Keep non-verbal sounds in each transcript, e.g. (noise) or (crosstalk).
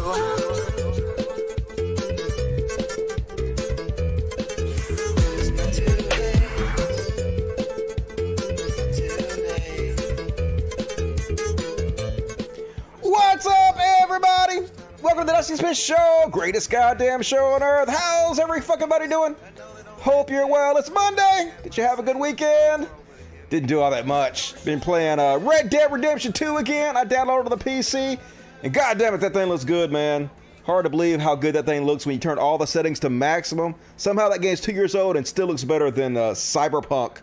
What's up, everybody? Welcome to the Dusty Smith Show, greatest goddamn show on earth. How's every fucking buddy doing? Hope you're well. It's Monday. Did you have a good weekend? Didn't do all that much. Been playing uh, Red Dead Redemption 2 again. I downloaded the PC, and goddamn it, that thing looks good, man. Hard to believe how good that thing looks when you turn all the settings to maximum. Somehow that game's two years old and still looks better than uh, Cyberpunk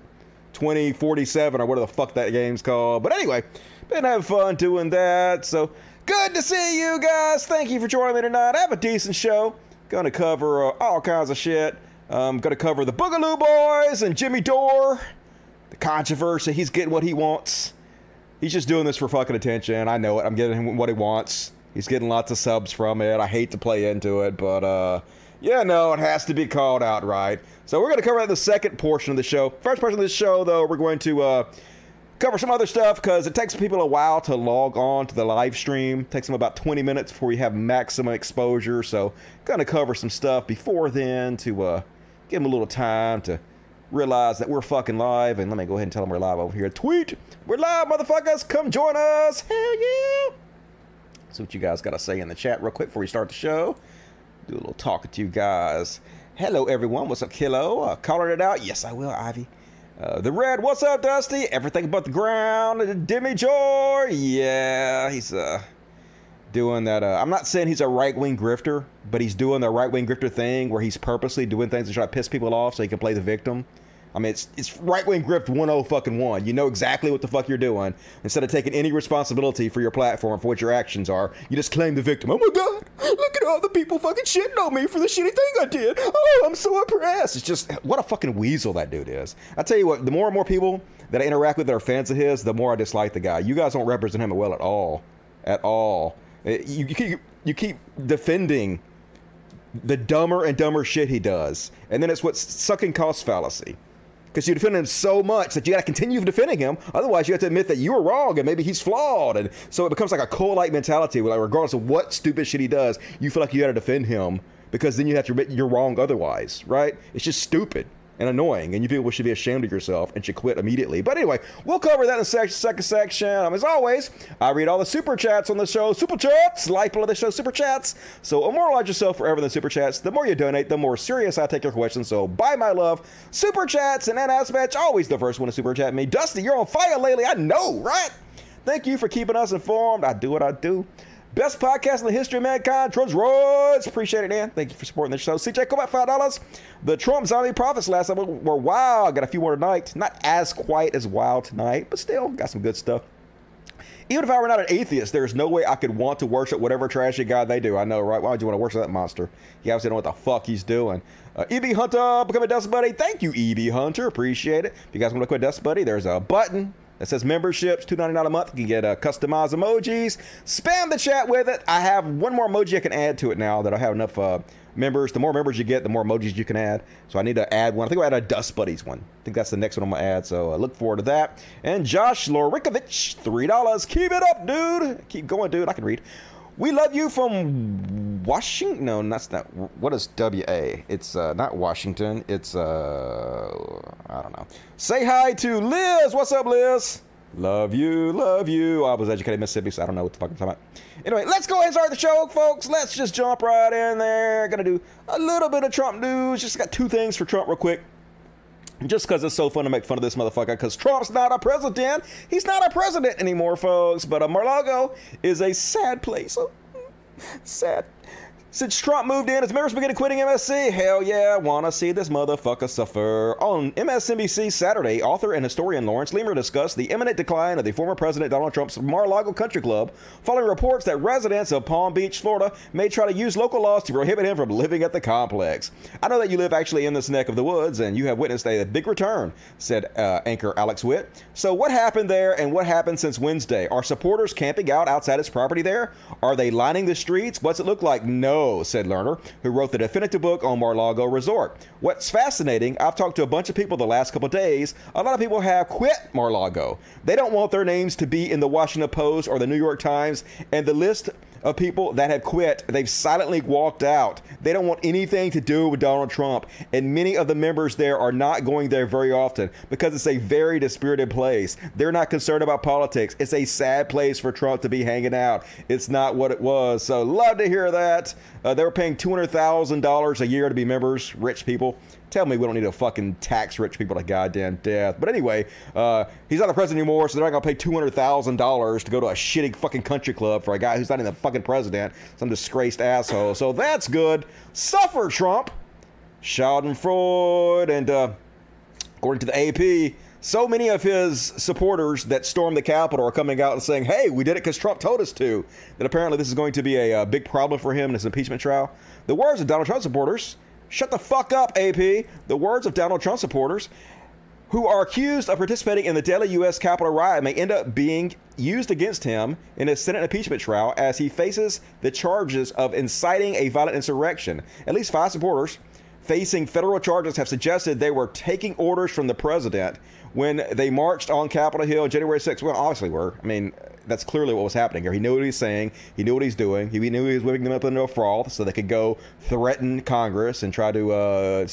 2047 or whatever the fuck that game's called. But anyway, been having fun doing that. So good to see you guys. Thank you for joining me tonight. I have a decent show. Gonna cover uh, all kinds of shit. Um, gonna cover the Boogaloo Boys and Jimmy Dore. The controversy. He's getting what he wants. He's just doing this for fucking attention. I know it. I'm getting him what he wants. He's getting lots of subs from it. I hate to play into it, but uh, yeah, no, it has to be called out right. So we're going to cover the second portion of the show. First portion of the show, though, we're going to uh, cover some other stuff because it takes people a while to log on to the live stream. It takes them about 20 minutes before you have maximum exposure. So going to cover some stuff before then to uh, give them a little time to realize that we're fucking live. And let me go ahead and tell them we're live over here. Tweet, we're live, motherfuckers. Come join us. Hell yeah. See what you guys got to say in the chat real quick before we start the show. Do a little talking to you guys. Hello, everyone. What's up, Kilo? Uh, calling it out. Yes, I will, Ivy. Uh, the Red, what's up, Dusty? Everything but the ground. Jimmy Dore, yeah, he's uh doing that. Uh, I'm not saying he's a right wing grifter, but he's doing the right wing grifter thing where he's purposely doing things to try to piss people off so he can play the victim. I mean, it's it's right wing grift 10 fucking one. You know exactly what the fuck you're doing. Instead of taking any responsibility for your platform for what your actions are, you just claim the victim. Oh my god, look at all the people fucking shitting on me for the shitty thing I did. Oh, I'm so impressed. It's just what a fucking weasel that dude is. I tell you what, the more and more people that I interact with that are fans of his, the more I dislike the guy. You guys don't represent him well at all, at all. Uh, You, you keep you keep defending the dumber and dumber shit he does, and then it's what sunk cost fallacy because you defend him so much that you got to continue defending him. Otherwise, you have to admit that you were wrong and maybe he's flawed, and so it becomes like a cult-like mentality. Where, like, regardless of what stupid shit he does, you feel like you got to defend him because then you have to admit you're wrong. Otherwise, right? It's just stupid and annoying, and you people should be ashamed of yourself and should quit immediately. But anyway, we'll cover that in the sec- second section. Um, as always, I read all the super chats on the show. Super chats, lifeblood of the show, super chats. So immortalize yourself forever in the super chats. The more you donate, the more serious I take your questions. So bye, my love. Super chats and NS match, always the first one to super chat me. Dusty, you're on fire lately. I know, right? Thank you for keeping us informed. I do what I do. Best podcast in the history of mankind, Trumps Royds. Appreciate it, man. Thank you for supporting the show. CJ, come back $5. The Trump zombie prophets last time were wild. Got a few more tonight. Not as quite as wild tonight, but still got some good stuff. Even if I were not an atheist, there's no way I could want to worship whatever trashy god they do. I know, right? Why would you want to worship that monster? He obviously don't know what the fuck he's doing. Uh, EB Hunter, become a Dust Buddy. Thank you, EB Hunter. Appreciate it. If you guys want to quit Dust Buddy, there's a button that says memberships, $2.99 a month. You can get uh, customized emojis. Spam the chat with it. I have one more emoji I can add to it now that I have enough uh, members. The more members you get, the more emojis you can add. So I need to add one. I think I'll add a Dust Buddies one. I think that's the next one I'm going to add. So uh, look forward to that. And Josh Lorikovich, $3. Keep it up, dude. Keep going, dude. I can read. We love you from Washington. No, that's not. What is WA? It's uh, not Washington. It's uh, I don't know. Say hi to Liz. What's up, Liz? Love you, love you. I was educated in Mississippi, so I don't know what the fuck I'm talking about. Anyway, let's go ahead and start the show, folks. Let's just jump right in there. Gonna do a little bit of Trump news. Just got two things for Trump, real quick. Just because it's so fun to make fun of this motherfucker, because Trump's not a president. He's not a president anymore, folks. But uh, Mar-a-Lago is a sad place. Oh, sad. Since Trump moved in, his members began quitting MSC. Hell yeah, wanna see this motherfucker suffer. On MSNBC Saturday, author and historian Lawrence Leamer discussed the imminent decline of the former President Donald Trump's Mar-a-Lago Country Club, following reports that residents of Palm Beach, Florida, may try to use local laws to prohibit him from living at the complex. I know that you live actually in this neck of the woods, and you have witnessed a big return, said uh, anchor Alex Witt. So what happened there, and what happened since Wednesday? Are supporters camping out outside his property there? Are they lining the streets? What's it look like? No said Leamer, who wrote the definitive book on Mar-Lago Resort. What's fascinating, I've talked to a bunch of people the last couple days. A lot of people have quit Mar-Lago. They don't want their names to be in the Washington Post or the New York Times, and the list of people that have quit. They've silently walked out. They don't want anything to do with Donald Trump. And many of the members there are not going there very often because it's a very dispirited place. They're not concerned about politics. It's a sad place for Trump to be hanging out. It's not what it was. So, love to hear that. Uh, they were paying $200,000 a year to be members, rich people. Tell me we don't need to fucking tax rich people to goddamn death. But anyway, uh, he's not the president anymore, so they're not gonna pay two hundred thousand dollars to go to a shitty fucking country club for a guy who's not even the fucking president, some disgraced asshole. So that's good. Suffer, Trump. Schadenfreude, and uh, according to the AP, so many of his supporters that stormed the Capitol are coming out and saying, "Hey, we did it because Trump told us to." That apparently this is going to be a, a big problem for him in his impeachment trial. The words of Donald Trump supporters Shut the fuck up, AP. The words of Donald Trump supporters who are accused of participating in the deadly U.S. Capitol riot may end up being used against him in a Senate impeachment trial as he faces the charges of inciting a violent insurrection. At least five supporters facing federal charges have suggested they were taking orders from the president when they marched on Capitol Hill January 6th. Well, obviously were. I mean, that's clearly what was happening here. He knew what he was saying. He knew what he's doing. He knew he was whipping them up into a froth so they could go threaten Congress and try to uh,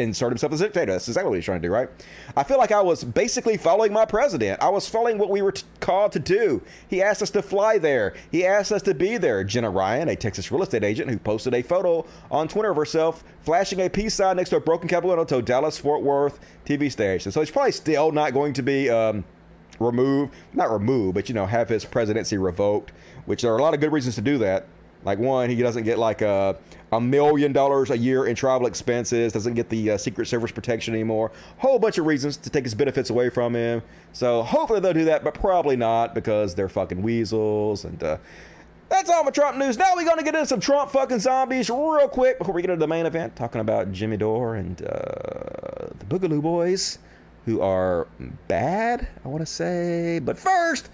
insert himself as a dictator. That's exactly what he's trying to do, right? I feel like I was basically following my president. I was following what we were t- called to do. He asked us to fly there. He asked us to be there. Jenna Ryan, a Texas real estate agent who posted a photo on Twitter of herself flashing a peace sign next to a broken Capitol to Dallas Fort Worth TV station. So he's probably still not going to be. Um, removed, not removed, but you know, have his presidency revoked, which there are a lot of good reasons to do that. Like one, he doesn't get like a a million dollars a year in travel expenses, doesn't get the uh, Secret Service protection anymore. Whole bunch of reasons to take his benefits away from him. So hopefully they'll do that, but probably not because they're fucking weasels. And uh, that's all my Trump news. Now we're gonna get into some Trump fucking zombies real quick before we get into the main event, talking about Jimmy Dore and uh, the Boogaloo Boys, who are bad, I want to say. But first.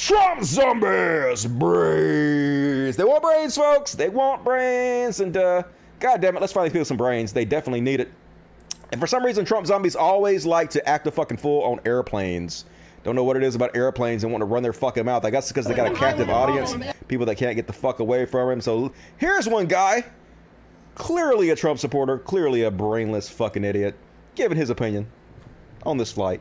Trump zombies, brains. They want brains, folks. They want brains. And uh, God damn it, let's finally feel some brains. They definitely need it. And for some reason, Trump zombies always like to act a fucking fool on airplanes. Don't know what it is about airplanes and want to run their fucking mouth. I guess because they got a captive audience, people that can't get the fuck away from him. So here's one guy, clearly a Trump supporter, clearly a brainless fucking idiot, giving his opinion on this flight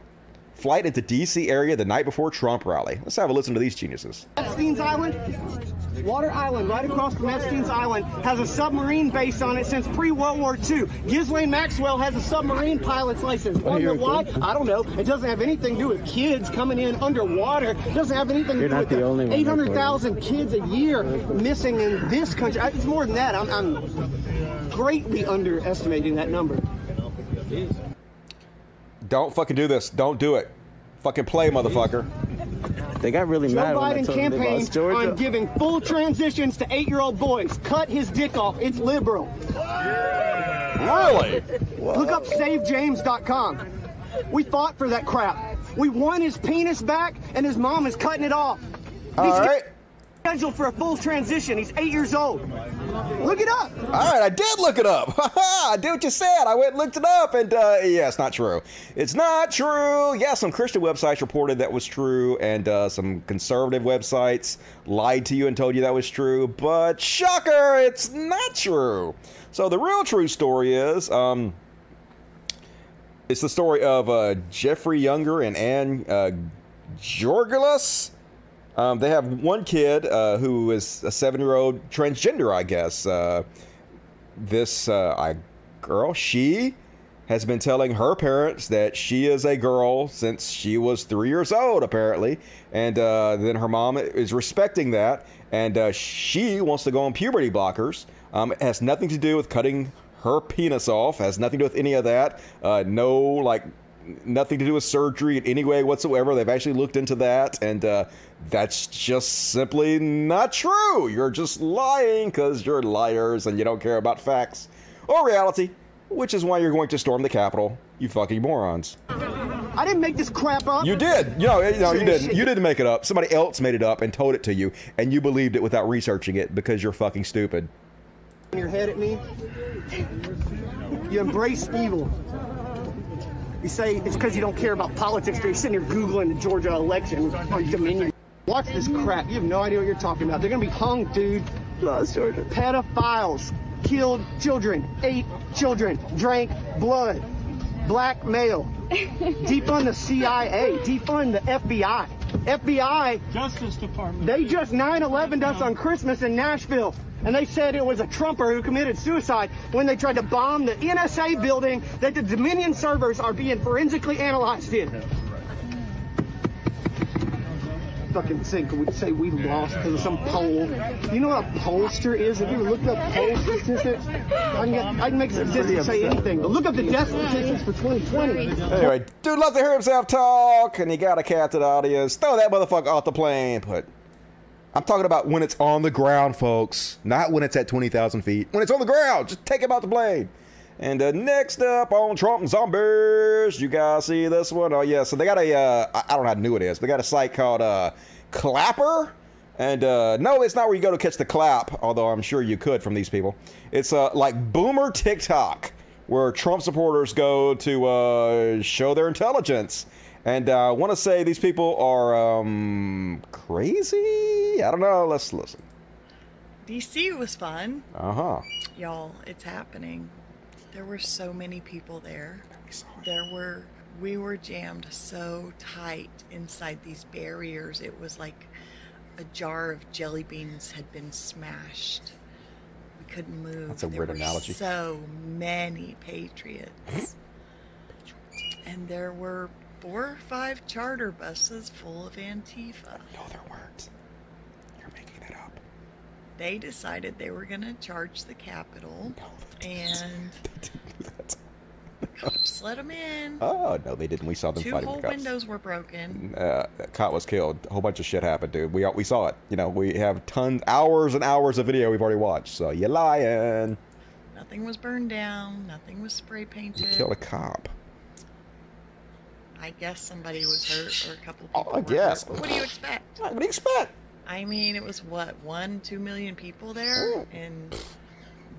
flight into D.C. area the night before Trump rally. Let's have a listen to these geniuses. Epstein's Island, Water Island, right across from Epstein's Island, has a submarine base on it since pre-World War II. Ghislaine Maxwell has a submarine pilot's license. Wonder why? I don't know. It doesn't have anything to do with kids coming in underwater. It doesn't have anything You're to do not with the only 800,000 kids a year missing in this country. It's more than that. I'm, I'm greatly underestimating that number. Don't fucking do this. Don't do it. Fucking play, motherfucker. They got really Joe mad when I Biden told them they campaigned on giving full transitions to eight-year-old boys. Cut his dick off. It's liberal. Really? Look up SaveJames.com. We fought for that crap. We won his penis back, and his mom is cutting it off. All He's right. Scheduled for a full transition. He's eight years old. Look it up. All right, I did look it up. (laughs) I did what you said. I went and looked it up, and uh, yeah, it's not true. It's not true. Yeah, some Christian websites reported that was true, and uh, some conservative websites lied to you and told you that was true. But shocker, it's not true. So the real true story is, um, it's the story of uh, Jeffrey Younger and Ann uh, Georgulas. Um, they have one kid uh, who is a seven-year-old transgender, I guess. Uh, this uh, I, girl, she has been telling her parents that she is a girl since she was three years old, apparently, and uh, then her mom is respecting that, and uh, she wants to go on puberty blockers. Um, it has nothing to do with cutting her penis off. Has nothing to do with any of that. Uh, no, like nothing to do with surgery in any way whatsoever. They've actually looked into that, and uh, that's just simply not true. You're just lying because you're liars and you don't care about facts or reality, which is why you're going to storm the Capitol, you fucking morons. I didn't make this crap up. You did. You know, no, you (laughs) didn't. You didn't make it up. Somebody else made it up and told it to you, and you believed it without researching it because you're fucking stupid. your head at me. You embrace evil. You say it's because you don't care about politics, but you're sitting here Googling the Georgia election on Dominion. Watch this crap. You have no idea what you're talking about. They're gonna be hung, dude. Lost Georgia. Pedophiles killed children, ate children, drank blood, blackmail, (laughs) defund the CIA, defund the FBI. FBI, Justice Department. they just 9-11 us on Christmas in Nashville. And they said it was a Trumper who committed suicide when they tried to bomb the NSA building that the Dominion servers are being forensically analyzed in. Fucking think we say we lost because of some poll. You know what a pollster is? Have you looked up poll statistics? I can, get, I can make statistics say anything, but look up the death statistics for 2020. Anyway, dude loves to hear himself talk, and he got a captive audience. Throw that motherfucker off the plane. But I'm talking about when it's on the ground, folks. Not when it's at 20,000 feet. When it's on the ground, just take him out the plane. And uh, next up on Trump and Zombies, you guys see this one? Oh, yeah. So they got a, uh, don't know how new it is. They got a site called uh, Clapper. And uh, no, it's not where you go to catch the clap, although I'm sure you could from these people. It's uh, like Boomer TikTok, where Trump supporters go to uh, show their intelligence. And uh, I want to say these people are um, crazy. I don't know. Let's listen. DC was fun. Uh huh. Y'all, it's happening. There were so many people there. There were, we were jammed so tight inside these barriers. It was like a jar of jelly beans had been smashed. We couldn't move. That's a There weird were analogy. So many patriots. and there were four or five charter buses full of Antifa. No, there weren't. You're making it up. They decided they were going to charge the Capitol. No. (laughs) And They didn't do that. cops let them in. Oh no, they didn't. We saw them Two fighting whole the cops. windows were broken. uh, cop was killed. A whole bunch of shit happened, dude. We we saw it. You know, we have tons, hours and hours of video we've already watched. So you're lying. Nothing was burned down. Nothing was spray painted. You killed a cop. I guess somebody was hurt or a couple Oh, people. I were guess. hurt. What do you expect? What do you expect? I mean, it was what one, two million people there, Mm. and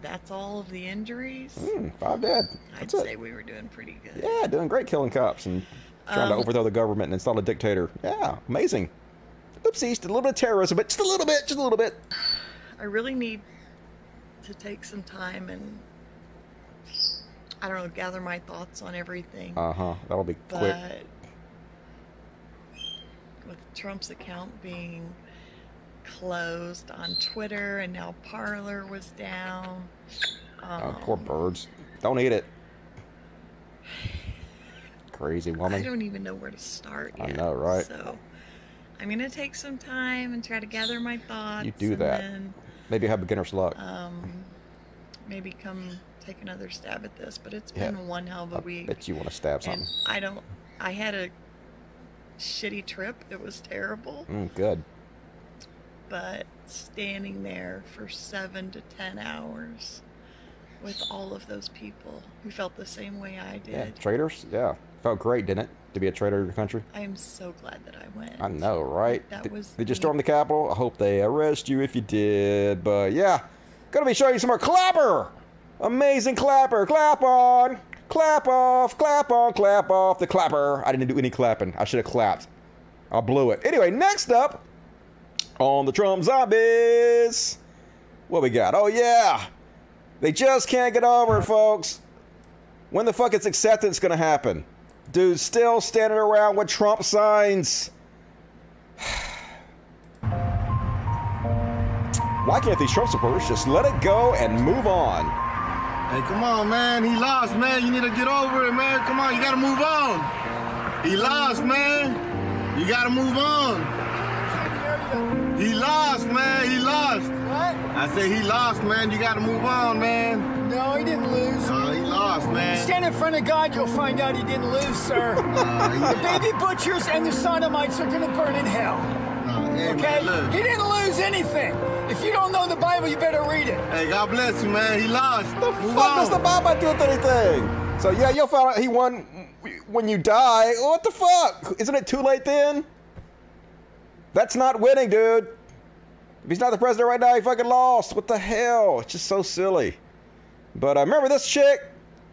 that's all of the injuries. Hmm, five dead. I'd it. say we were doing pretty good. Yeah, doing great, killing cops and trying to Um, overthrow the government and install a dictator. Yeah, amazing. Oopsies, did a little bit of terrorism, but just a little bit, just a little bit. I really need to take some time and I don't know, gather my thoughts on everything. Uh huh. That'll be quick. but with Trump's account being closed on Twitter and now Parler was down. Oh, Um, poor birds. Don't eat it. Crazy woman. I don't even know where to start I know, right? So I'm gonna take some time and try to gather my thoughts. You do and that. Then, Maybe have beginner's luck. um, maybe come take another stab at this. But it's been one hell of a I week. bet you want to stab something. I don't. I had a shitty trip. It was terrible. Mm, good. But standing there for seven to ten hours with all of those people who felt the same way I did. Yeah, traitors. Yeah, felt great, didn't it, to be a traitor to your country? I am so glad that I went. I know, right? That did, was did you storm the Capitol? I hope they arrest you if you did. But yeah, gonna be showing you some more clapper. Amazing clapper. Clap on. Clap off. Clap on. Clap off. The clapper. I didn't do any clapping. I should have clapped. I blew it. Anyway, next up on the Trump zombies. What we got? Oh yeah, they just can't get over it, folks. When the fuck is acceptance gonna happen? Dude, still standing around with Trump signs. (sighs) Why can't these Trump supporters just let it go and move on? Hey, come on, man. He lost, man. You need to get over it, man. Come on, you gotta move on. He lost, man. You gotta move on. He lost, man. He lost. What? I say he lost, man. You gotta move on, man. No, he didn't lose. Oh, he lost, man. Stand in front of God, you'll find out he didn't lose, sir. Uh, he the baby butchers and the sodomites are going to burn in hell. Uh, hey, Okay? man. He didn't lose anything. If you don't know the Bible, you better read it. Hey, God bless you, man. He lost. The move fuck on. does the Bible do with anything? So yeah, you'll find out he won when you die. What the fuck? Isn't it too late then? That's not winning, dude. If he's not the president right now, he fucking lost. What the hell? It's just so silly. But uh, remember this chick?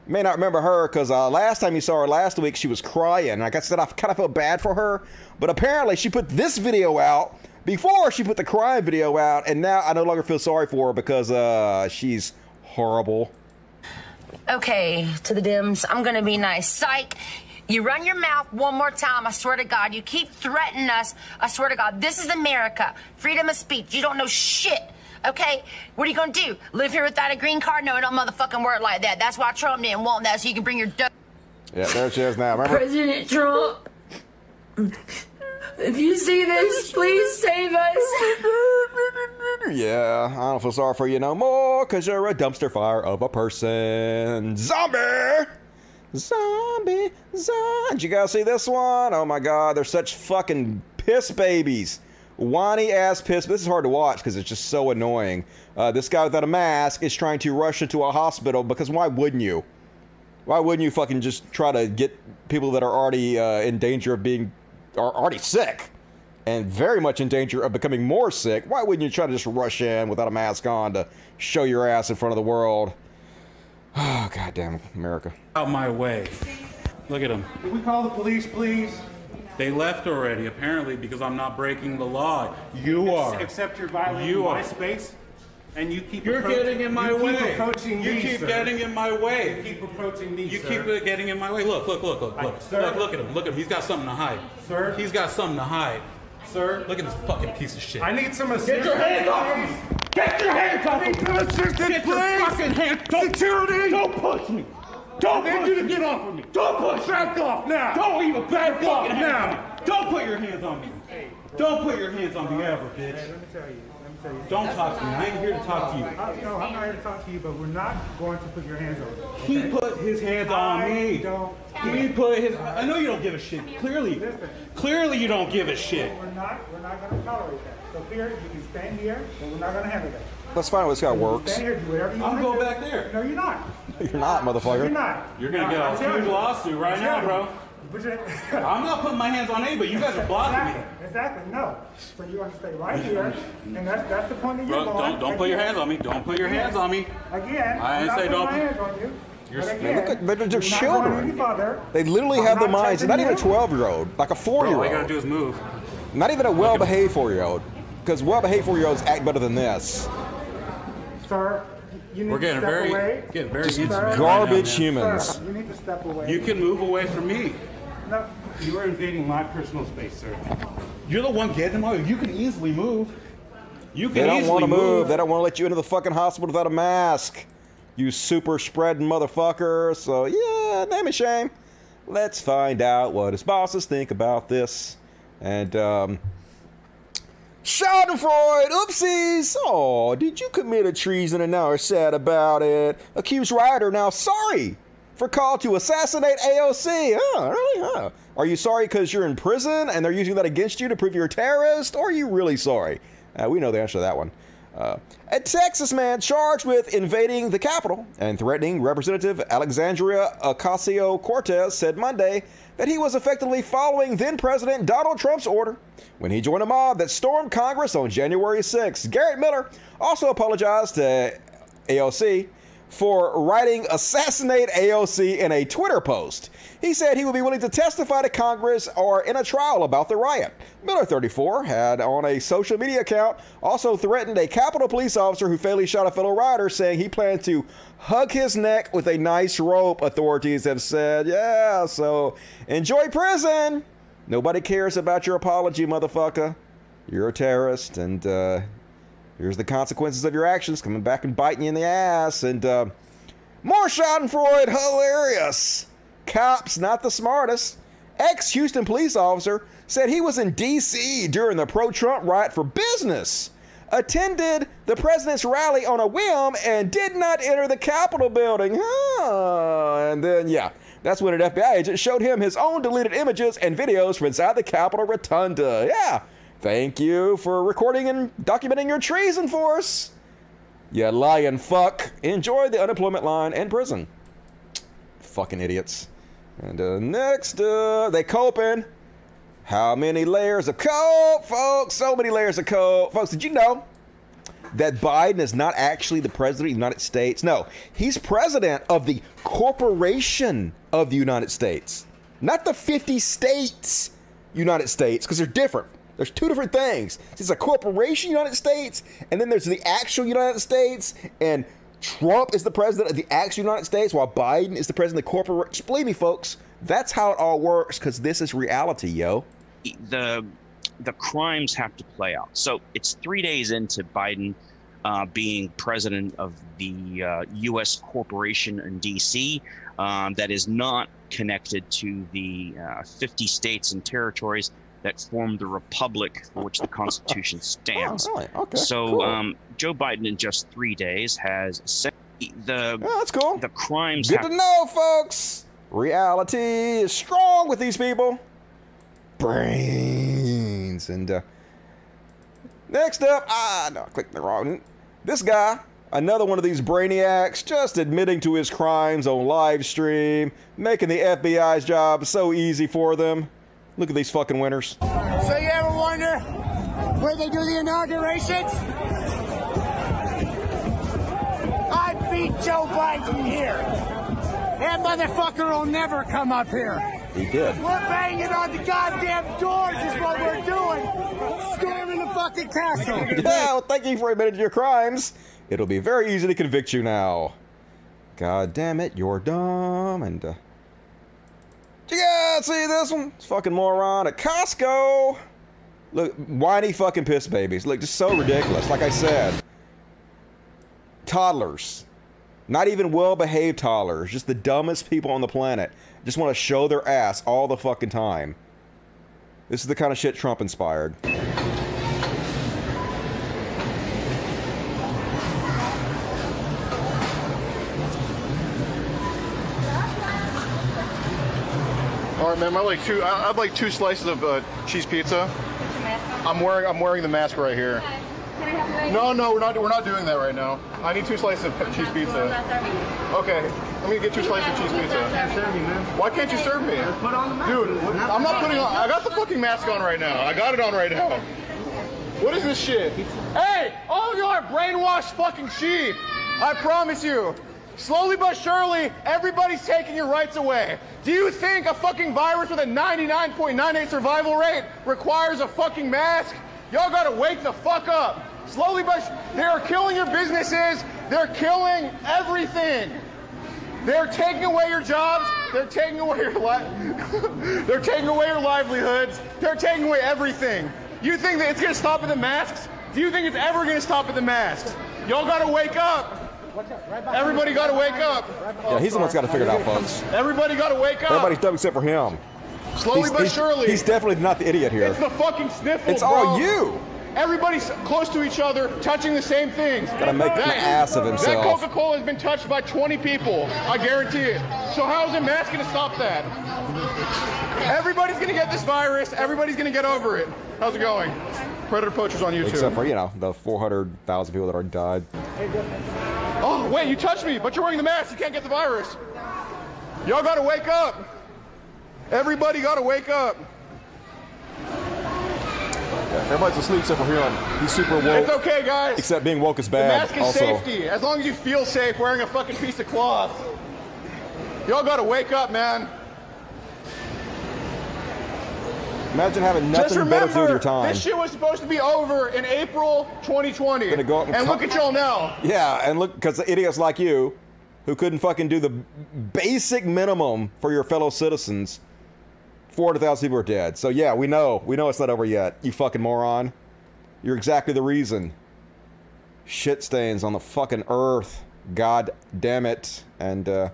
You may not remember her because uh, last time you saw her last week, she was crying. Like I said, I kind of felt bad for her. But apparently, she put this video out before she put the crime video out, and now I no longer feel sorry for her because uh, she's horrible. Okay, to the dims, I'm gonna be nice. Psych. You run your mouth one more time, I swear to God. You keep threatening us, I swear to God. This is America. Freedom of speech. You don't know shit. Okay? What are you gonna do? Live here without a green card? No, it don't motherfucking work like that. That's why Trump didn't want that, so you can bring your dope. Yeah, there she is now. Remember? President Trump, if you see this, please save us. (laughs) Yeah, I don't feel sorry for you no more because you're a dumpster fire of a person. Zombie! Zombie, zombie. Did you guys see this one? Oh my god, they're such fucking piss babies. Whiny ass piss. This is hard to watch because it's just so annoying. Uh, this guy without a mask is trying to rush into a hospital because why wouldn't you? Why wouldn't you fucking just try to get people that are already uh, in danger of being, are already sick? and very much in danger of becoming more sick, why wouldn't you try to just rush in without a mask on to show your ass in front of the world? (sighs) Oh, goddamn America. Out my way. Look at them. Can we call the police, please? They left already, apparently, because I'm not breaking the law. You are. Except you're violating You my are. space, and you keep You're getting in my you way. Keep approaching you me, keep sir. getting in my way. You keep approaching me, You sir. keep uh, getting in my way. Look, look, look, look, I- look. sir? Look, look at him. Look at him. He's got something to hide. Sir? He's got something to hide. Sir, Look at this fucking piece of shit. I need some assistance. Get your hands off me! Get your hands off me! some assistance, Get your fucking hands! Don't, Security! Don't push me! Don't I need push you to me! get off of me. Don't push! Back off now. Don't even back off now! Don't put your hands on me. Don't put your hands on me ever, bitch. Let me tell you. Let me tell you. Don't talk to me. I ain't here to talk to you. I, no, I'm not here to talk to you, but we're not going to put your hands on you. He put his hands on I me. don't He put his. I know you don't give a shit. Clearly, Listen. clearly you don't give a shit. We're not. We're not going to tolerate that. So here, you can stand here, but we're not going to handle that. Let's find out this guy works. Stand here, do whatever you I'm going back there. No, you're not. You're not, motherfucker. You're not. You're gonna get I- a I tell huge you. lawsuit right now, bro. Put (laughs) your- I'm not putting my hands on anybody. You guys are blocking me. Exactly, exactly, no. So you want to stay right here, and that's, that's the point of you're Bro, don't don't put your hands on me. Don't put your hands on me. Again, I I'm didn't say don't my hands on you. You're- But Look at- but they're children. going any further. They literally I'm have the minds, not even a 12 year old, like a 4 Bro, year all you gotta do is move. Not even a well behaved 4 year old. Because well behaved 4 year olds act better than this. Sir, you need We're to getting step very away. getting very Just intimate. right Garbage now, humans. Sir, you need to step away. You can move away from me. No, you are invading my personal space, sir. You're the one getting in my. You can easily move. You can They don't want to move. move. They don't want to let you into the fucking hospital without a mask. You super spreading motherfucker. So, yeah, name and shame. Let's find out what his bosses think about this. And, um, Schadenfreude, oopsies! Oh, did you commit a treason and now are sad about it? Accused writer now sorry for call to assassinate AOC. Oh, really? Huh? Are you sorry because you're in prison and they're using that against you to prove you're a terrorist? Or are you really sorry? Uh, we know the answer to that one. Uh, a Texas man charged with invading the Capitol and threatening Representative Alexandria Ocasio Cortez said Monday that he was effectively following then President Donald Trump's order when he joined a mob that stormed Congress on January 6. Garrett Miller also apologized to AOC for writing assassinate AOC in a Twitter post. He said he would be willing to testify to Congress or in a trial about the riot. Miller, 34, had on a social media account also threatened a Capitol police officer who fatally shot a fellow rider, saying he planned to hug his neck with a nice rope, authorities have said. Yeah, so enjoy prison. Nobody cares about your apology, motherfucker. You're a terrorist, and uh, here's the consequences of your actions coming back and biting you in the ass. And uh, more Schadenfreude, hilarious. Cops, not the smartest. Ex Houston police officer said he was in D.C. during the pro Trump riot for business, attended the president's rally on a whim, and did not enter the Capitol building. Huh. And then, yeah, that's when an FBI agent showed him his own deleted images and videos from inside the Capitol Rotunda. Yeah, thank you for recording and documenting your treason for us. You lying fuck. Enjoy the unemployment line and prison. Fucking idiots. And uh, next, uh, they coping. How many layers of cope, folks? So many layers of cope. Folks, did you know that Biden is not actually the president of the United States? No, he's president of the corporation of the United States, not the 50 states United States, because they're different. There's two different things. It's a corporation United States, and then there's the actual United States, and Trump is the president of the actual United States, while Biden is the president of the corporation. Believe me, folks, that's how it all works, because this is reality, yo. the the crimes have to play out. So it's three days into Biden uh, being president of the uh, U.S. corporation in D.C. Um, that is not connected to the uh, 50 states and territories that formed the republic for which the Constitution stands. Oh, really? Okay, so cool. um, Joe Biden in just three days has the Yeah, that's cool. the crimes Good have to know, folks. Reality is strong with these people. Brains. And uh, next up, ah, no, I clicked the wrong. This guy, another one of these brainiacs, just admitting to his crimes on live stream, making the FBI's job so easy for them. Look at these fucking winners. So you ever wonder where they do the inaugurations? I beat Joe Biden here. That motherfucker will never come up here. He did. We're banging on the goddamn doors is what we're doing. Storming the fucking castle. (laughs) Yeah, well, thank you for admitting your crimes. It'll be very easy to convict you now. God damn it, you're dumb. And, uh. You see this one? It's fucking moron at Costco. Look, whiny fucking piss babies. Look, just so ridiculous. Like I said, toddlers. Not even well behaved toddlers. Just the dumbest people on the planet. Just want to show their ass all the fucking time. This is the kind of shit Trump inspired. Right, ma'am. I like two. I- I'd like two slices of uh, cheese pizza. I'm wearing. I'm wearing the mask right here. No, no, we're not. We're not doing that right now. I need two slices of cheese pizza. Okay, let me get two slices of cheese pizza. Why can't you serve me? Dude, I'm not putting on. I got the fucking mask on right now. I got it on right now. What is this shit? Hey, all of you are brainwashed fucking sheep. I promise you. Slowly but surely, everybody's taking your rights away. Do you think a fucking virus with a 99.98 survival rate requires a fucking mask? Y'all gotta wake the fuck up. Slowly but they are killing your businesses. They're killing everything. They're taking away your jobs. They're taking away your li- (laughs) They're taking away your livelihoods. They're taking away everything. You think that it's gonna stop at the masks? Do you think it's ever gonna stop at the masks? Y'all gotta wake up. Everybody gotta wake up. Yeah, he's the one that's got to figure it out, folks. Everybody gotta wake up. Everybody's dumb except for him. Slowly He's- but he's- surely. He's definitely not the idiot here. It's the fucking sniffles. It's all bro. you. Everybody's close to each other, touching the same things. Gotta make an ass of himself. That. Coca-Cola has been touched by 20 people. I guarantee it. So how is a mask gonna stop that? Everybody's gonna get this virus. Everybody's gonna get over it. How's it going? Predator Poachers on YouTube. Except for, you know, the 400,000 people that already died. Oh, wait, you touched me, but you're wearing the mask. You can't get the virus. Y'all gotta wake up. Everybody gotta wake up. Everybody's asleep except for him. He's super woke. It's okay, guys. Except being woke is bad. The mask is also, safety. As long as you feel safe wearing a fucking piece of cloth. Y'all gotta wake up, man. imagine having Just nothing better to do with your time. this shit was supposed to be over in April 2020. Gonna go and and look at y'all now. Yeah, and look, because the idiots like you, who couldn't fucking do the basic minimum for your fellow citizens, 400,000 people are dead. So yeah, we know. We know it's not over yet. You fucking moron. You're exactly the reason. Shit stains on the fucking earth. God damn it. And, uh,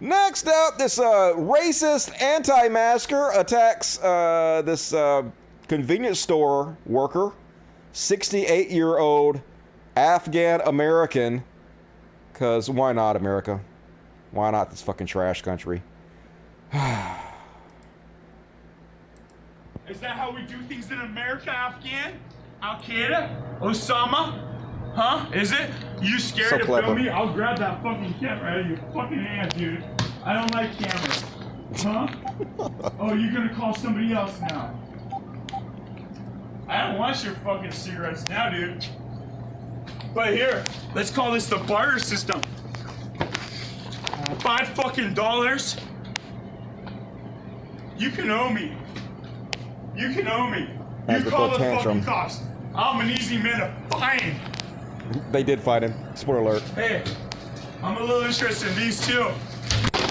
Next up, this uh, racist anti-masker attacks uh, this uh, convenience store worker, 68-year-old Afghan American. Cause why not America? Why not this fucking trash country? (sighs) Is that how we do things in America, Afghan? Al Qaeda? Osama? Huh? Is it? You scared So to clever. film me? I'll grab that fucking camera out of your fucking hand, dude. I don't like cameras. Huh? (laughs) oh, you're gonna call somebody else now. I don't want your fucking cigarettes now, dude. But here, let's call this the barter system. Five fucking dollars. You can owe me. You can owe me. Has You call a the tantrum. fucking cops. I'm an easy man to find. They did fight him. Spoiler alert. Hey, I'm a little interested in these two.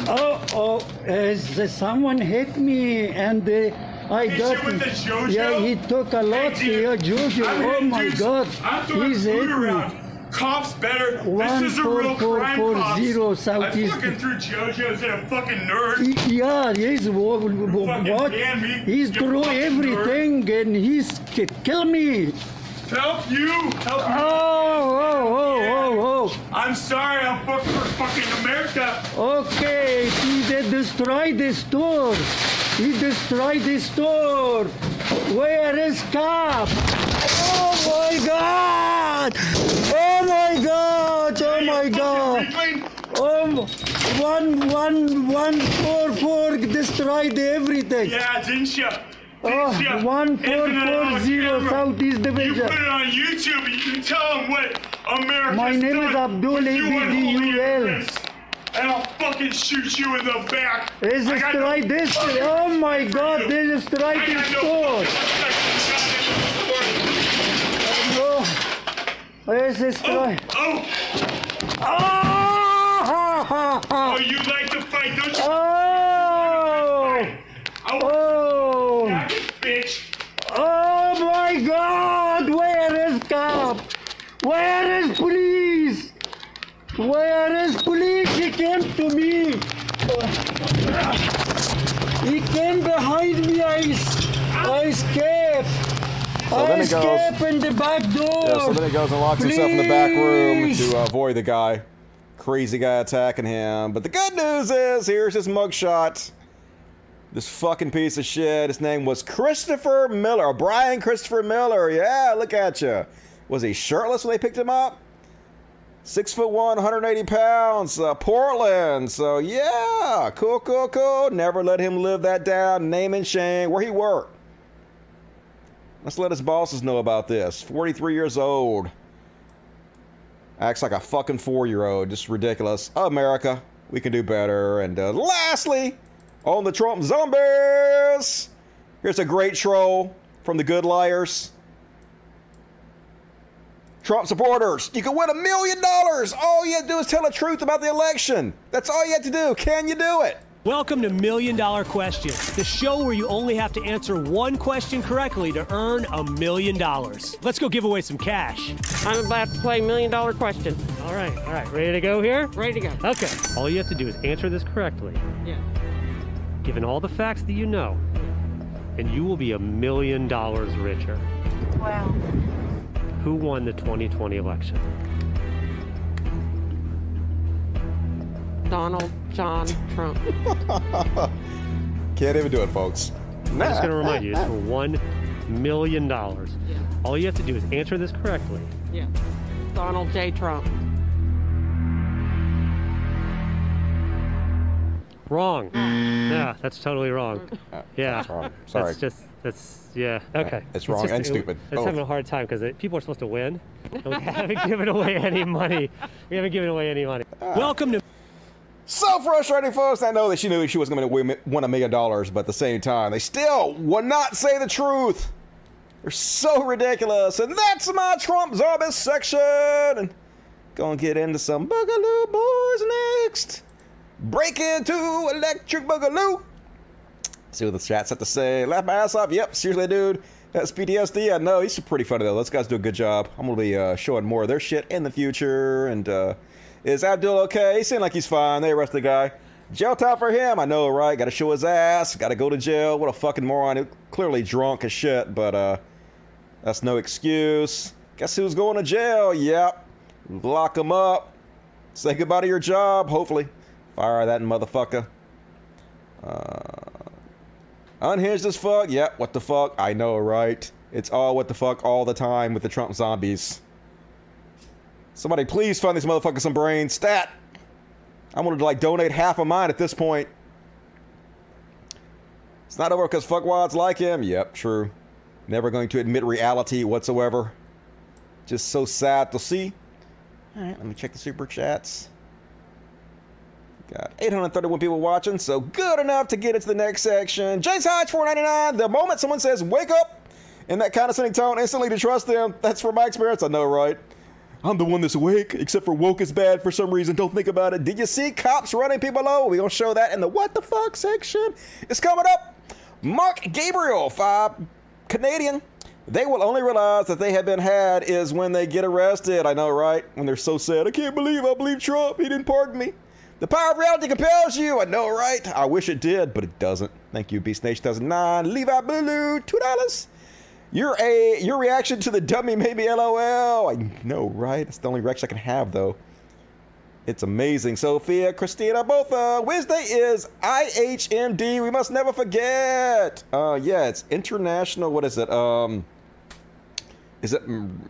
Oh, oh, uh, someone hit me and uh, I Hit got. you with the JoJo? Yeah, he took a lot here, Jojo. I'm Oh my dudes. God, I'm throwing he's food hit me. around. Cops better. One this is a four real four crime, four cops. zero I southeast. fucking threw JoJo's in a fucking nerd. He- Yeah, he's wha- wha- what? me, He's through everything and he's kill me. Help you! Help me! Oh, oh, oh, oh, oh. I'm sorry, I'm fucking for fucking America. Okay, he did destroy the store. He destroyed the store. Where is cop? Oh my god! Oh my god! Oh my god! Um, one, one, one, four, four destroyed everything. Yeah, didn't you? Oh, one, four, four, zero? Southeast You Division. put it on YouTube you can tell them what America's My name done is Abdul you ABDUL. And I'll fucking shoot you in the back. They destroyed no this. Oh my god, you. they destroyed I the got no store. fucking No. It's destroyed. Oh, oh! Oh! Oh, you like to fight, don't you? Oh! Oh! oh! Back it, bitch! Oh my God! Where is cop? Where is police? Where is police? He came to me. He came behind me. I, I escaped. So I then it goes- in the back door. Yeah, so then he goes and locks himself in the back room to uh, avoid the guy, crazy guy attacking him. But the good news is, here's his mugshot. This fucking piece of shit. His name was Christopher Miller, Brian Christopher Miller. Yeah, look at you. Was he shirtless when they picked him up? Six foot one, 180 pounds, uh, Portland. So yeah, cool, cool, cool. Never let him live that down. Name and shame. Where he worked. Let's let his bosses know about this. 43 years old. Acts like a fucking four year old. Just ridiculous. America, we can do better. And uh, lastly, on the Trump zombies, here's a great troll from the Good Liars. Trump supporters, you can win a million dollars. All you have to do is tell the truth about the election. That's all you have to do. Can you do it? Welcome to Million Dollar Question, the show where you only have to answer one question correctly to earn a million dollars. Let's go give away some cash. I'm about to play Million Dollar Question. All right, all right, ready to go here? Ready to go. Okay. All you have to do is answer this correctly, Yeah. given all the facts that you know, and you will be a million dollars richer. Wow. Who won the 2020 election? Donald John Trump. (laughs) Can't even do it, folks. I'm just going to remind you, it's for one million dollars. Yeah. All you have to do is answer this correctly. Yeah. Donald J. Trump. Wrong. Mm. Yeah, that's totally wrong. Uh, uh, yeah. that's wrong. Sorry. That's just that's yeah. Uh, okay. it's wrong and stupid. It's Both. having a hard time because people are supposed to win. And we haven't (laughs) given away any money. We haven't given away any money. Welcome to So frustrating, folks. I know that she knew she wasn't going to win, a million dollars, but at the same time, they still would not say the truth. They're so ridiculous. And that's my Trump Zombies section. And gonna get into some Boogaloo Boys next. Break into Electric Boogaloo. See what the chat's have to say. Laugh my ass off. Yep, seriously, dude. That's PTSD. I know. He's pretty funny, though. Those guys do a good job. I'm going to be uh, showing more of their shit in the future. And uh, is Abdul okay? He seemed like he's fine. They arrested the guy. Jail time for him. I know, right? Got to show his ass. Got to go to jail. What a fucking moron. He clearly drunk as shit, but uh, that's no excuse. Guess who's going to jail? Yep. Lock him up. Say goodbye to your job, hopefully. Fire that motherfucker. Uh, unhinged as fuck. Yep, what the fuck? I know, right? It's all what the fuck all the time with the Trump zombies. Somebody please find these motherfuckers some brains. Stat! I'm gonna like donate half of mine at this point. It's not over because fuckwads like him. Yep, true. Never going to admit reality whatsoever. Just so sad to see. Alright, let me check the super chats. Got 831 people watching, so good enough to get into the next section. James Hodge, 499. The moment someone says wake up in that condescending tone instantly to trust them. That's from my experience. I know, right? I'm the one that's awake, except for woke is bad for some reason. Don't think about it. Did you see cops running people over? We're going to show that in the what the fuck section. It's coming up. Mark Gabriel, five Canadian. They will only realize that they have been had is when they get arrested. I know, right? When they're so sad. I can't believe I believe Trump. He didn't pardon me. The power of reality compels you. I know, right? I wish it did, but it doesn't. Thank you, Beast Nation 2009. Levi Blue, $2. Your a your reaction to the dummy made me LOL. I know, right? It's the only reaction I can have, though. It's amazing. Sophia, Christina, both. Uh, Wednesday is IHMD. We must never forget. Uh, yeah, it's International. What is it? Um, is it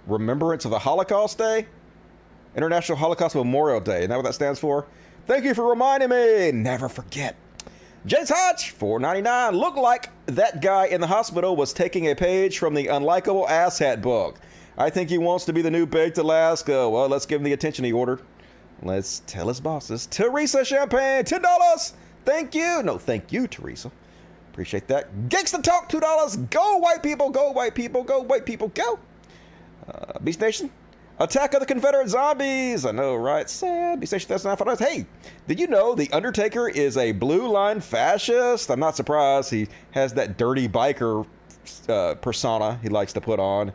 Remembrance of the Holocaust Day? International Holocaust Memorial Day. Isn't that what that stands for? Thank you for reminding me. Never forget. James Hodge, 499. Looked like that guy in the hospital was taking a page from the unlikable asshat book. I think he wants to be the new baked Alaska. Well, let's give him the attention he ordered. Let's tell his bosses. Teresa Champagne, $10. Thank you. No, thank you, Teresa. Appreciate that. Gangsta Talk, $2. Go, white people. Go, white people. Go, white people. Go. Uh, Beast Nation, Attack of the Confederate Zombies. I know, right? Sad. Beast Nation, that's not fun. Hey, did you know The Undertaker is a blue line fascist? I'm not surprised. He has that dirty biker uh, persona he likes to put on.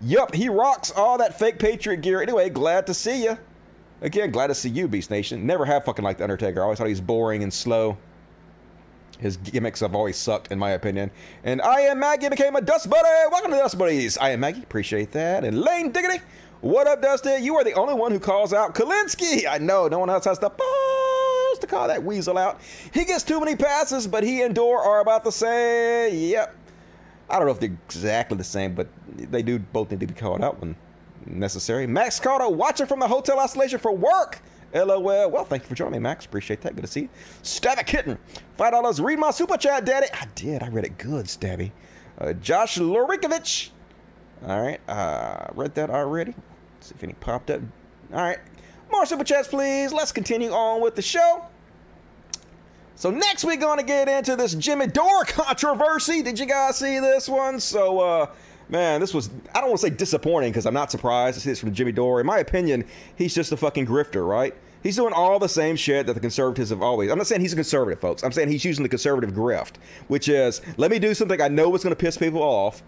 Yup, he rocks all that fake Patriot gear. Anyway, glad to see you. Again, glad to see you, Beast Nation. Never have fucking liked The Undertaker. I always thought he was boring and slow. His gimmicks have always sucked, in my opinion. And I am Maggie became a Dust Buddy. Welcome to Dust Buddies. I am Maggie. Appreciate that. And Lane Diggity. What up, Dustin? You are the only one who calls out Kulinski. I know no one else has the balls to call that weasel out. He gets too many passes, but he and Dore are about the same. Yep. I don't know if they're exactly the same, but they do both need to be called out when necessary. Max Carter watching from the hotel isolation for work. LOL. Well, thank you for joining me, Max. Appreciate that. Good to see you. Stabby Kitten. $5. Read my super chat, daddy. I did. I read it good, Stabby. Uh, Josh Lurikovich. All right. Uh, read that already. See if any popped up. All right. More super chats, please. Let's continue on with the show. So next we're to get into this Jimmy Dore controversy. Did you guys see this one? So, uh, man, this was, I don't want to say disappointing because I'm not surprised to see this from Jimmy Dore. In my opinion, he's just a fucking grifter, right? He's doing all the same shit that the conservatives have always. I'm not saying he's a conservative, folks. I'm saying he's using the conservative grift, which is let me do something I know is going to piss people off.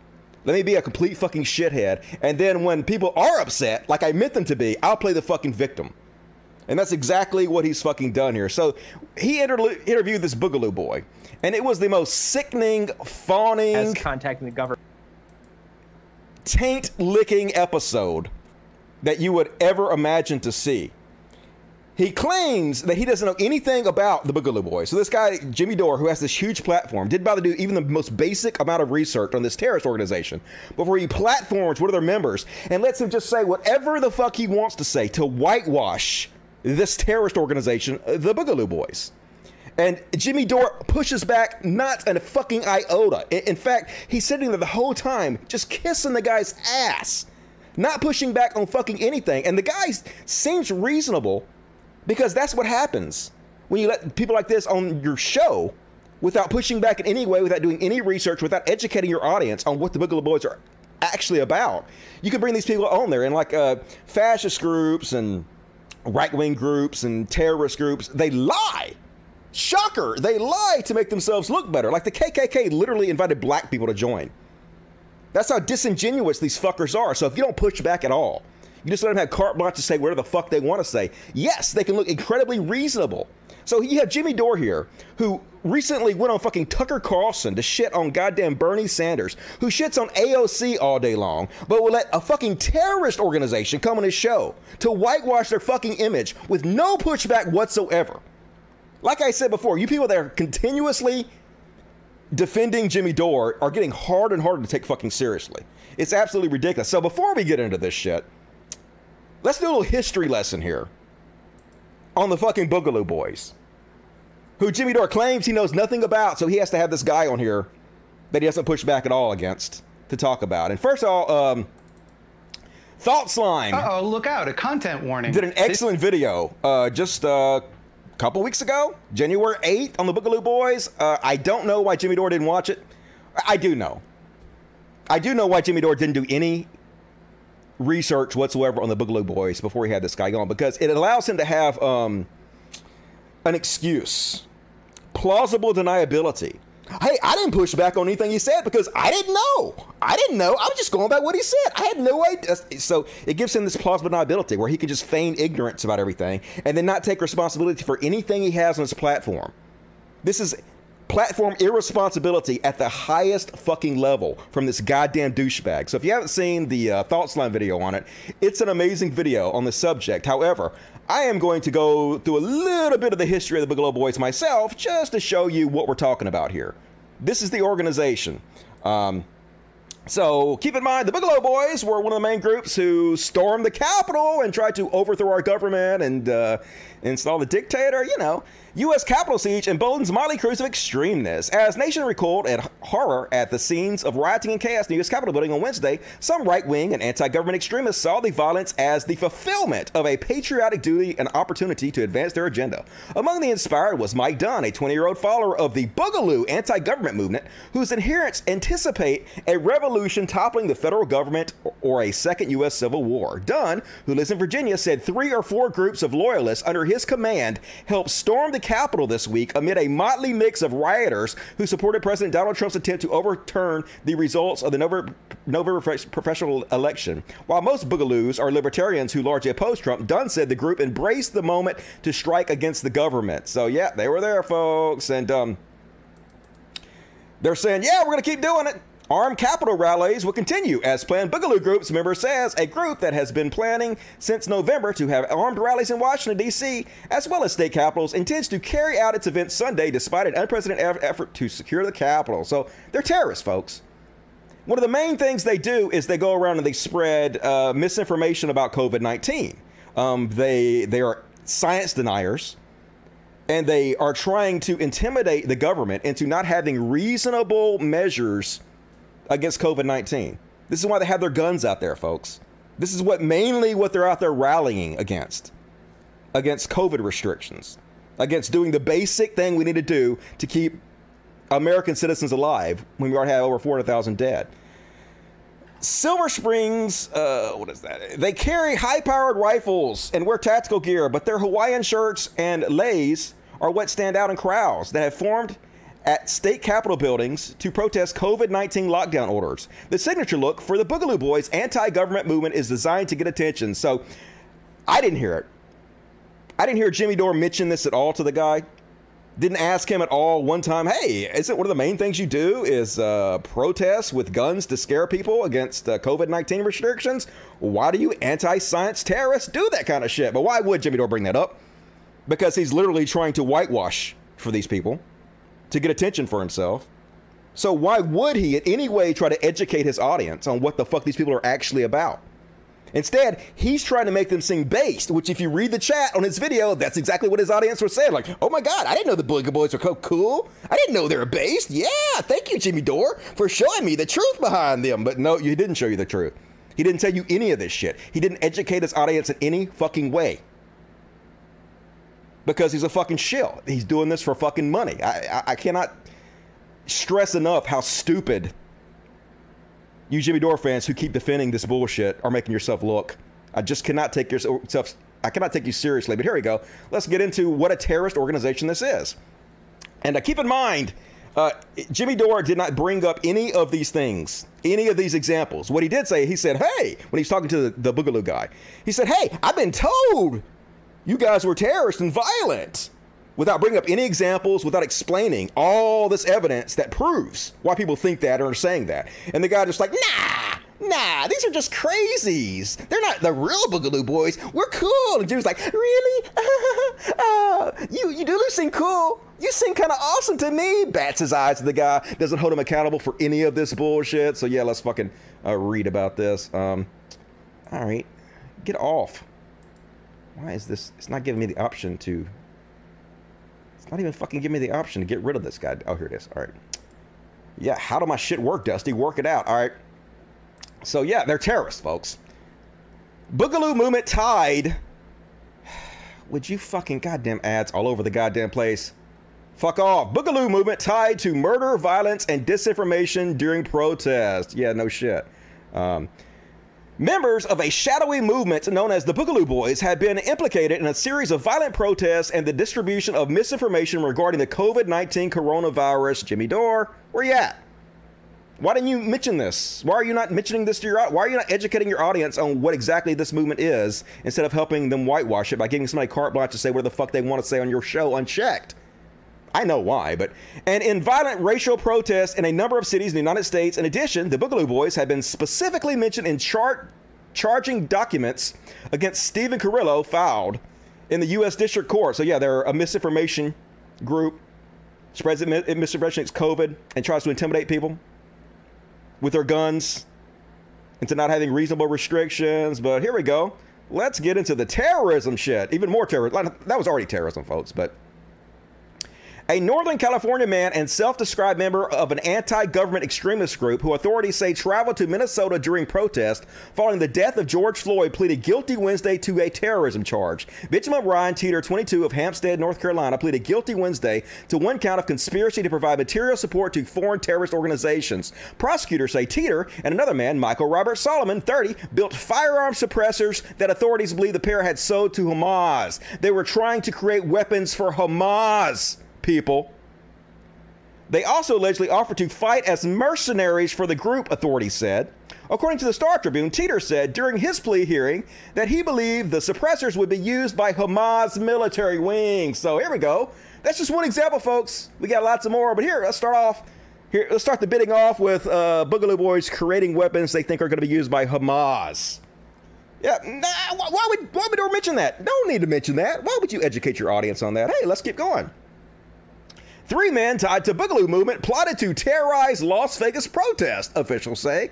Let me be a complete fucking shithead. And then when people are upset, like I meant them to be, I'll play the fucking victim. And that's exactly what he's fucking done here. So he inter- interviewed this Boogaloo boy, and it was the most sickening, fawning, as contacting the government, taint licking episode that you would ever imagine to see. He claims that he doesn't know anything about the Boogaloo Boys. So this guy, Jimmy Dore, who has this huge platform, did bother to do even the most basic amount of research on this terrorist organization before he platforms one of their members and lets him just say whatever the fuck he wants to say to whitewash this terrorist organization, uh, the Boogaloo Boys. And Jimmy Dore pushes back not a fucking iota. In fact, he's sitting there the whole time just kissing the guy's ass, not pushing back on fucking anything. And the guy seems reasonable because that's what happens when you let people like this on your show without pushing back in any way, without doing any research, without educating your audience on what the Boogaloo Boys are actually about. You can bring these people on there and like uh, fascist groups and right wing groups and terrorist groups, they lie. Shocker, they lie to make themselves look better. Like the KKK literally invited black people to join. That's how disingenuous these fuckers are. So if you don't push back at all, you just let them have carte blanche to say whatever the fuck they want to say. Yes, they can look incredibly reasonable. So you have Jimmy Dore here, who recently went on fucking Tucker Carlson to shit on goddamn Bernie Sanders, who shits on AOC all day long, but will let a fucking terrorist organization come on his show to whitewash their fucking image with no pushback whatsoever. Like I said before, you people that are continuously defending Jimmy Dore are getting harder and harder to take fucking seriously. It's absolutely ridiculous. So before we get into this shit, let's do a little history lesson here on the fucking Boogaloo Boys, who Jimmy Dore claims he knows nothing about, so he has to have this guy on here that he doesn't push back at all against to talk about. And first of all, um, Thought Slime. Uh oh, look out, a content warning. Did an excellent video uh, just uh, a couple weeks ago, January 8th, on the Boogaloo Boys. Uh, I don't know why Jimmy Dore didn't watch it. I do know. I do know why Jimmy Dore didn't do any research whatsoever on the Boogaloo Boys before he had this guy on because it allows him to have um, an excuse, plausible deniability. Hey, I didn't push back on anything he said because I didn't know. I didn't know. I was just going by what he said. I had no idea. So it gives him this plausible deniability where he can just feign ignorance about everything and then not take responsibility for anything he has on his platform. This is platform irresponsibility at the highest fucking level from this goddamn douchebag. So if you haven't seen the uh, video on it, it's an amazing video on the subject. However, I am going to go through a little bit of the history of the Boogaloo Boys myself just to show you what we're talking about here. This is the organization. Um, so keep in mind, the Boogaloo Boys were one of the main groups who stormed the Capitol and tried to overthrow our government and uh, install the dictator. You know, U.S. Capitol siege emboldens motley crews of extremeness. As nation recoiled at horror at the scenes of rioting and chaos in the U.S. Capitol building on Wednesday, some right-wing and anti-government extremists saw the violence as the fulfillment of a patriotic duty and opportunity to advance their agenda. Among the inspired was Mike Dunn, a 20-year-old follower of the Boogaloo anti-government movement, whose adherents anticipate a revolution toppling the federal government or a second U.S. Civil War. Dunn, who lives in Virginia, said three or four groups of loyalists under his command helped storm the Capitol this week amid a motley mix of rioters who supported President Donald Trump's attempt to overturn the results of the November, November professional election. While most boogaloos are libertarians who largely oppose Trump, Dunn said the group embraced the moment to strike against the government. So, yeah, they were there, folks. And um, they're saying, yeah, we're going to keep doing it. Armed capital rallies will continue as planned. Boogaloo Group's member says a group that has been planning since November to have armed rallies in Washington, D.C., as well as state capitals, intends to carry out its event Sunday despite an unprecedented effort to secure the Capitol. So they're terrorists, folks. One of the main things they do is they go around and they spread uh, misinformation about COVID 19. Um, they, they are science deniers and they are trying to intimidate the government into not having reasonable measures against COVID 19. This is why they have their guns out there, folks. This is what mainly what they're out there rallying against against COVID restrictions, against doing the basic thing we need to do to keep American citizens alive when we already have over 400,000 dead. Silver Springs, uh, what is that? They carry high powered rifles and wear tactical gear, but their Hawaiian shirts and leis are what stand out in crowds that have formed at state capitol buildings to protest COVID 19 lockdown orders. The signature look for the Boogaloo Boys anti government movement is designed to get attention. So I didn't hear it. I didn't hear Jimmy Dore mention this at all to the guy. Didn't ask him at all one time, hey, isn't one of the main things you do is uh, protest with guns to scare people against uh, COVID 19 restrictions? Why do you anti science terrorists do that kind of shit? But why would Jimmy Dore bring that up? Because he's literally trying to whitewash for these people to get attention for himself. So why would he in any way try to educate his audience on what the fuck these people are actually about? Instead, he's trying to make them sing based, which if you read the chat on his video, that's exactly what his audience was saying. Like, oh my God, I didn't know the Boogaloo Boys were so cool. I didn't know they were based. Yeah, thank you, Jimmy Dore, for showing me the truth behind them. But no, you didn't show you the truth. He didn't tell you any of this shit. He didn't educate his audience in any fucking way because he's a fucking shill. He's doing this for fucking money. I, I, I cannot stress enough how stupid you Jimmy Dore fans who keep defending this bullshit are making yourself look. I just cannot take yourself. I cannot take you seriously. But here we go. Let's get into what a terrorist organization this is. And uh, keep in mind, uh, Jimmy Dore did not bring up any of these things, any of these examples. What he did say, he said, "Hey," when he's talking to the, the Boogaloo guy, he said, "Hey, I've been told you guys were terrorists and violent without bringing up any examples, without explaining all this evidence that proves why people think that or are saying that. And the guy just like, nah, nah, these are just crazies. They're not the real Boogaloo boys. We're cool. And Jim's like, really? (laughs) uh, you, you do seem cool. You seem kind of awesome to me. Bats his eyes to the guy. Doesn't hold him accountable for any of this bullshit. So yeah, let's fucking uh, read about this. Um, all right, get off. Why is this? It's not giving me the option to. It's not even fucking giving me the option to get rid of this guy. Oh, here it is. All right. Yeah, how do my shit work, Dusty? Work it out. All right. So, yeah, they're terrorists, folks. Boogaloo movement tied. (sighs) Would you fucking goddamn ads all over the goddamn place? Fuck off. Boogaloo movement tied to murder, violence, and disinformation during protest. Yeah, no shit. Um, Members of a shadowy movement known as the Boogaloo Boys had been implicated in a series of violent protests and the distribution of misinformation regarding the COVID 19 coronavirus. Jimmy Dore, where you at? Why didn't you mention this? Why are you not mentioning this to your Why are you not educating your audience on what exactly this movement is instead of helping them whitewash it by giving somebody carte blanche to say where the fuck they want to say on your show unchecked? I know why, but and in violent racial protests in a number of cities in the United States. In addition, the Boogaloo Boys have been specifically mentioned in chart charging documents against Steven Carrillo filed in the U.S. District Court. So yeah, they're a misinformation group, spreads misinformation against COVID, and tries to intimidate people with their guns into not having reasonable restrictions. But here we go. Let's get into the terrorism shit. Even more terrorism. That was already terrorism, folks, but a Northern California man and self described member of an anti government extremist group who authorities say traveled to Minnesota during protest following the death of George Floyd pleaded guilty Wednesday to a terrorism charge. Benjamin Ryan Teeter, 22 of Hampstead, North Carolina, pleaded guilty Wednesday to one count of conspiracy to provide material support to foreign terrorist organizations. Prosecutors say Teeter and another man, Michael Robert Solomon, 30, built firearm suppressors that authorities believe the pair had sold to Hamas. They were trying to create weapons for Hamas people. They also allegedly offered to fight as mercenaries for the group, authorities said. According to the Star Tribune, Teeter said during his plea hearing that he believed the suppressors would be used by Hamas military wings. So here we go. That's just one example, folks. We got lots of more, but here, let's start off. Here, let's start the bidding off with uh, Boogaloo Boys creating weapons they think are going to be used by Hamas. Yeah, nah, why would why would we mention that? No need to mention that. Why would you educate your audience on that? Hey, let's keep going. Three men tied to Boogaloo movement plotted to terrorize Las Vegas protest, officials say.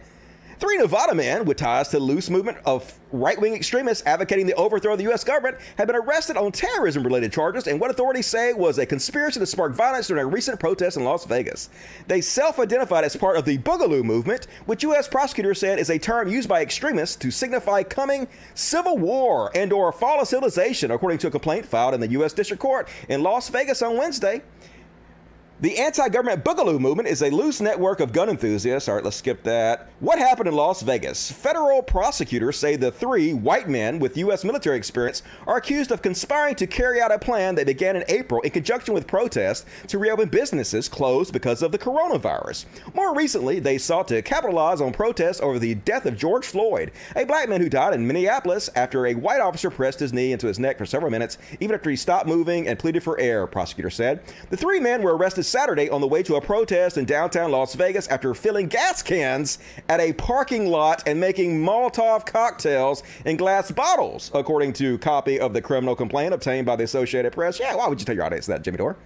Three Nevada men with ties to the loose movement of right wing extremists advocating the overthrow of the U.S. government have been arrested on terrorism related charges and what authorities say was a conspiracy to spark violence during a recent protest in Las Vegas. They self identified as part of the Boogaloo movement, which U.S. prosecutors said is a term used by extremists to signify coming civil war and or fall of civilization, according to a complaint filed in the U.S. District Court in Las Vegas on Wednesday. The anti government Boogaloo movement is a loose network of gun enthusiasts. All right, let's skip that. What happened in Las Vegas? Federal prosecutors say the three white men with U.S. military experience are accused of conspiring to carry out a plan that began in April in conjunction with protests to reopen businesses closed because of the coronavirus. More recently, they sought to capitalize on protests over the death of George Floyd, a black man who died in Minneapolis after a white officer pressed his knee into his neck for several minutes, even after he stopped moving and pleaded for air, prosecutors said. The three men were arrested Saturday on the way to a protest in downtown Las Vegas after filling gas cans at a parking lot and making Molotov cocktails in glass bottles, according to copy of the criminal complaint obtained by the Associated Press. Yeah, why would you tell your audience that, Jimmy Dore?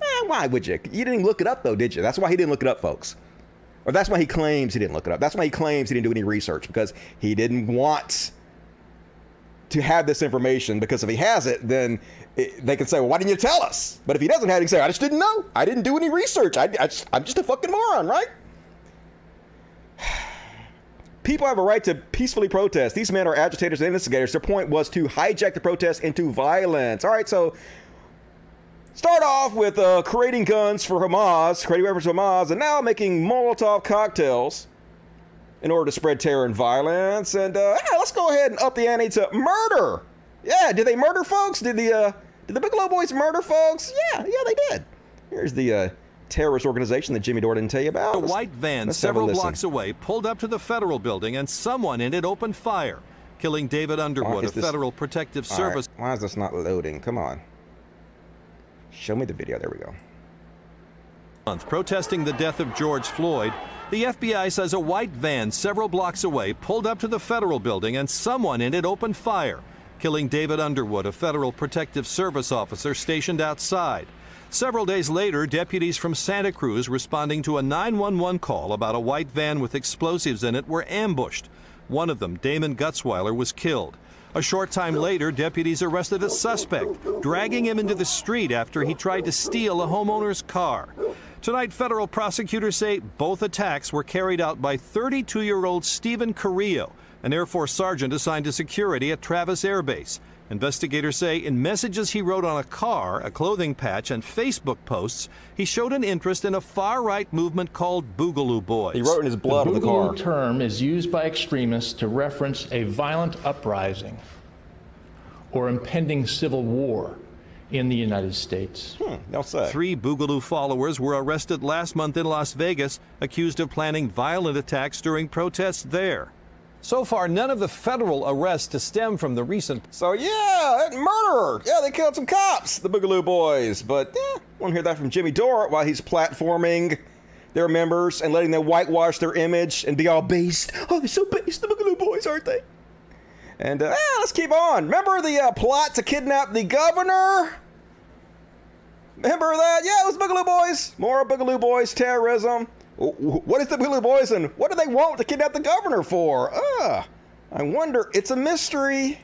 Eh, why would you? You didn't even look it up, though, did you? That's why he didn't look it up, folks. Or that's why he claims he didn't look it up. That's why he claims he didn't do any research because he didn't want to have this information because if he has it, then it, they can say, well, why didn't you tell us? But if he doesn't have it, he can say, I just didn't know. I didn't do any research. I, I just, I'm just a fucking moron, right? (sighs) People have a right to peacefully protest. These men are agitators and instigators. Their point was to hijack the protest into violence. All right, so start off with uh, creating guns for Hamas, creating weapons for Hamas, and now making Molotov cocktails in order to spread terror and violence. And uh, yeah, let's go ahead and up the ante to murder. Yeah, did they murder folks? Did the uh, did the Boogaloo Boys murder folks? Yeah, yeah, they did. Here's the uh, terrorist organization that Jimmy Dore didn't tell you about. A white van let's have a several blocks away pulled up to the federal building and someone in it opened fire, killing David Underwood, a this- federal protective All right, service. Why is this not loading? Come on. Show me the video. There we go. month protesting the death of George Floyd. The FBI says a white van several blocks away pulled up to the federal building and someone in it opened fire, killing David Underwood, a federal protective service officer stationed outside. Several days later, deputies from Santa Cruz responding to a 911 call about a white van with explosives in it were ambushed. One of them, Damon Gutzweiler, was killed. A short time later, deputies arrested a suspect, dragging him into the street after he tried to steal a homeowner's car. Tonight, federal prosecutors say both attacks were carried out by 32 year old Steven Carrillo, an Air Force sergeant assigned to security at Travis Air Base. Investigators say in messages he wrote on a car, a clothing patch, and Facebook posts, he showed an interest in a far right movement called Boogaloo Boys. He wrote in his blood the on the Boogaloo car. term is used by extremists to reference a violent uprising or impending civil war in the United States. Hmm, Three Boogaloo followers were arrested last month in Las Vegas, accused of planning violent attacks during protests there. So far, none of the federal arrests to stem from the recent. So yeah, that murderer. Yeah, they killed some cops, the Boogaloo Boys. But yeah, won't hear that from Jimmy Dore while he's platforming their members and letting them whitewash their image and be all based. Oh, they're so based, the Boogaloo Boys, aren't they? And uh, ah, let's keep on. Remember the uh, plot to kidnap the governor? Remember that? Yeah, it was Boogaloo Boys. More Boogaloo Boys terrorism. W- w- What is the Boogaloo Boys and what do they want to kidnap the governor for? Ah, I wonder. It's a mystery.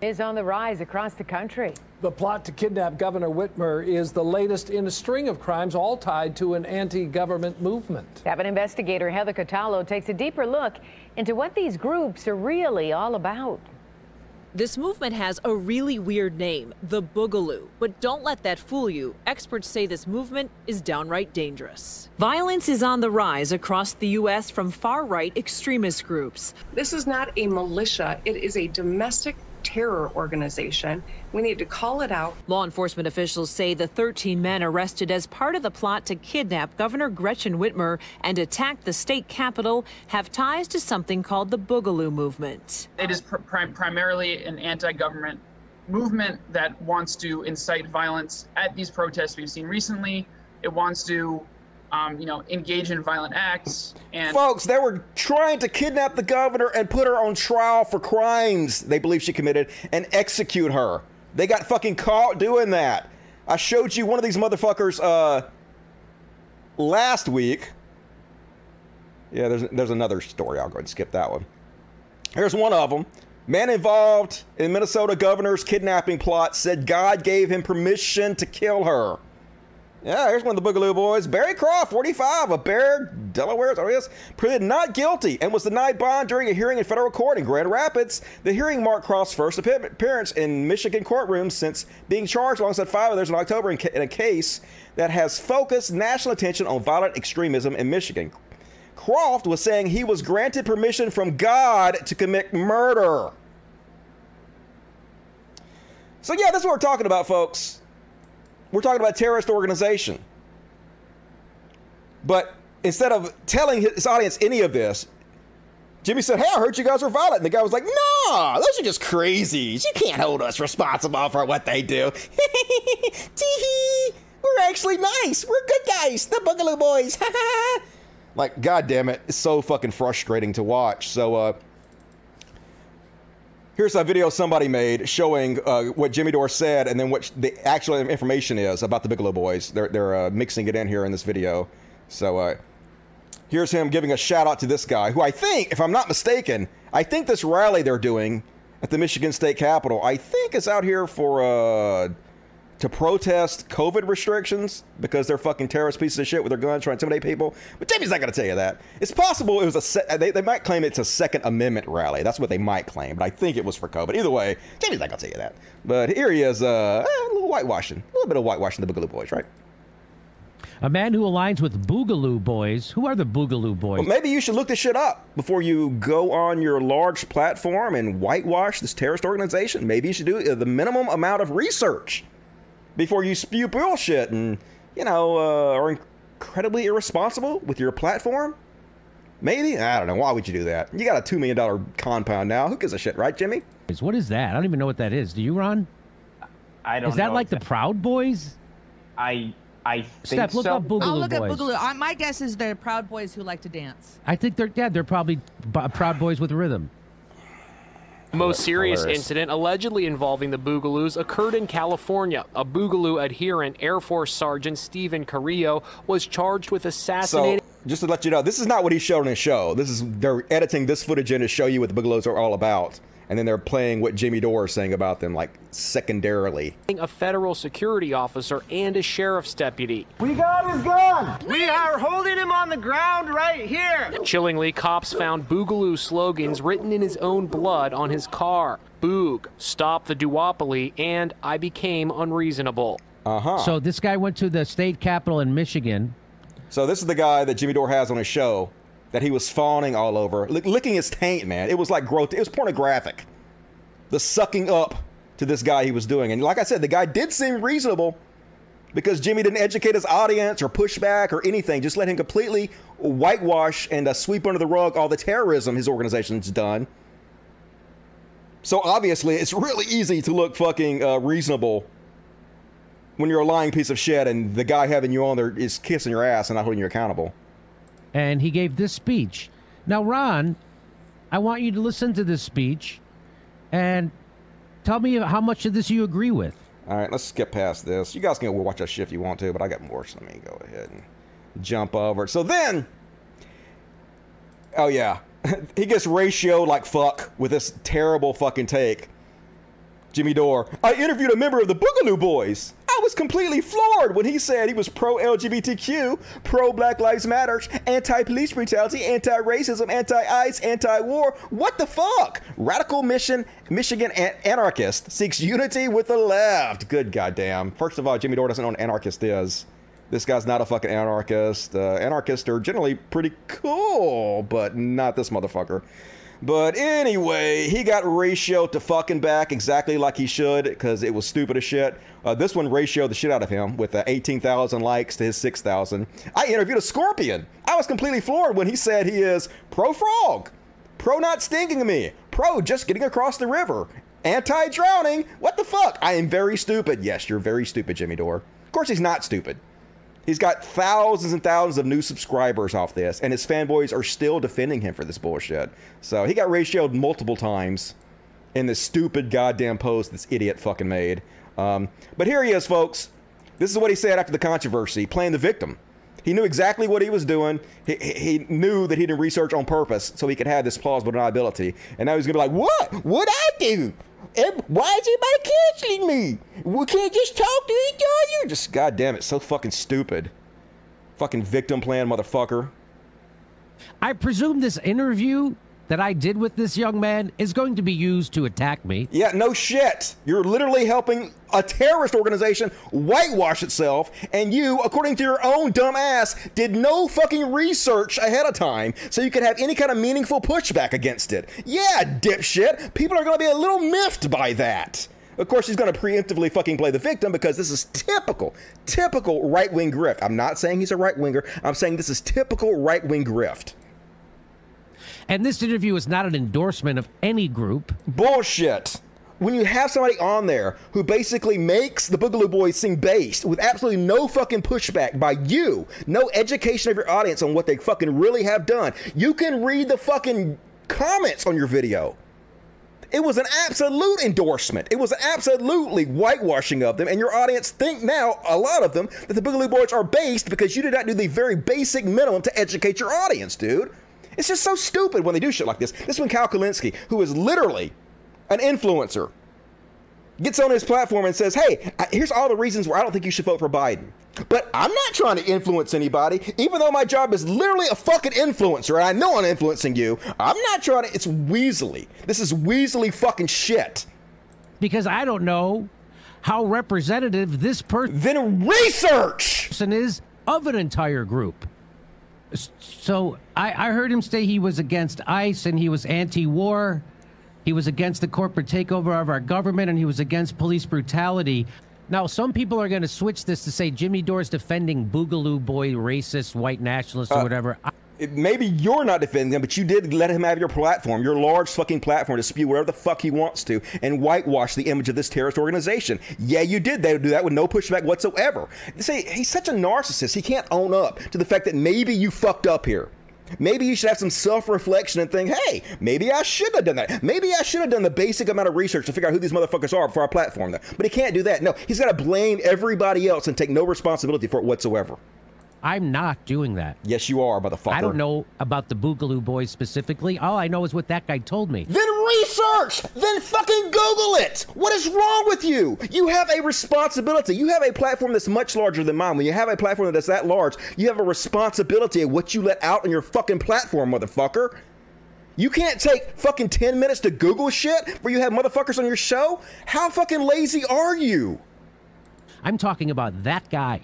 is on the rise across the country. The plot to kidnap Governor Whitmer is the latest in a string of crimes, all tied to an anti government movement. Cabin investigator Heather Catallo takes a deeper look into what these groups are really all about. This movement has a really weird name, the Boogaloo. But don't let that fool you. Experts say this movement is downright dangerous. Violence is on the rise across the U.S. from far right extremist groups. This is not a militia, it is a domestic terror organization. We need to call it out. Law enforcement officials say the 13 men arrested as part of the plot to kidnap Governor Gretchen Whitmer and attack the state capitol have ties to something called the Boogaloo movement. It is pr- prim- primarily an anti-government movement that wants to incite violence at these protests we've seen recently. It wants to, um, you know, engage in violent acts and Folks, they were trying to kidnap the governor and put her on trial for crimes they believe she committed and execute her. They got fucking caught doing that. I showed you one of these motherfuckers uh last week. Yeah, there's there's another story. I'll go and skip that one. Here's one of them. Man involved in Minnesota governor's kidnapping plot said God gave him permission to kill her. Yeah, here's one of the Boogaloo boys. Barry Croft, 45, of Bear, Delaware, is? Pleaded not guilty and was denied bond during a hearing in federal court in Grand Rapids. The hearing marked Croft's first appearance in Michigan courtrooms since being charged alongside five others in October in, in a case that has focused national attention on violent extremism in Michigan. Croft was saying he was granted permission from God to commit murder. So, yeah, that's what we're talking about, folks. We're talking about terrorist organization. But instead of telling his audience any of this, Jimmy said, Hey, I heard you guys were violent. And the guy was like, Nah, those are just crazies. You can't hold us responsible for what they do. (laughs) We're actually nice. We're good guys. The Boogaloo Boys. (laughs) like, god damn it. It's so fucking frustrating to watch. So, uh, Here's a video somebody made showing uh, what Jimmy Dore said and then what the actual information is about the Boogaloo Boys. They're, they're uh, mixing it in here in this video. So uh, here's him giving a shout out to this guy, who I think, if I'm not mistaken, I think this rally they're doing at the Michigan State Capitol, I think is out here for uh, to protest COVID restrictions because they're fucking terrorist pieces of shit with their guns trying to intimidate people. But Jimmy's not going to tell you that. It's possible it was a se- they, they might claim it's a Second Amendment rally. That's what they might claim, but I think it was for COVID. Either way, Jimmy's not going to tell you that. But here he is, uh, a little whitewashing, a little bit of whitewashing the Boogaloo Boys, right? A man who aligns with Boogaloo Boys. Who are the Boogaloo Boys? Well, maybe you should look this shit up before you go on your large platform and whitewash this terrorist organization. Maybe you should do uh, the minimum amount of research before you spew bullshit and, you know, uh, are incredibly irresponsible with your platform. Maybe? I don't know. Why would you do that? You got a $2 million compound now. Who gives a shit, right, Jimmy? What is that? I don't even know what that is. Do you, Ron? I don't Is that know like the. Proud Boys? I I think Steph, look so. up Boogaloo I'll look Boys. at Boogaloo. I, my guess is they're Proud Boys who like to dance. I think they're yeah, they're probably b- Proud Boys with rhythm. The most serious Hilarious. incident allegedly involving the Boogaloos occurred in California. A Boogaloo adherent, Air Force Sergeant Steven Carrillo, was charged with So, assassinating. Just to let you know, this is not what he showed in his show. This is they're editing this footage in to show you what the Boogaloo's are all about, and then they're playing what Jimmy Dore is saying about them, like secondarily. A federal security officer and a sheriff's deputy. We got his gun. We are holding him on the ground right here. Chillingly, cops found Boogaloo slogans written in his own blood on his car. Boog, stop the duopoly, and I became unreasonable. Uh huh. So this guy went to the state capitol in Michigan. So this is the guy that Jimmy Dore has on his show that he was fawning all over, lick- licking his taint, man. It was like growth. It was pornographic. The sucking up to this guy he was doing, and like I said, the guy did seem reasonable because Jimmy didn't educate his audience or push back or anything. Just let him completely whitewash and uh, sweep under the rug all the terrorism his organization's done. So obviously, it's really easy to look fucking uh, reasonable when you're a lying piece of shit and the guy having you on there is kissing your ass and not holding you accountable. and he gave this speech. Now, Ron, I want you to listen to this speech and tell me how much of this you agree with. All right, let's skip past this. You guys can go watch that shit if you want to, but I got more, so let me go ahead and jump over. So then, oh yeah, (laughs) he gets ratioed like fuck with this terrible fucking take. Jimmy Dore. I interviewed a member of the Boogaloo Boys. I was completely floored when he said he was pro LGBTQ, pro Black Lives Matter, anti police brutality, anti racism, anti ICE, anti war. What the fuck? Radical mission, Michigan an- anarchist seeks unity with the left. Good goddamn. First of all, Jimmy Dore doesn't know what an anarchist is. This guy's not a fucking anarchist. Uh, anarchists are generally pretty cool, but not this motherfucker. But anyway, he got ratioed to fucking back exactly like he should because it was stupid as shit. Uh, this one ratioed the shit out of him with uh, 18,000 likes to his 6,000. I interviewed a scorpion. I was completely floored when he said he is pro frog, pro not stinging me, pro just getting across the river, anti drowning. What the fuck? I am very stupid. Yes, you're very stupid, Jimmy Dore. Of course, he's not stupid. He's got thousands and thousands of new subscribers off this, and his fanboys are still defending him for this bullshit. So he got ratioed multiple times in this stupid goddamn post this idiot fucking made. Um, but here he is, folks. This is what he said after the controversy, playing the victim. He knew exactly what he was doing. He, he, knew that he did research on purpose so he could have this plausible deniability. And now he's gonna be like, "What? What I do? Ev- Why is everybody canceling me? We can't just talk to each other." Just goddamn it, so fucking stupid. Fucking victim plan, motherfucker. I presume this interview that I did with this young man is going to be used to attack me. Yeah, no shit. You're literally helping a terrorist organization whitewash itself, and you, according to your own dumb ass, did no fucking research ahead of time so you could have any kind of meaningful pushback against it. Yeah, dipshit. People are gonna be a little miffed by that. Of course, he's going to preemptively fucking play the victim because this is typical, typical right wing grift. I'm not saying he's a right winger. I'm saying this is typical right wing grift. And this interview is not an endorsement of any group. Bullshit. When you have somebody on there who basically makes the Boogaloo Boys seem based with absolutely no fucking pushback by you, no education of your audience on what they fucking really have done, you can read the fucking comments on your video. It was an absolute endorsement. It was absolutely whitewashing of them, and your audience think now, a lot of them, that the Boogaloo Boys are based because you did not do the very basic minimum to educate your audience, dude. It's just so stupid when they do shit like this. This one, Kyle Kulinski, who is literally an influencer, gets on his platform and says, Hey, here's all the reasons why I don't think you should vote for Biden. But I'm not trying to influence anybody, even though my job is literally a fucking influencer, and I know I'm influencing you. I'm not trying to. It's Weasley. This is Weasley fucking shit. Because I don't know how representative this person then research is of an entire group. So I, I heard him say he was against ICE and he was anti-war. He was against the corporate takeover of our government and he was against police brutality. Now, some people are going to switch this to say Jimmy Dore's defending Boogaloo Boy racist, white nationalist, or Uh, whatever. I- It- Maybe you're not defending him, but you did let him have your platform, your large fucking platform to spew whatever the fuck he wants to and whitewash the image of this terrorist organization. Yeah, you did that, do that with no pushback whatsoever. Say, he's such a narcissist, he can't own up to the fact that maybe you fucked up here. Maybe you should have some self reflection and think, hey, maybe I should have done that. Maybe I should have done the basic amount of research to figure out who these motherfuckers are before I platform them. But he can't do that. No, he's got to blame everybody else and take no responsibility for it whatsoever. I'm not doing that. Yes, you are, motherfucker. I don't know about the Boogaloo Boys specifically. All I know is what that guy told me. Then research! Then fucking Google it! What is wrong with you? You have a responsibility. You have a platform that's much larger than mine. When you have a platform that's that large, you have a responsibility of what you let out on your fucking platform, motherfucker. You can't take fucking 10 minutes to Google shit where you have motherfuckers on your show? How fucking lazy are you? I'm talking about that guy.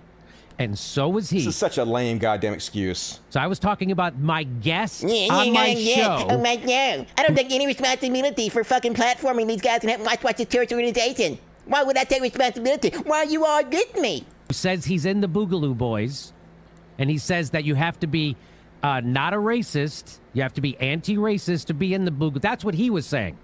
And so was he. This is such a lame goddamn excuse. So I was talking about my guest Yeah, on yeah, my yeah, show. Oh my no. I don't take any responsibility for fucking platforming these guys and having watch watch the terrorist organization. Why would I take responsibility? Why you all with me? who says he's in the Boogaloo Boys, and he says that you have to be uh, not a racist, you have to be anti-racist to be in the Boogaloo. That's what he was saying.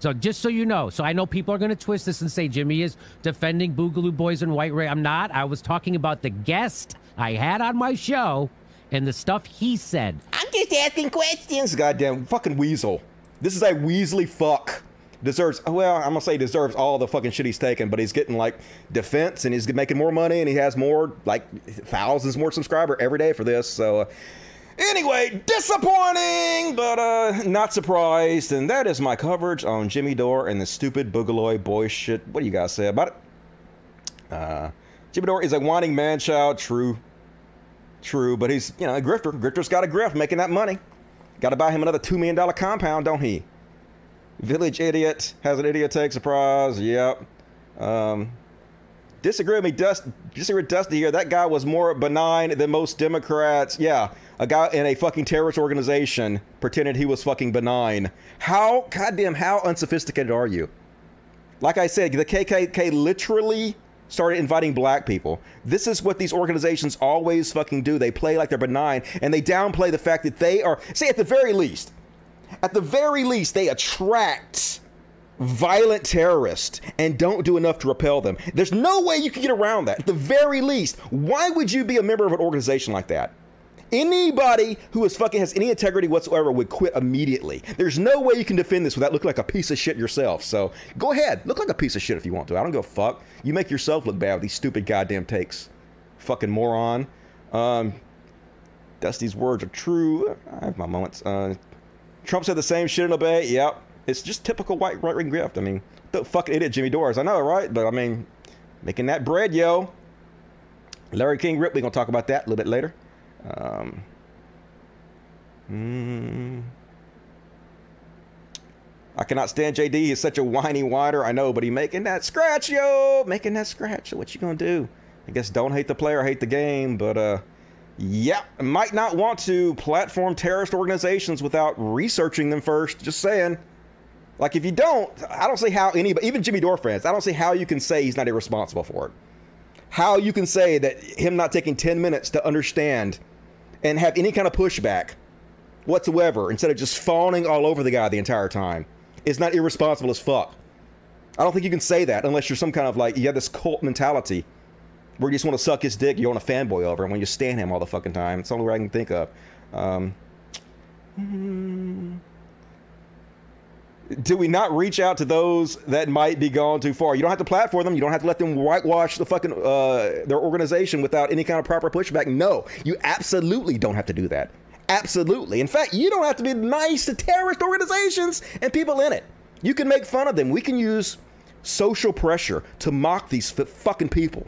So just so you know, so I know people are going to twist this and say Jimmy is defending Boogaloo Boys and white race. I'm not. I was talking about the guest I had on my show and the stuff he said. I'm just asking questions. Goddamn fucking weasel. This is a Weasley fuck. Deserves, well, I'm gonna say deserves all the fucking shit he's taken, but he's getting like defense and he's making more money and he has more, like thousands more subscriber every day for this. So, uh, anyway, disappointing, but uh, not surprised. And that is my coverage on Jimmy Dore and the stupid Boogaloo boy shit. What do you guys say about it? Uh, Jimmy Dore is a whining man child, true. True, but he's, you know, a grifter. Grifter's got a grift making that money. Got to buy him another $2 million compound, don't he? Village idiot has an idiot take surprise. Yep. Um, disagree with me, Dust. Disagree with Dusty here. That guy was more benign than most Democrats. Yeah, a guy in a fucking terrorist organization pretended he was fucking benign. How goddamn how unsophisticated are you? Like I said, the KKK literally started inviting black people. This is what these organizations always fucking do. They play like they're benign and they downplay the fact that they are, say, at the very least, at the very least, they attract violent terrorists and don't do enough to repel them. There's no way you can get around that. At the very least, why would you be a member of an organization like that? Anybody who is fucking has any integrity whatsoever would quit immediately. There's no way you can defend this without looking like a piece of shit yourself. So go ahead, look like a piece of shit if you want to. I don't a fuck. You make yourself look bad with these stupid goddamn takes. Fucking moron. Um, Dusty's words are true. I have my moments. Uh, Trump said the same shit in a debate. Yep. It's just typical white right wing grift. I mean, the fucking idiot Jimmy Dores. I know, right? But I mean, making that bread, yo. Larry King Ripley, gonna talk about that a little bit later. Um, mm, I cannot stand JD. He's such a whiny whiner. I know, but he making that scratch, yo, making that scratch. So what you gonna do? I guess don't hate the player, hate the game. But uh, yeah, might not want to platform terrorist organizations without researching them first. Just saying. Like if you don't, I don't see how anybody, even Jimmy Dore fans, I don't see how you can say he's not irresponsible for it. How you can say that him not taking 10 minutes to understand and have any kind of pushback whatsoever instead of just fawning all over the guy the entire time is not irresponsible as fuck. I don't think you can say that unless you're some kind of like, you have this cult mentality where you just want to suck his dick, you want a fanboy over him when you stand him all the fucking time. It's the only way I can think of. Um, do we not reach out to those that might be gone too far? You don't have to platform them. You don't have to let them whitewash the fucking uh, their organization without any kind of proper pushback. No, you absolutely don't have to do that. Absolutely. In fact, you don't have to be nice to terrorist organizations and people in it. You can make fun of them. We can use social pressure to mock these fucking people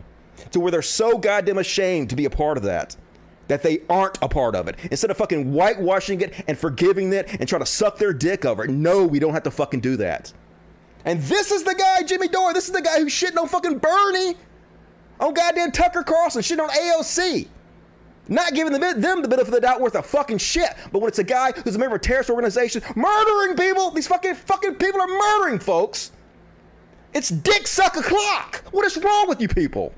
to where they're so goddamn ashamed to be a part of that that they aren't a part of it. Instead of fucking whitewashing it and forgiving it and trying to suck their dick over it. No, we don't have to fucking do that. And this is the guy, Jimmy Dore. This is the guy who shitting on fucking Bernie, on goddamn Tucker Carlson, shitting on AOC. Not giving them, them the benefit of the doubt worth a fucking shit. But when it's a guy who's a member of a terrorist organization murdering people, these fucking fucking people are murdering folks. It's dick suck o'clock. What is wrong with you people?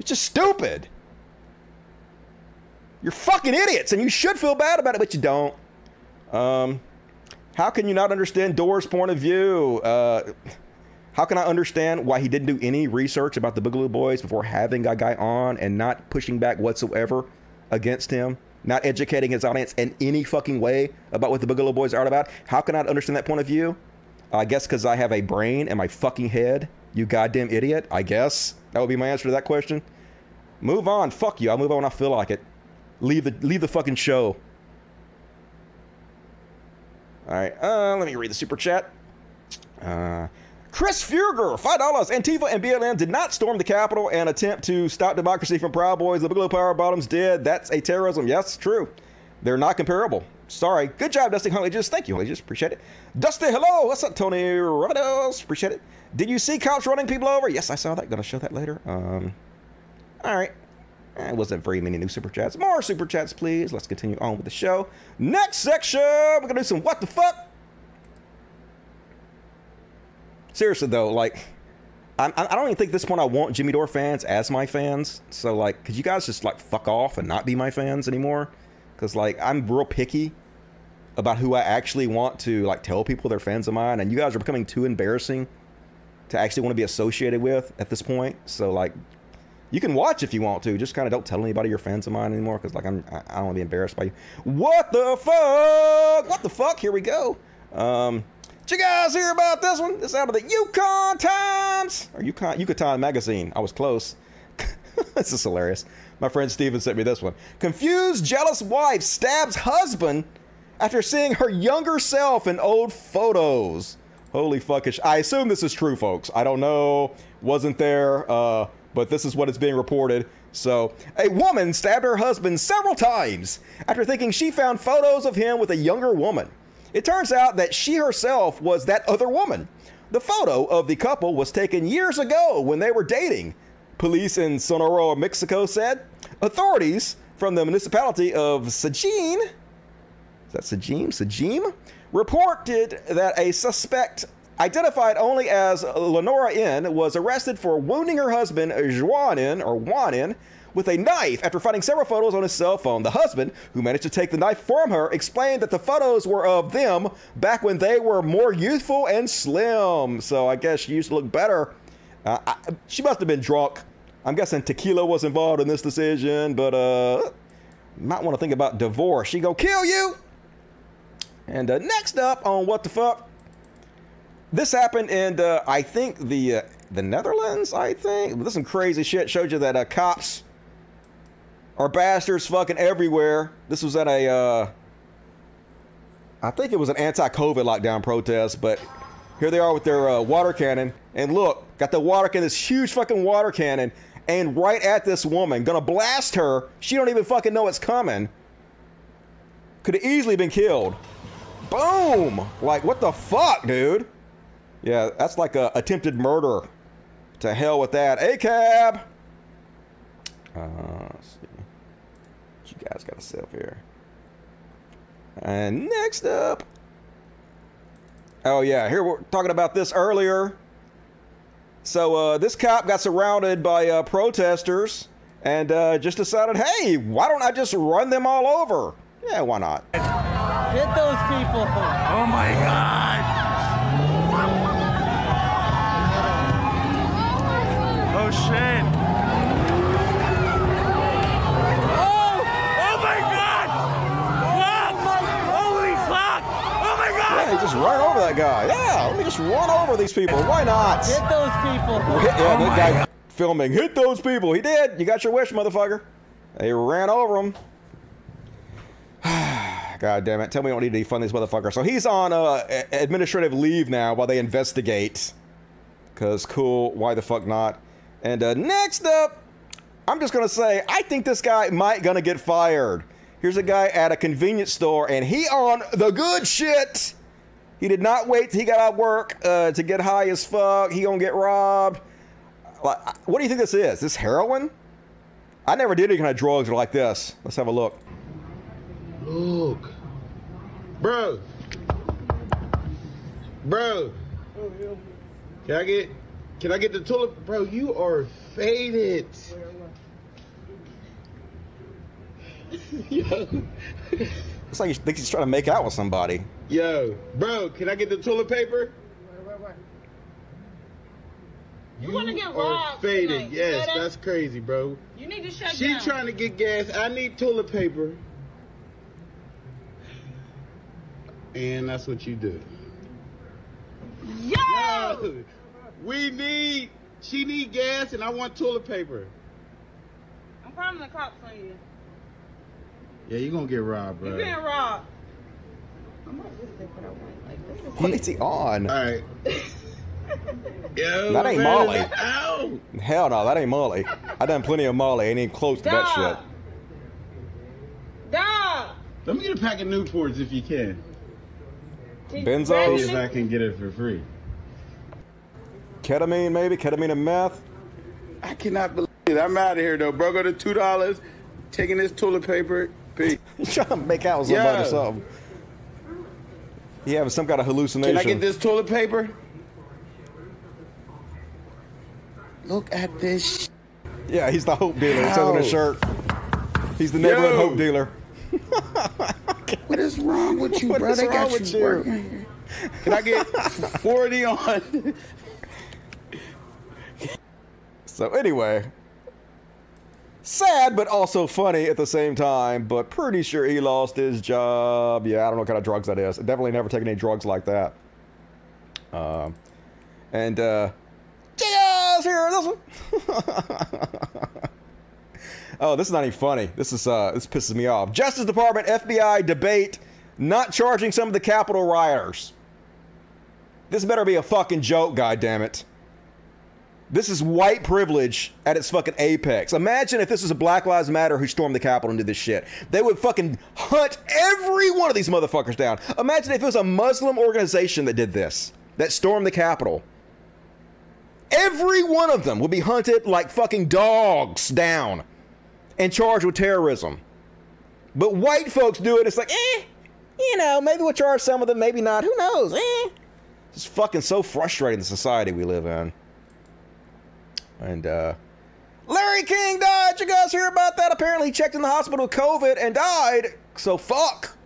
It's just stupid. You're fucking idiots, and you should feel bad about it, but you don't. Um, how can you not understand Dore's point of view? Uh, how can I understand why he didn't do any research about the Boogaloo Boys before having a guy on and not pushing back whatsoever against him? Not educating his audience in any fucking way about what the Boogaloo Boys are about? How can I understand that point of view? I guess because I have a brain in my fucking head You goddamn idiot. I guess that would be my answer to that question. Move on. Fuck you. I'll move on when I feel like it. Leave the leave the fucking show. All right. Uh, let me read the super chat. Uh, Chris Fugger, five dollars. Antifa and BLM did not storm the Capitol and attempt to stop democracy from Proud Boys. The Boogaloo Power Bottoms did. That's a terrorism. Yes, true. They're not comparable. Sorry. Good job, Dusty Huntley. Just thank you, Huntley. Just appreciate it. Dusty, hello. What's up, Tony Ravidos? Appreciate it. Did you see cops running people over? Yes, I saw that. Gonna show that later. Um. All right. It wasn't very many new super chats. More super chats, please. Let's continue on with the show. Next section, we're gonna do some what the fuck. Seriously though, like, I'm, I don't even think at this point I want Jimmy Dore fans as my fans. So like, could you guys just like fuck off and not be my fans anymore? Because like, I'm real picky about who I actually want to like tell people they're fans of mine, and you guys are becoming too embarrassing to actually want to be associated with at this point. So like, you can watch if you want to. Just kind of don't tell anybody you're fans of mine anymore because like I'm I don't want to be embarrassed by you. What the fuck? What the fuck? Here we go. Um, did you guys hear about this one? This out of the Yukon Times or Yukon Yucatan Magazine. I was close. (laughs) this is hilarious. My friend Steven sent me this one. Confused, jealous wife stabs husband after seeing her younger self in old photos. Holy fuckish. I assume this is true, folks. I don't know. Wasn't there. Uh, but this is what is being reported. So, a woman stabbed her husband several times after thinking she found photos of him with a younger woman. It turns out that she herself was that other woman. The photo of the couple was taken years ago when they were dating, police in Sonora, Mexico said. Authorities from the municipality of Sajin, is that Sajim? Sajim? Reported that a suspect identified only as Lenora N, was arrested for wounding her husband, Juan N, or Juan N, with a knife after finding several photos on his cell phone. The husband, who managed to take the knife from her, explained that the photos were of them back when they were more youthful and slim. So I guess she used to look better. Uh, I, she must have been drunk. I'm guessing tequila was involved in this decision, but uh, might want to think about divorce. She gonna kill you. And uh, next up on what the fuck, this happened in uh, I think the uh, the Netherlands. I think this is some crazy shit. Showed you that uh, cops are bastards fucking everywhere. This was at a uh, I think it was an anti-COVID lockdown protest, but here they are with their uh, water cannon. And look, got the water cannon, this huge fucking water cannon, and right at this woman, gonna blast her. She don't even fucking know it's coming. Could have easily been killed. Boom! Like what the fuck, dude? Yeah, that's like a attempted murder. To hell with that. A cab. Uh, let's see. What you guys got to say up here? And next up. Oh yeah, here we're talking about this earlier. So uh, this cop got surrounded by uh, protesters and uh, just decided, hey, why don't I just run them all over? Yeah, why not? Hit those people. Oh my God. Oh shit. Oh! Oh my god! Fuck! Holy fuck! Oh my god! Yeah, just run over that guy. Yeah, let me just run over these people. Why not? Hit those people. Hit- (laughs) yeah, Oh that guy God. filming. Hit those people. He did. You got your wish, motherfucker. They ran over him. (sighs) God damn it. Tell me we don't need to defund these motherfuckers. So he's on uh, administrative leave now while they investigate. Because cool. Why the fuck not? And uh, next up, I'm just going to say, I think this guy might going to get fired. Here's a guy at a convenience store, and he on the good shit. He did not wait till he got out of work uh, to get high as fuck. He gonna get robbed. Like, what do you think this is? This heroin? I never did any kind of drugs are like this. Let's have a look. Look. Bro. Bro. Can I get can I get the toilet paper? bro, you are faded. (laughs) Yo. It's like he thinks he's trying to make out with somebody. Yo, bro, can I get the toilet paper? You want to get are robbed? faded. tonight. Yes, Better? that's crazy, bro. You need to shut She down. trying to get gas. I need toilet paper. And that's what you do. Yo! We need. She need gas, and I want toilet paper. I'm calling the cops on you. Yeah, you're gonna get robbed, bro. You're getting robbed. I'm gonna just say what I want. Like, this is what is he on? All right. (laughs) Yo, That ain't man, Molly. Ow! Hell no, that ain't Molly. I done plenty of Molly. Ain't even close to that shit. Dog. Let me get a pack of Newports if you can. Benzos? See if I can get it for free. Ketamine, maybe? Ketamine and meth? I cannot believe it. I'm out of here though, bro. Go to two dollars, taking this toilet paper. Peace. (laughs) You trying to make out with somebody or something? He having some kind of hallucination. Can I get this toilet paper? Look at this. Yeah, he's the hope dealer. It says on his shirt. He's the neighborhood Yo. hope dealer. (laughs) What is wrong with you, What bro? They wrong got with you you? Can I get 40 on? So anyway, sad but also funny at the same time. But pretty sure he lost his job. Yeah, I don't know what kind of drugs that is. Definitely never taken any drugs like that. Um, and uh, here. This one. (laughs) oh, this is not even funny. This is uh, this pisses me off. Justice Department FBI debate not charging some of the Capitol rioters. This better be a fucking joke, goddammit. This is white privilege at its fucking apex. Imagine if this was a Black Lives Matter who stormed the Capitol and did this shit. They would fucking hunt every one of these motherfuckers down. Imagine if it was a Muslim organization that did this, that stormed the Capitol. Every one of them would be hunted like fucking dogs down and charged with terrorism. But white folks do it, it's like, eh, you know, maybe we'll charge some of them, maybe not. Who knows? Eh. It's fucking so frustrating the society we live in. And uh Larry King died. You guys hear about that? Apparently he checked in the hospital with COVID and died. So fuck.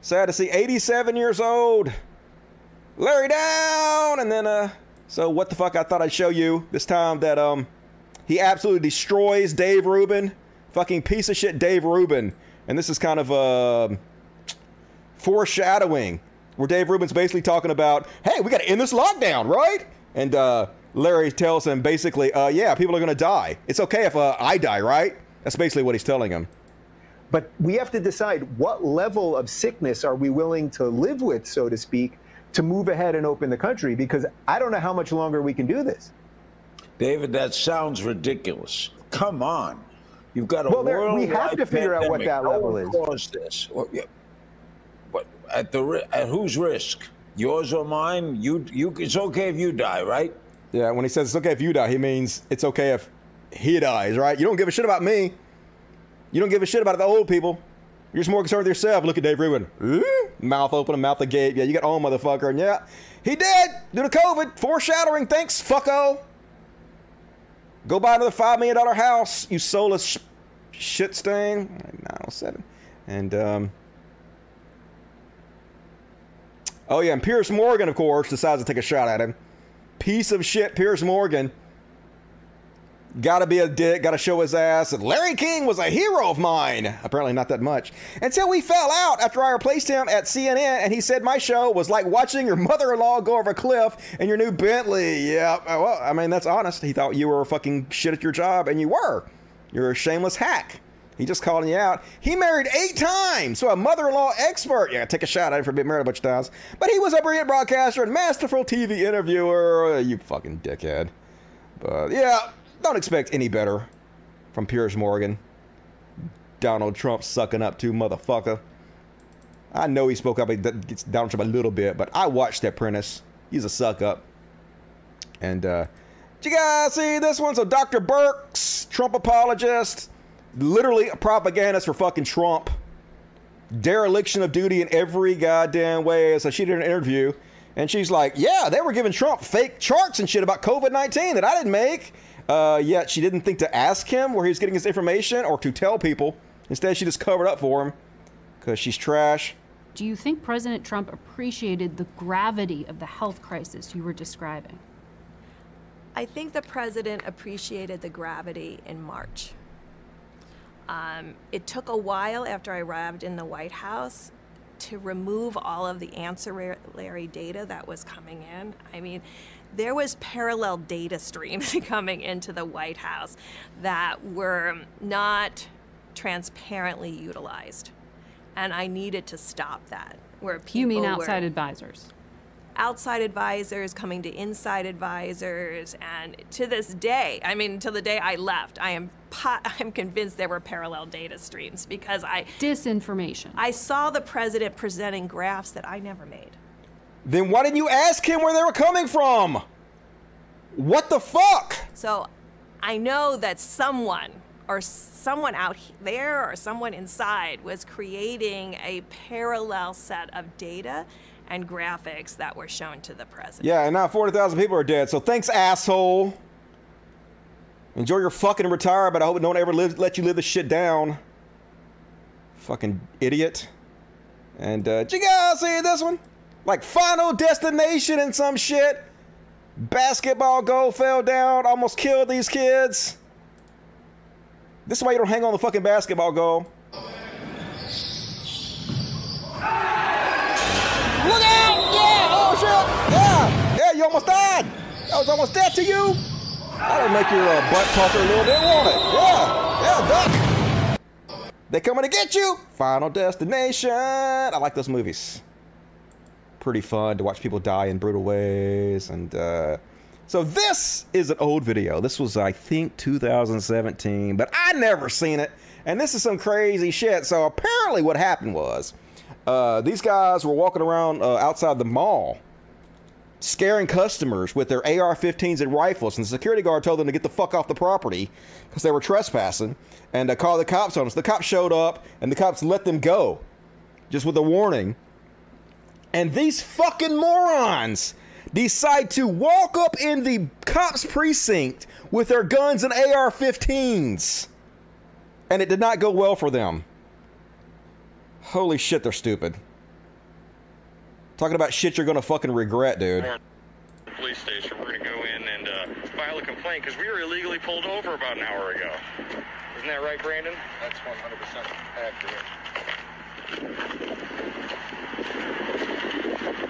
Sad to see 87 years old. Larry down and then uh so what the fuck I thought I'd show you this time that um he absolutely destroys Dave Rubin. Fucking piece of shit Dave Rubin. And this is kind of uh foreshadowing where Dave Rubin's basically talking about, hey, we got to end this lockdown, right? And uh, Larry tells him basically, uh, yeah, people are going to die. It's okay if uh, I die, right? That's basically what he's telling him. But we have to decide what level of sickness are we willing to live with, so to speak, to move ahead and open the country, because I don't know how much longer we can do this. David, that sounds ridiculous. Come on. You've got a Well, there- we have to figure out what that level one is. caused this. Well, yeah. But at the at whose risk? Yours or mine? You you. It's okay if you die, right? Yeah, when he says it's okay if you die, he means it's okay if he dies, right? You don't give a shit about me. You don't give a shit about the old people. You're just more concerned with yourself. Look at Dave Rubin. Mouth open, mouth agape. Yeah, you got on, motherfucker. And yeah, he did due to COVID. Foreshadowing. Thanks, fucko. Go buy another $5 million house, you soulless sh- shit stain. 907. And, um, oh, yeah, and Pierce Morgan, of course, decides to take a shot at him. Piece of shit, Pierce Morgan. Gotta be a dick, gotta show his ass. And Larry King was a hero of mine. Apparently, not that much. Until we fell out after I replaced him at CNN, and he said my show was like watching your mother in law go over a cliff in your new Bentley. Yeah, well, I mean, that's honest. He thought you were fucking shit at your job, and you were. You're a shameless hack. He just calling you out. He married eight times, so a mother-in-law expert. Yeah, take a shot at him for being married a bunch of times. But he was a brilliant broadcaster and masterful TV interviewer. You fucking dickhead. But yeah, don't expect any better from Piers Morgan. Donald Trump sucking up to motherfucker. I know he spoke up against Donald Trump a little bit, but I watched The Apprentice. He's a suck up. And uh, did you guys see this one? So Dr. Birx, Trump apologist, literally a propagandist for fucking Trump. Dereliction of duty in every goddamn way. So she did an interview, and she's like, "Yeah, they were giving Trump fake charts and shit about COVID nineteen that I didn't make." Uh, yet she didn't think to ask him where he was getting his information or to tell people. Instead, she just covered up for him because she's trash. Do you think President Trump appreciated the gravity of the health crisis you were describing? I think the president appreciated the gravity in March. Um, it took a while after I arrived in the White House to remove all of the ancillary data that was coming in. I mean, there was parallel data streams (laughs) coming into the White House that were not transparently utilized. And I needed to stop that. Where people You mean were- outside advisors? outside advisors coming to inside advisors and to this day i mean till the day i left i am (laughs) i'm convinced there were parallel data streams because i disinformation i saw the president presenting graphs that i never made Then why didn't you ask him where they were coming from? What the fuck? so i know that someone or someone out there or someone inside was creating a parallel set of data and graphics that were shown to the president Yeah, and now 40,000 people are dead. So thanks, asshole. Enjoy your fucking retire, but I hope no one ever lives, let you live this shit down. Fucking idiot. And uh, did you guys see this one? Like Final Destination and some shit. Basketball goal fell down, almost killed these kids. This is why you don't hang on the fucking basketball goal. Look out! Yeah! Oh shit! Yeah! Yeah, you almost died! That was almost dead to you! That'll make your uh, butt talker a little bit, won't it? Yeah! Yeah, duck! They coming to get you! Final Destination! I like those movies. Pretty fun to watch people die in brutal ways. And uh, so this is an old video. This was, I think, 2017, but I never seen it. And this is some crazy shit. So apparently, what happened was uh, these guys were walking around uh, outside the mall scaring customers with their AR-15s and rifles, and the security guard told them to get the fuck off the property because they were trespassing and uh, call the cops on us. The cops showed up, and the cops let them go, just with a warning. And these fucking morons decide to walk up in the cops precinct with their guns and AR-15s, and it did not go well for them. Holy shit, they're stupid. Talking about shit you're gonna fucking regret, dude. police station. We're going to go in and uh, file a complaint because we were illegally pulled over about an hour ago. Isn't that right, Brandon? That's 100% accurate.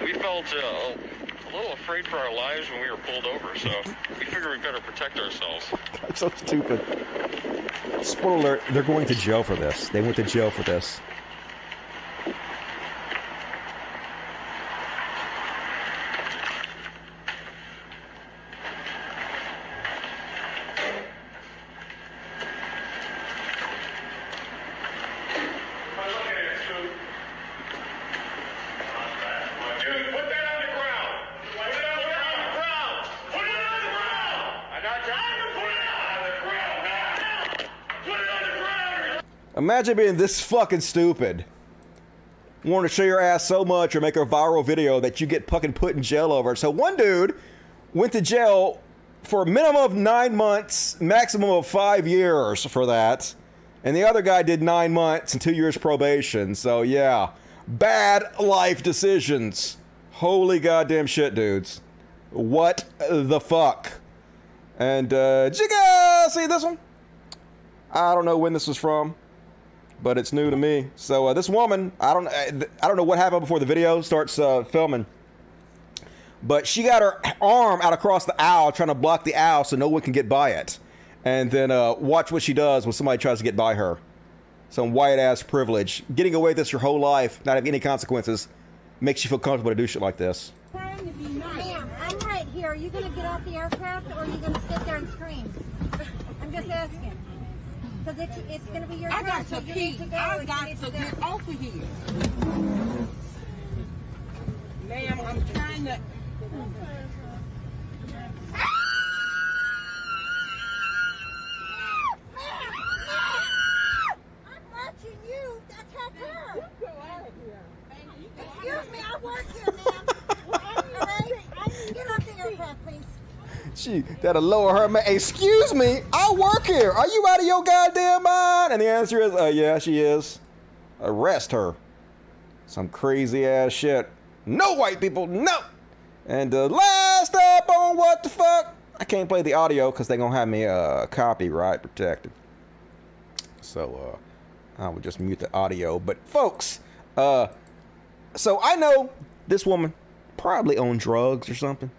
We felt uh, a little afraid for our lives when we were pulled over, so we figured we better protect ourselves. That's so stupid. Spoiler alert, they're going to jail for this. They went to jail for this. Dude, put that on the ground! Put it on the ground! Put it on the ground! I'm not trying to put it on the ground now! Put it on the ground! Imagine being this fucking stupid. Want to show your ass so much or make a viral video that you get fucking put in jail over. So one dude went to jail for a minimum of nine months, maximum of five years for that. And the other guy did nine months and two years probation. So yeah, bad life decisions. Holy goddamn shit, dudes. What the fuck? And uh, did you guys see this one? I don't know when this was from, but it's new to me. So uh, this woman, I don't, I don't know what happened before the video starts uh, filming, but she got her arm out across the aisle trying to block the aisle so no one can get by it, and then uh, watch what she does when somebody tries to get by her. Some white ass privilege, getting away with this your whole life, not having any consequences, makes you feel comfortable to do shit like this. Ma'am, I'm right here. Are you to get off the aircraft or are you to sit there and scream? (laughs) I'm just asking. Because it's, it's going to be your I turn. got so to you need to go. I got to go. get off of here. Ma'am, I'm trying to. That'll lower her. Excuse me, I work here. Are you out of your goddamn mind? And the answer is, uh, yeah, she is. Arrest her. Some crazy ass shit. No white people, no. And uh, last up on what the fuck? I can't play the audio because they're gonna have me uh, copyright protected. So uh, I will just mute the audio. But folks, uh, So I know this woman probably on drugs or something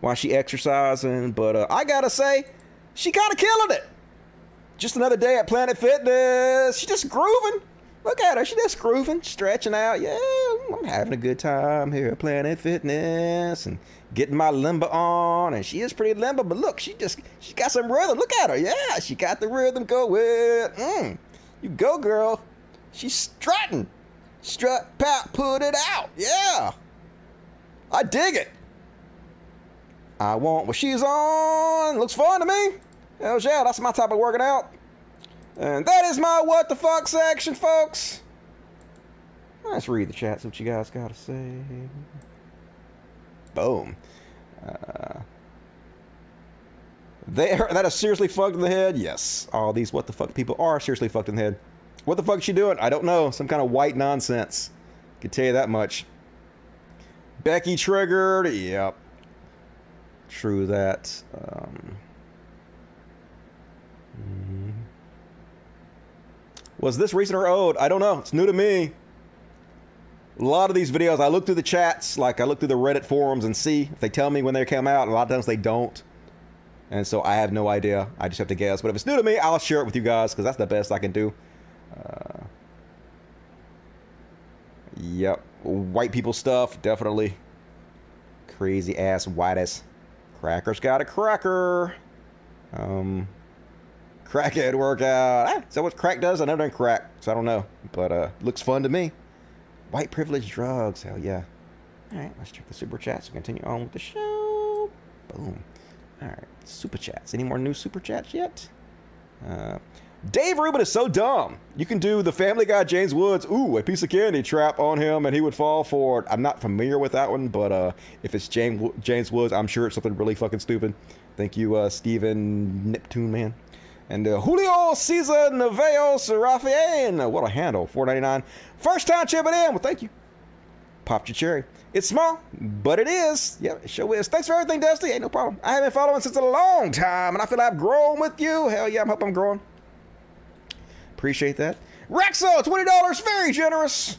while she exercising, but uh, I gotta say, she kind of killing it. Just another day at Planet Fitness. She just grooving. Look at her. She just grooving, stretching out. Yeah, I'm having a good time here at Planet Fitness and getting my limber on. And she is pretty limber, but look, she just she got some rhythm. Look at her. Yeah, she got the rhythm going. Mm, you go, girl. She's strutting. Strut, pat, put it out. Yeah. I dig it. I want what she's on. Looks fun to me. Hell yeah, that's my type of working out. And that is my what the fuck section, folks. Let's read the chat, see what you guys got to say. Boom. Uh, they are, that is seriously fucked in the head. Yes, all these what the fuck people are seriously fucked in the head. What the fuck is she doing? I don't know. Some kind of white nonsense. Can tell you that much. Becky triggered. Yep. True that. Um, mhm. Was this recent or old? I don't know. It's new to me. A lot of these videos, I look through the chats, like I look through the Reddit forums and see if they tell me when they come out. A lot of times they don't. And so I have no idea. I just have to guess. But if it's new to me, I'll share it with you guys because that's the best I can do. Uh, yep. White people stuff, definitely. Crazy ass white ass. Cracker's got a cracker. Um, crackhead workout. Ah, is that what crack does? I never done crack, so I don't know. But uh, looks fun to me. White privilege drugs. Hell yeah. All right, let's check the super chats and continue on with the show. Boom. All right, super chats. Any more new super chats yet? Uh, Dave Rubin is so dumb. You can do the Family Guy James Woods, ooh, a piece of candy trap on him, and he would fall for it. I'm not familiar with that one, but uh, if it's James James Woods, I'm sure it's something really fucking stupid. Thank you, uh, Steven Neptune Man. And uh, Julio Cesar Naveos Rafael. What a handle. 499. First time chipping in. Well, thank you. Popped your cherry. It's small, but it is. Yeah, it sure is. Thanks for everything, Dusty. Ain't no problem. I have been following since a long time, and I feel I've grown with you. Hell yeah, I hope I'm growing. Appreciate that. Rexo, $20. Very generous.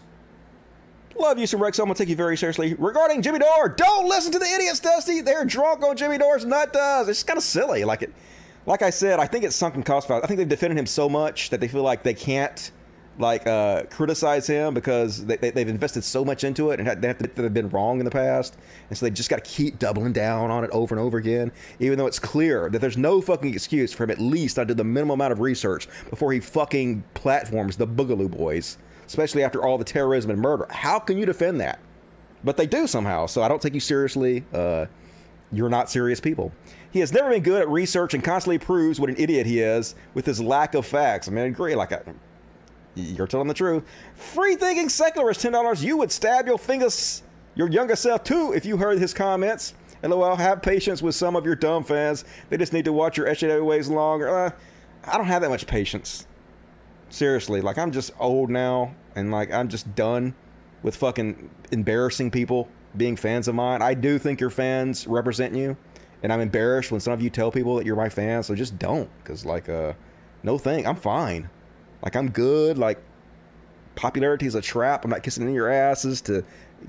Love you some Rexo. I'm going to take you very seriously. Regarding Jimmy Dore, don't listen to the idiots, Dusty. They're drunk on Jimmy Dore's nut does. It's kind of silly. Like it. Like I said, I think it's sunken cost. I think they've defended him so much that they feel like they can't like uh, criticize him because they, they, have invested so much into it and they have to, they've been wrong in the past, and so they just got to keep doubling down on it over and over again, even though it's clear that there's no fucking excuse for him at least to do the minimum amount of research before he fucking platforms the Boogaloo Boys, especially after all the terrorism and murder. How can you defend that? But they do somehow, so I don't take you seriously. Uh, you're not serious people. He has never been good at research and constantly proves what an idiot he is with his lack of facts. I mean, I agree. Like, I, you're telling the truth. Free thinking secularist, ten dollars. You would stab your fingers, your younger self too, if you heard his comments. And LOL. Have patience with some of your dumb fans. They just need to watch your SJW ways longer. Uh, I don't have that much patience. Seriously, like I'm just old now, and like I'm just done with fucking embarrassing people being fans of mine. I do think your fans represent you and I'm embarrassed when some of you tell people that you're my fan. So just don't, because like, uh, no thing. I'm fine. Like I'm good. Like popularity is a trap. I'm not kissing in your asses to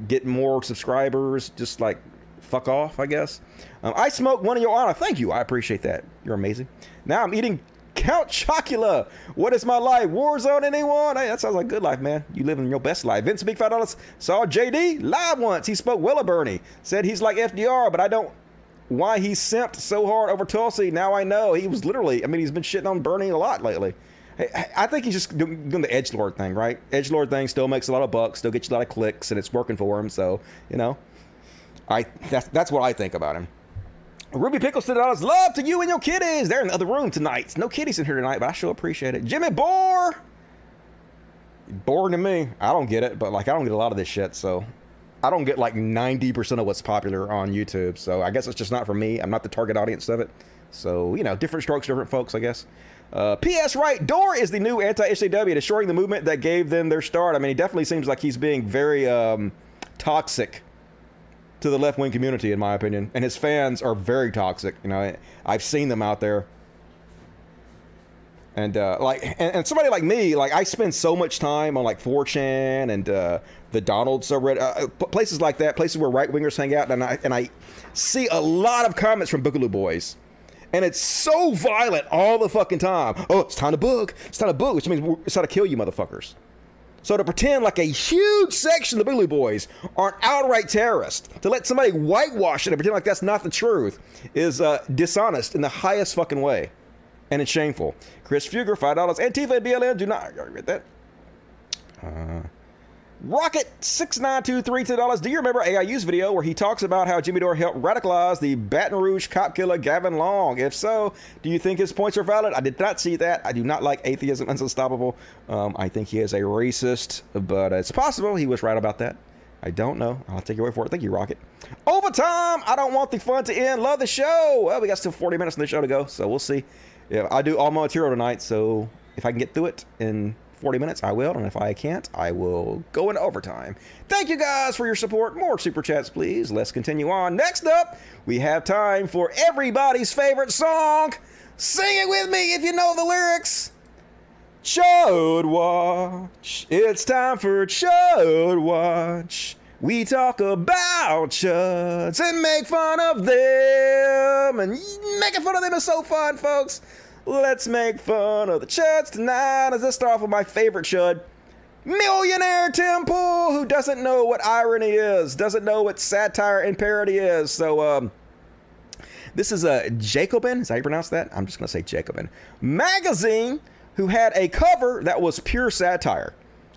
get more subscribers. Just like fuck off, I guess. Um, I smoke one of your honor. Thank you. I appreciate that. You're amazing. Now I'm eating Count Chocula. What is my life? Warzone, anyone? Hey, that sounds like good life, man. You living your best life. Vince Big Five Dollars saw JD live once. He spoke well of Bernie. Said he's like FDR, but I don't why he simped so hard over Tulsi. Now I know he was literally. I mean, he's been shitting on Bernie a lot lately. I think he's just doing the edge lord thing, right? Edge lord thing still makes a lot of bucks, still gets you a lot of clicks, and it's working for him. So you know, I that's that's what I think about him. Ruby Pickles said, "I love to you and your kitties. They're in the other room tonight. No kitties in here tonight, but I sure appreciate it." Jimmy Boar, boring to me. I don't get it, but like I don't get a lot of this shit, so I don't get like 90% of what's popular on YouTube. So I guess it's just not for me. I'm not the target audience of it. So, you know, different strokes, different folks, I guess. Uh, P.S. Right, Dore is the new anti-SJW, destroying the movement that gave them their start. I mean, he definitely seems like he's being very um, toxic to the left-wing community, in my opinion. And his fans are very toxic. You know, I've seen them out there. And uh, like, and, and somebody like me, like I spend so much time on like 4chan and uh, the Donald subreddit, uh, places like that, places where right wingers hang out, and I and I see a lot of comments from Boogaloo Boys, and it's so violent all the fucking time. Oh, it's time to boog. It's time to boog, which means it's time to kill you, motherfuckers. So to pretend like a huge section of the Boogaloo Boys aren't outright terrorists, to let somebody whitewash it and pretend like that's not the truth, is uh, dishonest in the highest fucking way, and it's shameful. Chris Fugger, five dollars. Antifa and BLM do not. Read that. Uh, Rocket six nine two three two dollars. Do you remember AIU's video where he talks about how Jimmy Dore helped radicalize the Baton Rouge cop killer Gavin Long? If so, do you think his points are valid? I did not see that. I do not like Atheism Is Unstoppable. Um, I think he is a racist, but it's possible he was right about that. I don't know. I'll take your word for it. Thank you, Rocket. Overtime. I don't want the fun to end. Love the show. Well, we got still 40 minutes in the show to go, so we'll see. Yeah, I do all my material tonight, so if I can get through it in 40 minutes, I will. And if I can't, I will go into overtime. Thank you guys for your support. More super chats, please. Let's continue on. Next up, we have time for everybody's favorite song. Sing it with me if you know the lyrics. Chud Watch. It's time for Chud Watch. We talk about chuds and make fun of them. And making fun of them is so fun, folks. Let's make fun of the chuds tonight. As let's start off with my favorite chud. Millionaire Tim Pool, who doesn't know what irony is, doesn't know what satire and parody is. So, um, this is a Jacobin. Is that how you pronounce that? I'm just going to say Jacobin. Magazine, who had a cover that was pure satire.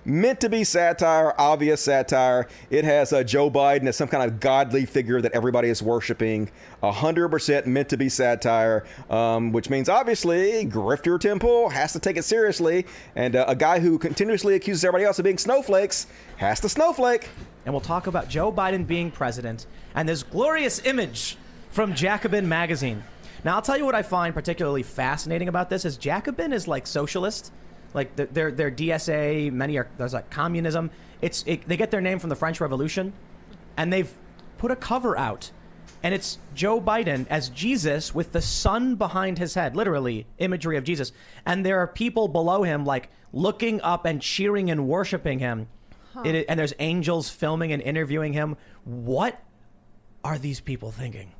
Meant to be satire, obvious satire. It has uh, Joe Biden as some kind of godly figure that everybody is worshiping. 100% meant to be satire, um, which means obviously Grifter Tim Pool has to take it seriously. And uh, a guy who continuously accuses everybody else of being snowflakes has to snowflake. And we'll talk about Joe Biden being president and this glorious image from Jacobin magazine. Now, I'll tell you what I find particularly fascinating about this is Jacobin is like socialist, like the- their their DSA. Many are there's like communism. It's it, they get their name from the French Revolution, and they've put a cover out, and it's Joe Biden as Jesus with the sun behind his head, literally imagery of Jesus, and there are people below him like looking up and cheering and worshiping him. Huh. It- and there's angels filming and interviewing him. What are these people thinking?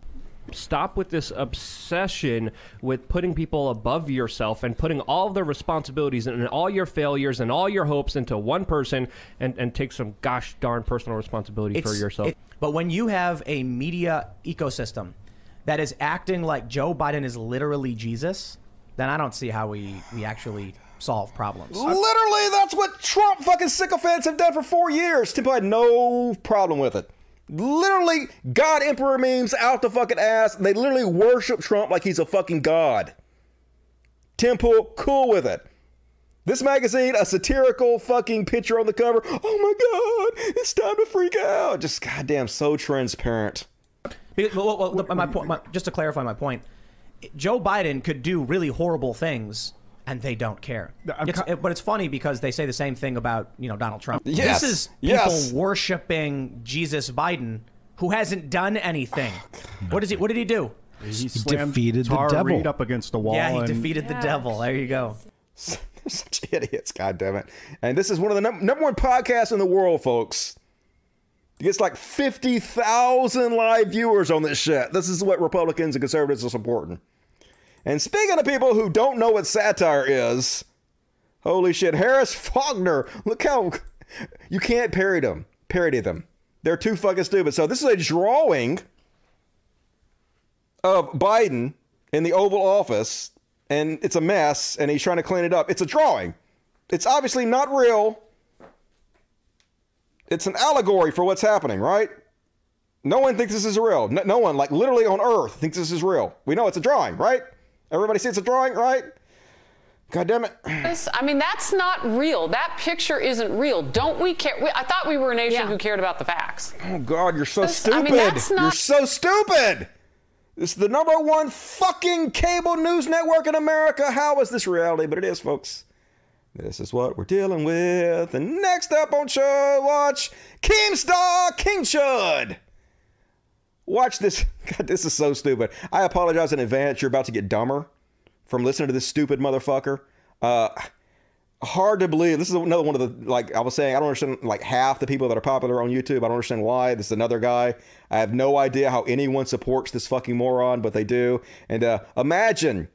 Stop with this obsession with putting people above yourself and putting all of the responsibilities and all your failures and all your hopes into one person and, and take some gosh darn personal responsibility for yourself. it- but when you have a media ecosystem that is acting like Joe Biden is literally Jesus, then I don't see how we, we actually solve problems. Literally, that's what Trump fucking sycophants have done for four years. Tim Pool had no problem with it. Literally, God Emperor memes out the fucking ass. They literally worship Trump like he's a fucking god. Tim Pool, cool with it. This magazine, a satirical fucking picture on the cover. Oh my god, it's time to freak out. Just goddamn so transparent. Because- well, well, my point, my, just to clarify my point, Joe Biden could do really horrible things, and they don't care. It's- it- but it's funny because they say the same thing about you know Donald Trump. Yes, This is people yes. worshiping Jesus Biden, who hasn't done anything. Oh, what is he? What did he do? He defeated the devil. Reed up against the wall. Yeah, he and- defeated the devil. There you go. (laughs) Such idiots, God damn it! And this is one of the num- number one podcasts in the world, folks. It gets like 50,000 live viewers on this shit. This is what Republicans and conservatives are supporting. And speaking of people who don't know what satire is, holy shit, Harris Faulkner, look how you can't parody them. Parody them. They're too fucking stupid. So this is a drawing of Biden in the Oval Office, and it's a mess, and he's trying to clean it up. It's a drawing. It's obviously not real. It's an allegory for what's happening, right? No one thinks this is real. No, no one, like literally on Earth, thinks this is real. We know it's a drawing, right? Everybody see it's a drawing, right? God damn it. I mean, that's not real. That picture isn't real. Don't we care? We, I thought we were a nation who cared about the facts. Oh God, you're so This- I stupid. mean, that's You're so stupid. This is the number one fucking cable news network in America. How is this reality? But it is, folks. This is what we're dealing with. And next up on Chud Watch, Keemstar King Chud. Watch this. (laughs) God, this is so stupid. I apologize in advance. You're about to get dumber from listening to this stupid motherfucker. Uh, hard to believe. This is another one of the like I was saying. I don't understand like half the people that are popular on YouTube. I don't understand why. This is another guy. I have no idea how anyone supports this fucking moron, but they do. And uh, imagine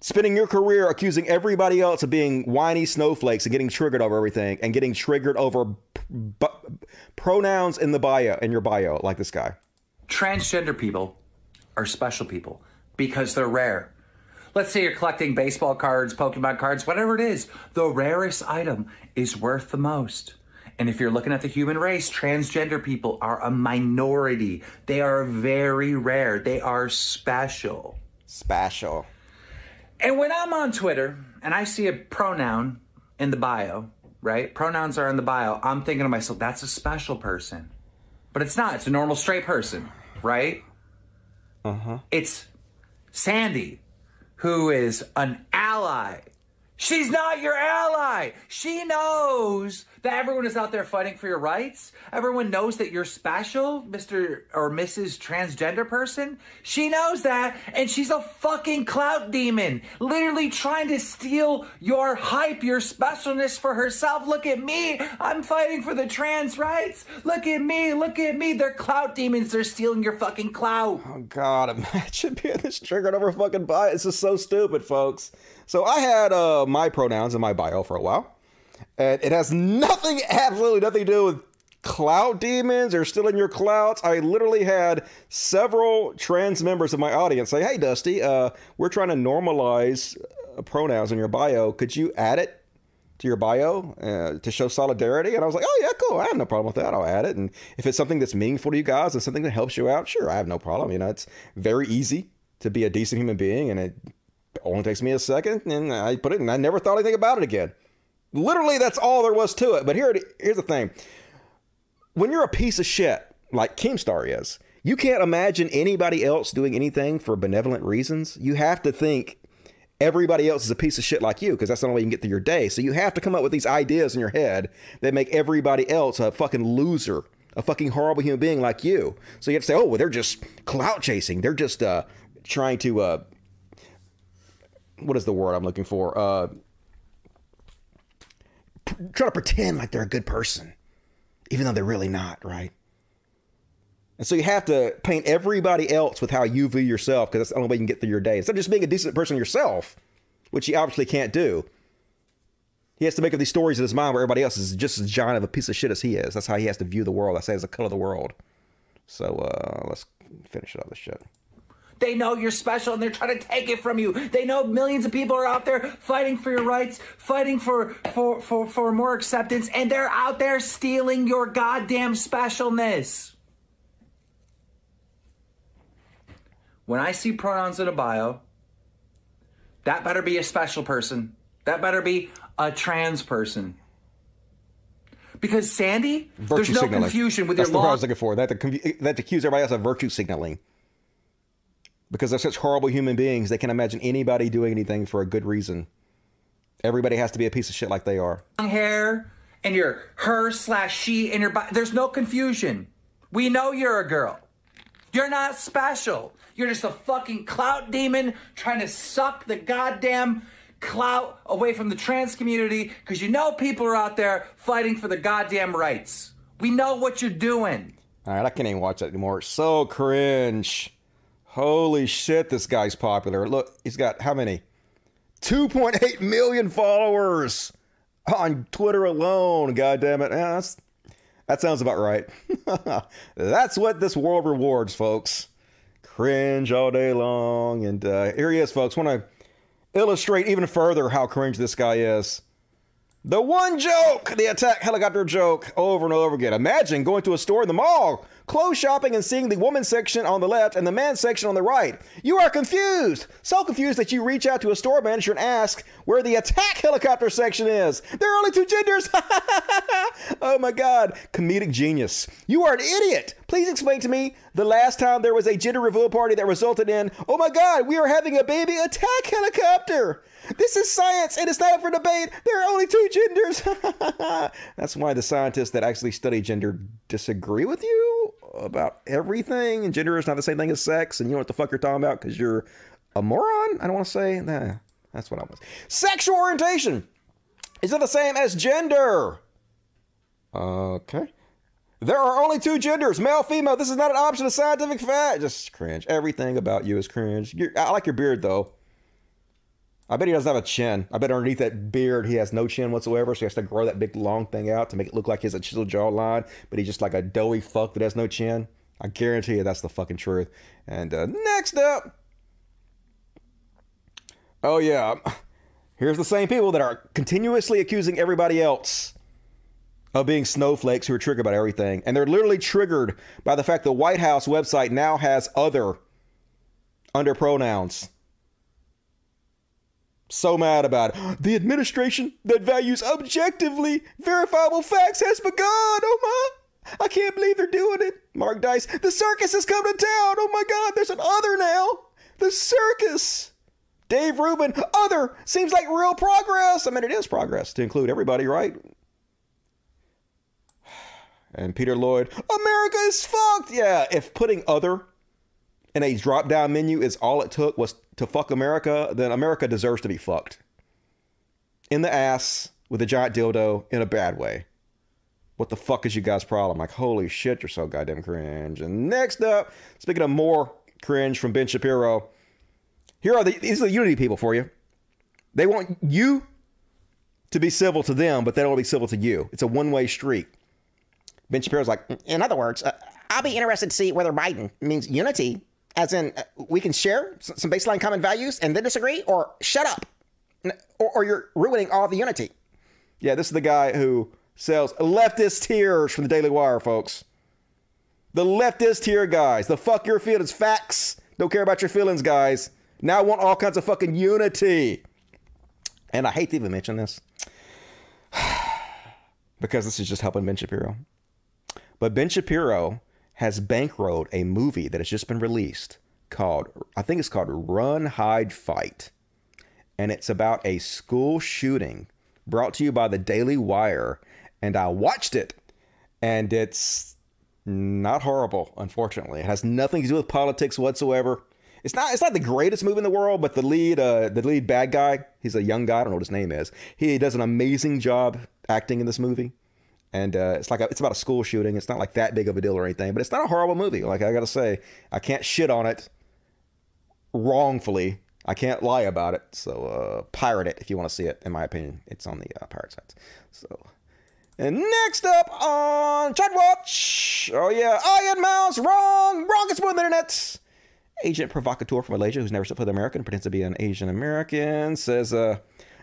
spending your career accusing everybody else of being whiny snowflakes and getting triggered over everything and getting triggered over pronouns in the bio in your bio like this guy. Transgender people are special people because they're rare. Let's say you're collecting baseball cards, Pokemon cards, whatever it is. The rarest item is worth the most. And if you're looking at the human race, transgender people are a minority. They are very rare. They are special. Special. And when I'm on Twitter and I see a pronoun in the bio, right? Pronouns are in the bio. I'm thinking to myself, that's a special person. But it's not. It's a normal straight person, right? Uh huh. It's Sandy, who is an ally. She's not your ally. She knows that everyone is out there fighting for your rights. Everyone knows that you're special, Mr. or Mrs. Transgender person. She knows that, and she's a fucking clout demon, literally trying to steal your hype, your specialness for herself. Look at me. I'm fighting for the trans rights. Look at me. Look at me. They're clout demons. They're stealing your fucking clout. Oh, God. (laughs) Imagine being this triggered over fucking bio. This is so stupid, folks. So I had uh, my pronouns in my bio for a while, and it has nothing, (laughs) absolutely nothing to do with clout demons or in your clouts. I literally had several trans members of my audience say, "Hey, Dusty, uh, we're trying to normalize uh, pronouns in your bio. Could you add it?" To your bio uh, to show solidarity, and I was like, "Oh yeah, cool. I have no problem with that. I'll add it." And if it's something that's meaningful to you guys and something that helps you out, sure, I have no problem. You know, it's very easy to be a decent human being, and it only takes me a second, and I put it, and I never thought anything about it again. Literally, that's all there was to it. But here, here's the thing: when you're a piece of shit like Keemstar is, you can't imagine anybody else doing anything for benevolent reasons. You have to think everybody else is a piece of shit like you because that's the only way you can get through your day. So you have to come up with these ideas in your head that make everybody else a fucking loser, a fucking horrible human being like you. So you have to say, oh, well, they're just clout chasing. They're just uh, trying to. Uh, what is the word I'm looking for? Uh, try to pretend like they're a good person, even though they're really not, right? And so you have to paint everybody else with how you view yourself because that's the only way you can get through your day. Instead of just being a decent person yourself, which he obviously can't do. He has to make up these stories in his mind where everybody else is just as giant of a piece of shit as he is. That's how he has to view the world. That's how he has to color of the world. So uh, let's finish it up this shit. They know you're special and they're trying to take it from you. They know millions of people are out there fighting for your rights, fighting for for for, for more acceptance, and they're out there stealing your goddamn specialness. When I see pronouns in a bio, that better be a special person. That better be a trans person. Because Sandy, Virtue there's no signaling. confusion with That's your the word I was looking for. That to, confu- that to accuse everybody else of virtue signaling. Because they're such horrible human beings, they can't imagine anybody doing anything for a good reason. Everybody has to be a piece of shit like they are. long hair and your her slash she and your body. There's no confusion. We know you're a girl. You're not special. You're just a fucking clout demon trying to suck the goddamn clout away from the trans community because you know people are out there fighting for the goddamn rights. We know what you're doing. All right, I can't even watch that anymore. It's so cringe. Holy shit, this guy's popular. Look, he's got how many? 2.8 million followers on Twitter alone. God damn it. Yeah, that sounds about right. (laughs) that's what this world rewards, folks. Cringe all day long. And uh, here he is, folks. Want to illustrate even further how cringe this guy is. The one joke, the attack helicopter joke, over and over again. Imagine going to a store in the mall, clothes shopping, and seeing the women's section on the left and the men's section on the right. You are confused, so confused that you reach out to a store manager and ask where the attack helicopter section is. There are only two genders. (laughs) oh my god, comedic genius. You are an idiot. Please explain to me the last time there was a gender reveal party that resulted in, oh my god, we are having a baby attack helicopter. This is science and it's not up for debate. There are only two genders. (laughs) That's why the scientists that actually study gender disagree with you about everything. And gender is not the same thing as sex, and you know what the fuck you're talking about because you're a moron. I don't want to say. Nah, That's what I was. Sexual orientation. Is it the same as gender? Okay. There are only two genders, male, female. This is not an option of scientific fact. Just cringe. Everything about you is cringe. You're, I like your beard though. I bet he doesn't have a chin. I bet underneath that beard he has no chin whatsoever, so he has to grow that big long thing out to make it look like he has a chiseled jawline. But he's just like a doughy fuck that has no chin. I guarantee you that's the fucking truth. And uh, next up, oh yeah, here's the same people that are continuously accusing everybody else of being snowflakes who are triggered by everything. And they're literally triggered by the fact the White House website now has other under pronouns. So mad about it. The administration that values objectively verifiable facts has begun. Oh my. I can't believe they're doing it. Mark Dice. The circus has come to town. Oh my God. There's an other now. The circus. Dave Rubin. Other. Seems like real progress. I mean, it is progress to include everybody, right? (sighs) And Peter Lloyd, America is fucked. Yeah, if putting other in a drop down menu is all it took was to fuck America, then America deserves to be fucked. In the ass with a giant dildo in a bad way. What the fuck is you guys' problem? Like, holy shit, you're so goddamn cringe. And next up, speaking of more cringe from Ben Shapiro, here are the these are the unity people for you. They want you to be civil to them, but they don't want to be civil to you. It's a one way street. Ben Shapiro's like, In other words, uh, I'll be interested to see whether Biden means unity, as in uh, we can share some baseline common values and then disagree, or shut up, or, or you're ruining all the unity. Yeah, this is the guy who sells leftist tears from the Daily Wire, folks. The leftist tear guys. The fuck your feelings facts. Don't care about your feelings, guys. Now I want all kinds of fucking unity. And I hate to even mention this (sighs) because this is just helping Ben Shapiro. But Ben Shapiro has bankrolled a movie that has just been released called, I think it's called Run, Hide, Fight. And it's about a school shooting brought to you by the Daily Wire. And I watched it, and it's not horrible, unfortunately. It has nothing to do with politics whatsoever. It's not it's not the greatest movie in the world, but the lead uh, the lead bad guy, he's a young guy, I don't know what his name is. He does an amazing job acting in this movie and uh, it's like a, it's about a school shooting. It's not like that big of a deal or anything, but it's not a horrible movie. Like I gotta say, I can't shit on it wrongfully. I can't lie about it. So uh, pirate it if you want to see it. In my opinion, it's on the uh, pirate sites. So. And next up on Chud Watch, oh yeah, Ian Miles, wrong, wrongest one on the internet. Agent provocateur from Malaysia who's never stepped foot in America pretends to be an Asian American says, uh,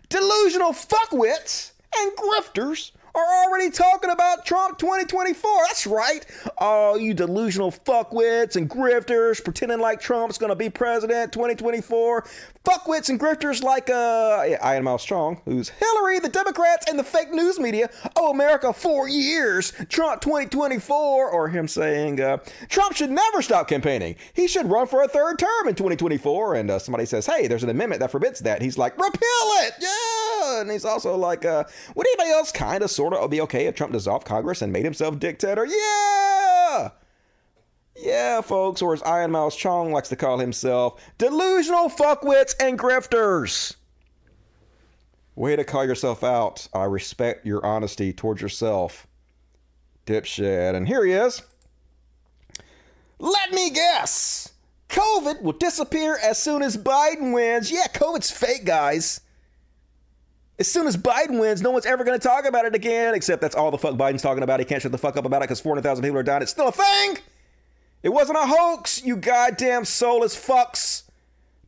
delusional fuckwits and grifters are already talking about Trump 2024. That's right. Oh, you delusional fuckwits and grifters pretending like Trump's going to be president 2024. Fuckwits and grifters like uh, Ian Miles Cheong, who's Hillary, the Democrats, and the fake news media Oh, America four years. Trump 2024, or him saying uh, Trump should never stop campaigning. He should run for a third term in 2024. And uh, somebody says, hey, there's an amendment that forbids that. He's like, repeal it. Yeah. And he's also like, uh, would anybody else kind of sort of be okay if Trump dissolved Congress and made himself dictator? Yeah. Yeah, folks, or as Ian Miles Cheong likes to call himself, delusional fuckwits and grifters. Way to call yourself out. I respect your honesty towards yourself, dipshit. And here he is. Let me guess. COVID will disappear as soon as Biden wins. Yeah, COVID's fake, guys. As soon as Biden wins, no one's ever going to talk about it again, except that's all the fuck Biden's talking about. He can't shut the fuck up about it because 400,000 people are dying. It's still a thing. It wasn't a hoax, you goddamn soulless fucks.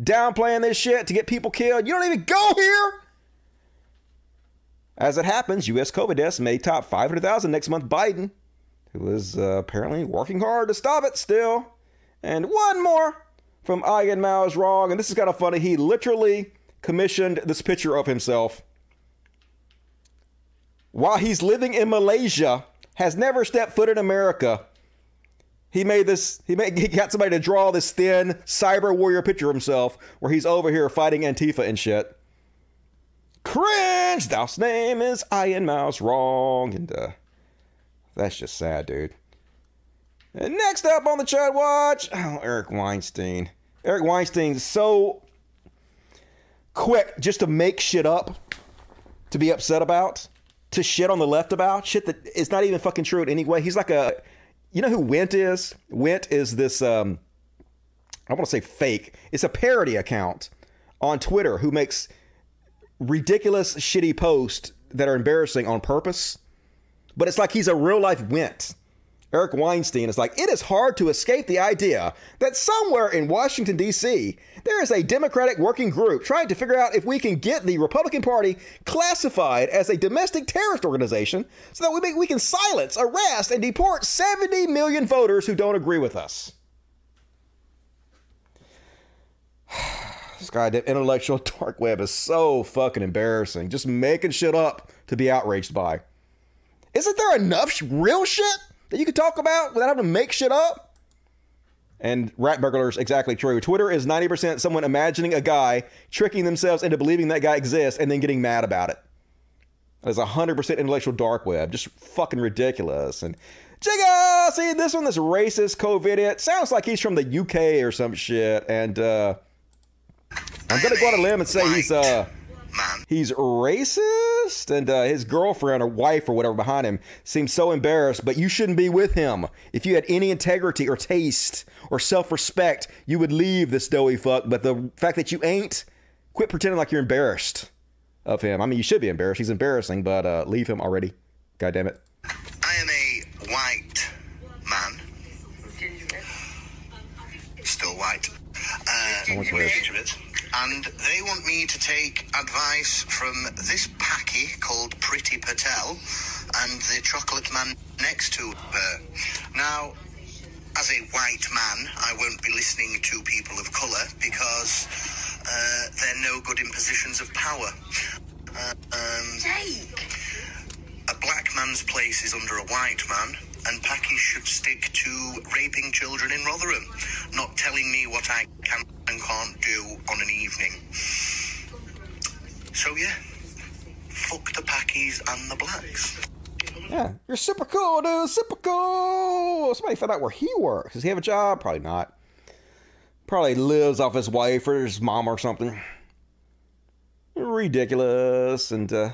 Downplaying this shit to get people killed. You don't even go here. As it happens, U.S. COVID deaths may top 500,000 next month. Biden, who is uh, apparently working hard to stop it still. And one more from Ian Miles Cheong. And this is kind of funny. He literally commissioned this picture of himself while he's living in Malaysia, has never stepped foot in America. He made this. He made. (laughs) He got somebody to draw this thin cyber warrior picture of himself, where he's over here fighting Antifa and shit. Cringe. Thou's name is Ian Miles. Wrong, and uh, that's just sad, dude. And next up on the Chud Watch, oh, Eric Weinstein. Eric Weinstein's so quick just to make shit up, to be upset about, to shit on the left about shit that is not even fucking true in any way. He's like a, you know who Went is? Went is this. um I want to say fake. It's a parody account on Twitter who makes ridiculous, shitty posts that are embarrassing on purpose. But it's like he's a real life Went. Eric Weinstein is like, it is hard to escape the idea that somewhere in Washington, D.C., there is a Democratic working group trying to figure out if we can get the Republican Party classified as a domestic terrorist organization so that we, may, we can silence, arrest, and deport 70 million voters who don't agree with us. (sighs) this the intellectual (laughs) dark web is so fucking embarrassing. Just making shit up to be outraged by. Isn't there enough sh- real shit that you could talk about without having to make shit up? And rat burglars, exactly true. Twitter is 90% someone imagining a guy, tricking themselves into believing that guy exists, and then getting mad about it. That's 100% intellectual dark web. Just fucking ridiculous. And Jigga, see this one, this racist COVID it sounds like he's from the UK or some shit. And uh, I'm gonna go on a limb and say he's uh he's racist, and uh, his girlfriend or wife or whatever behind him seems so embarrassed. But you shouldn't be with him. If you had any integrity or taste or self-respect, you would leave this doughy fuck. But the fact that you ain't, quit pretending like you're embarrassed of him. I mean, you should be embarrassed. He's embarrassing, but uh, leave him already. God damn it. I am a white man. Still white. Uh, I want to hear it. Introverts. And they want me to take advice from this packy called Priti Patel and the chocolate man next to her. Now, as a white man, I won't be listening to people of colour because uh, they're no good in positions of power. Uh, um, a black man's place is under a white man, and Packies should stick to raping children in Rotherham, not telling me what I can and can't do on an evening. So yeah, fuck the Packies and the blacks. Yeah, you're super cool, dude. Super cool. Somebody found out where he works. Does he have a job? Probably not. Probably lives off his wife or his mom or something. Ridiculous. And, uh,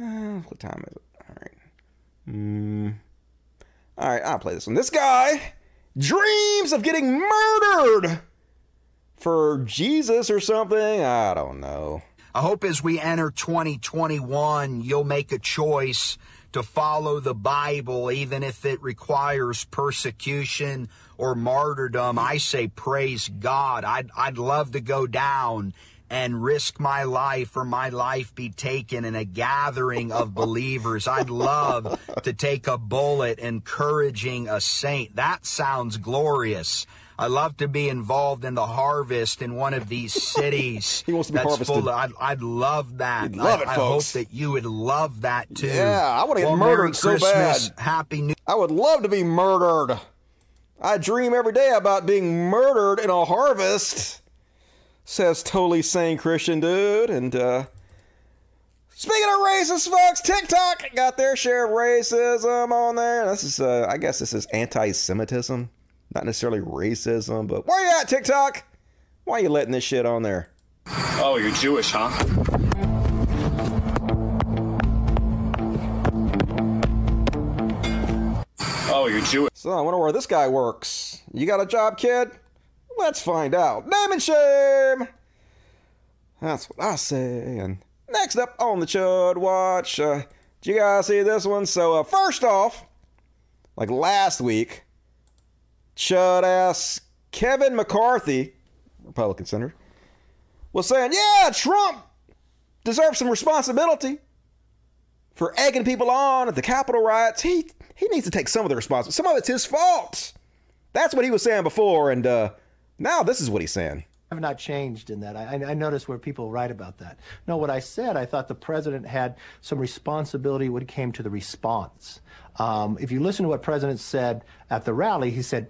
uh what time is it? All right. Mm. All right, I'll play this one. This guy dreams of getting murdered for Jesus or something. I don't know. I hope as we enter 2021, you'll make a choice to follow the Bible, even if it requires persecution or martyrdom. I say, praise God. I'd, I'd love to go down and risk my life or my life be taken in a gathering of (laughs) believers. I'd love to take a bullet encouraging a saint. That sounds glorious. I love to be involved in the harvest in one of these (laughs) cities. he wants to be that's harvested. Full of, I'd, I'd love that. You'd love I, it, I folks. hope that you would love that too. Yeah, I want to get Well, murdered Merry so Christmas, bad. Happy New. I would love to be murdered. I dream every day about being murdered in a harvest. Says totally sane Christian dude. And uh speaking of racist folks, TikTok got their share of racism on there. This is uh I guess this is anti-Semitism. Not necessarily racism, but where you at, TikTok? Why are you letting this shit on there? Oh, you're Jewish, huh? Oh, you're Jewish. So I wonder where this guy works. You got a job, kid? Let's find out. Name and shame. That's what I say. And next up on the Chud Watch, uh, did you guys see this one? So uh, first off, like last week, Chud ass Kevin McCarthy, Republican senator, was saying, "Yeah, Trump deserves some responsibility for egging people on at the Capitol riots. He he needs to take some of the responsibility. Some of it's his fault. That's what he was saying before, and uh, now this is what he's saying. I have not changed in that. I, I noticed where people write about that. No, what I said, I thought the president had some responsibility when it came to the response. Um, if you listen to what president said at the rally, he said,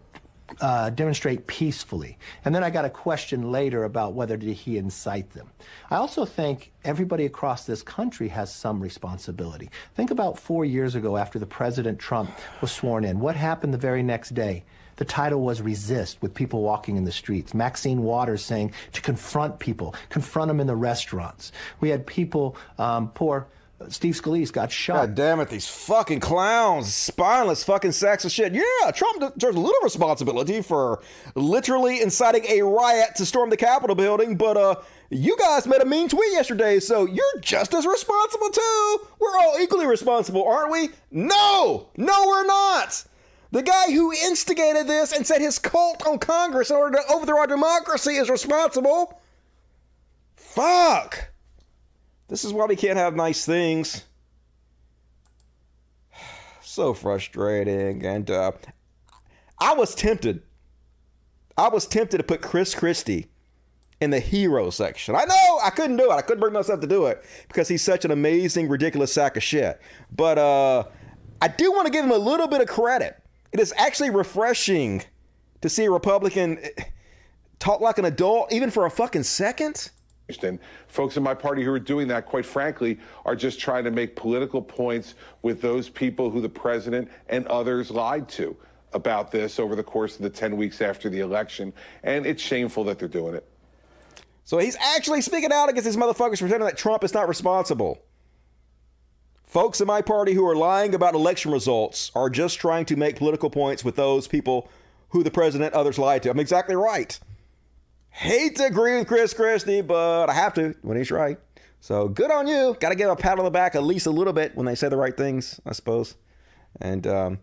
uh, demonstrate peacefully. And then I got a question later about whether did he incite them. I also think everybody across this country has some responsibility. Think about four years ago after the President Trump was sworn in. What happened the very next day? The title was Resist, with people walking in the streets. Maxine Waters saying to confront people, confront them in the restaurants. We had people, um, poor Steve Scalise got shot. God damn it, these fucking clowns, spineless fucking sacks of shit. Yeah, Trump deserves a little responsibility for literally inciting a riot to storm the Capitol building, but uh, you guys made a mean tweet yesterday, so you're just as responsible too. We're all equally responsible, aren't we? No, no, we're not. The guy who instigated this and set his cult on Congress in order to overthrow our democracy is responsible. Fuck. This is why we can't have nice things. (sighs) So frustrating. And uh, I was tempted. I was tempted to put Chris Christie in the hero section. I know I couldn't do it. I couldn't bring myself to do it because he's such an amazing, ridiculous sack of shit. But uh, I do want to give him a little bit of credit. It is actually refreshing to see a Republican eh, talk like an adult, even for a fucking second. And folks in my party who are doing that, quite frankly, are just trying to make political points with those people who the president and others lied to about this over the course of the 10 weeks after the election. And it's shameful that they're doing it. So he's actually speaking out against these motherfuckers pretending that Trump is not responsible. Folks in my party who are lying about election results are just trying to make political points with those people who the president others lied to. I'm exactly right. Hate to agree with Chris Christie, but I have to when he's right. So good on you. Got to give a pat on the back at least a little bit when they say the right things, I suppose. And um,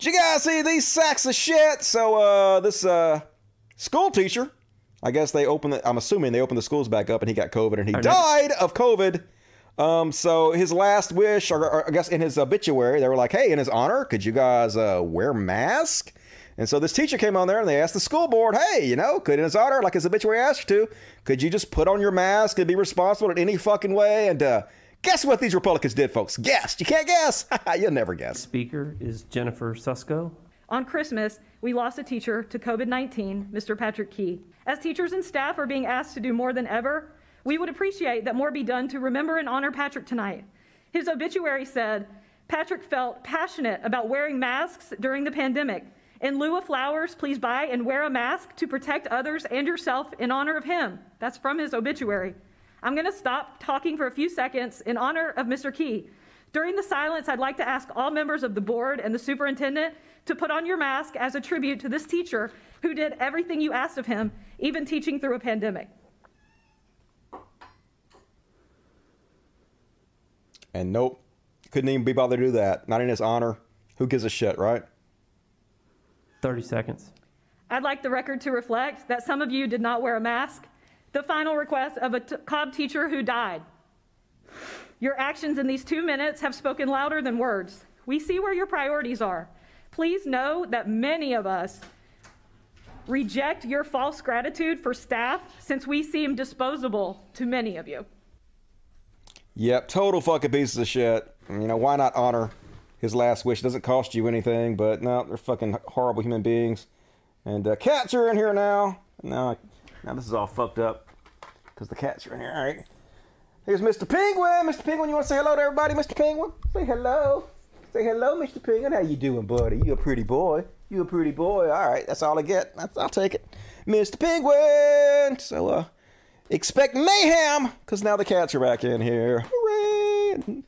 did you guys see these sacks of shit? So uh, this uh, school teacher, I guess they opened. The, I'm assuming they opened the schools back up, and he got COVID, and he died of COVID. Um, so his last wish, or, or I guess in his obituary, they were like, "Hey, in his honor, could you guys uh, wear mask?" And so this teacher came on there and they asked the school board, hey, you know, could in his honor, like his obituary asked you to, could you just put on your mask and be responsible in any fucking way? And uh, guess what these Republicans did, folks? Guess. You can't guess. (laughs) You'll never guess. Speaker is Jennifer Susko. On Christmas, we lost a teacher to COVID 19, Mr. Patrick Key. As teachers and staff are being asked to do more than ever, we would appreciate that more be done to remember and honor Patrick tonight. His obituary said Patrick felt passionate about wearing masks during the pandemic in lieu of flowers, please buy and wear a mask to protect others and yourself in honor of him. That's from his obituary. I'm going to stop talking for a few seconds in honor of Mr. Key. During the silence, I'd like to ask all members of the board and the superintendent to put on your mask as a tribute to this teacher who did everything you asked of him, even teaching through a pandemic. And nope, couldn't even be bothered to do that. Not in his honor. Who gives a shit, right? 30 seconds. I'd like the record to reflect that some of you did not wear a mask. The final request of a t- Cobb teacher who died. Your actions in these two minutes have spoken louder than words. We see where your priorities are. Please know that many of us reject your false gratitude for staff since we seem disposable to many of you. Yep, total fucking pieces of shit. You know, why not honor his last wish. It doesn't cost you anything, but no, they're fucking horrible human beings. And uh, cats are in here now. Now, now this is all fucked up because the cats are in here. All right. Here's Mr. Penguin. Mr. Penguin, you want to say hello to everybody, Mr. Penguin? Say hello. Say hello, Mr. Penguin. How you doing, buddy? You a pretty boy. You a pretty boy. All right, that's all I get. That's, I'll take it. Mr. Penguin. So, uh, expect mayhem because now the cats are back in here. Hooray!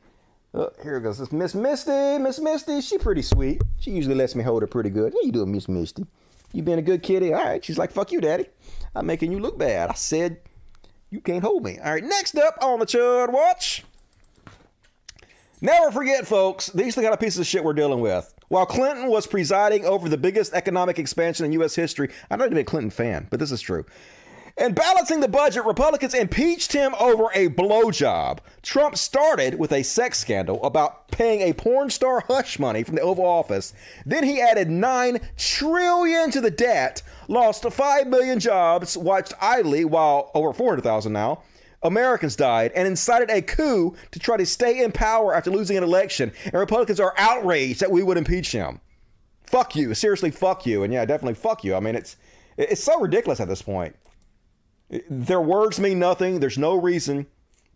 Oh, here goes. This Miss Misty. Miss Misty, she pretty sweet. She usually lets me hold her pretty good. How you doing, Miss Misty? You been a good kitty? All right. She's like, fuck you, daddy. I'm making you look bad. I said you can't hold me. All right. Next up on the Chud Watch. Never forget, folks, these are the kind of pieces of shit we're dealing with. While Clinton was presiding over the biggest economic expansion in U.S. history, I'm not even a Clinton fan, but this is true. And balancing the budget, Republicans impeached him over a blowjob. Trump started with a sex scandal about paying a porn star hush money from the Oval Office. Then he added 9 trillion to the debt, lost 5 million jobs, watched idly while over 400,000 now. Americans died and incited a coup to try to stay in power after losing an election. And Republicans are outraged that we would impeach him. Fuck you. Seriously, fuck you. And yeah, definitely fuck you. I mean, it's it's so ridiculous at this point. Their words mean nothing. There's no reason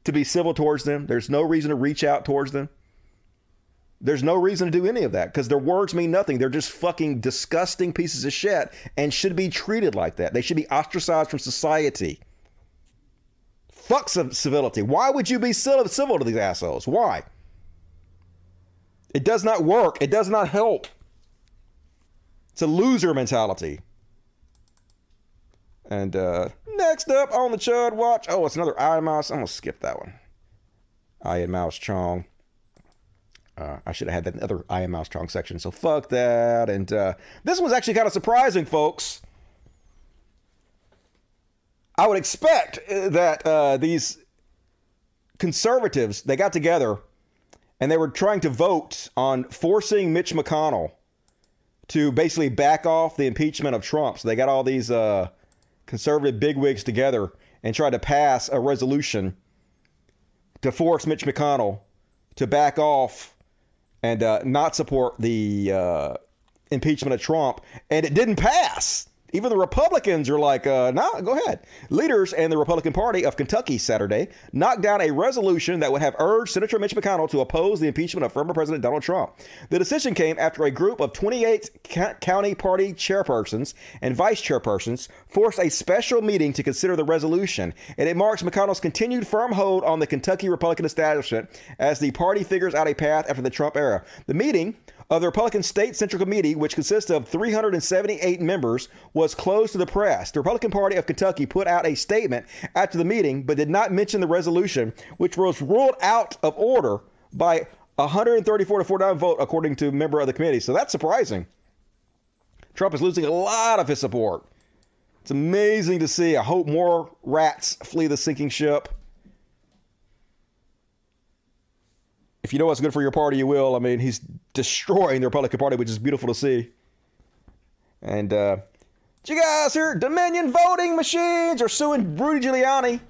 to be civil towards them. There's no reason to reach out towards them. There's no reason to do any of that because their words mean nothing. They're just fucking disgusting pieces of shit and should be treated like that. They should be ostracized from society. Fuck civility. Why would you be civil to these assholes? Why? It does not work. It does not help. It's a loser mentality. And uh, next up on the Chud Watch, oh, it's another Ian Miles. I'm gonna skip that one. Ian Miles Cheong. Uh, I should have had that other Ian Miles Cheong section, so fuck that. And uh, this was actually kind of surprising, folks. I would expect uh, that uh, these conservatives they got together and they were trying to vote on forcing Mitch McConnell to basically back off the impeachment of Trump. So they got all these uh, conservative bigwigs together and tried to pass a resolution to force Mitch McConnell to back off and uh, not support the uh, impeachment of Trump. And it didn't pass. Even the Republicans are like, uh, no, nah, go ahead. Leaders and the Republican Party of Kentucky Saturday knocked down a resolution that would have urged Senator Mitch McConnell to oppose the impeachment of former President Donald Trump. The decision came after a group of 28 county party chairpersons and vice chairpersons forced a special meeting to consider the resolution, and it marks McConnell's continued firm hold on the Kentucky Republican establishment as the party figures out a path after the Trump era. The meeting of the Republican State Central Committee, which consists of 378 members, was closed to the press. The Republican Party of Kentucky put out a statement after the meeting, but did not mention the resolution, which was ruled out of order by 134 to 49 vote, according to a member of the committee. So that's surprising. Trump is losing a lot of his support. It's amazing to see. I hope more rats flee the sinking ship. If you know what's good for your party, you will. I mean, he's destroying the Republican Party, which is beautiful to see. And uh, you guys hear? Dominion voting machines are suing Rudy Giuliani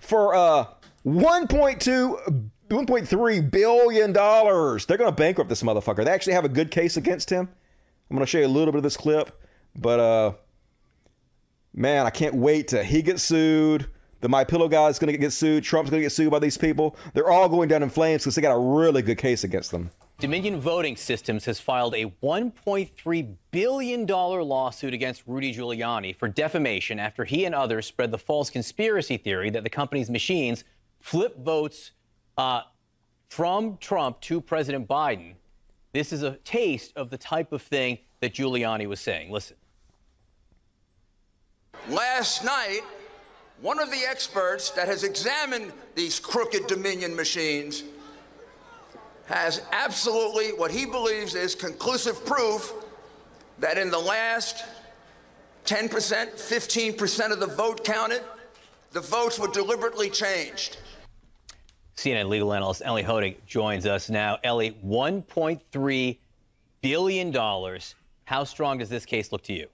for uh 1.2 1.3 billion dollars. They're going to bankrupt this motherfucker. They actually have a good case against him. I'm going to show you a little bit of this clip, but uh man, I can't wait to he gets sued. The My Pillow guy is going to get sued. Trump's going to get sued by these people. They're all going down in flames because they got a really good case against them. Dominion Voting Systems has filed a $1.3 billion lawsuit against Rudy Giuliani for defamation after he and others spread the false conspiracy theory that the company's machines flip votes uh, from Trump to President Biden. This is a taste of the type of thing that Giuliani was saying. Listen. Last night, one of the experts that has examined these crooked Dominion machines has absolutely what he believes is conclusive proof that in the last 10%, 15% of the vote counted, the votes were deliberately changed. CNN legal analyst Ellie Honig joins us now. Ellie, $1.3 billion. How strong does this case look to you?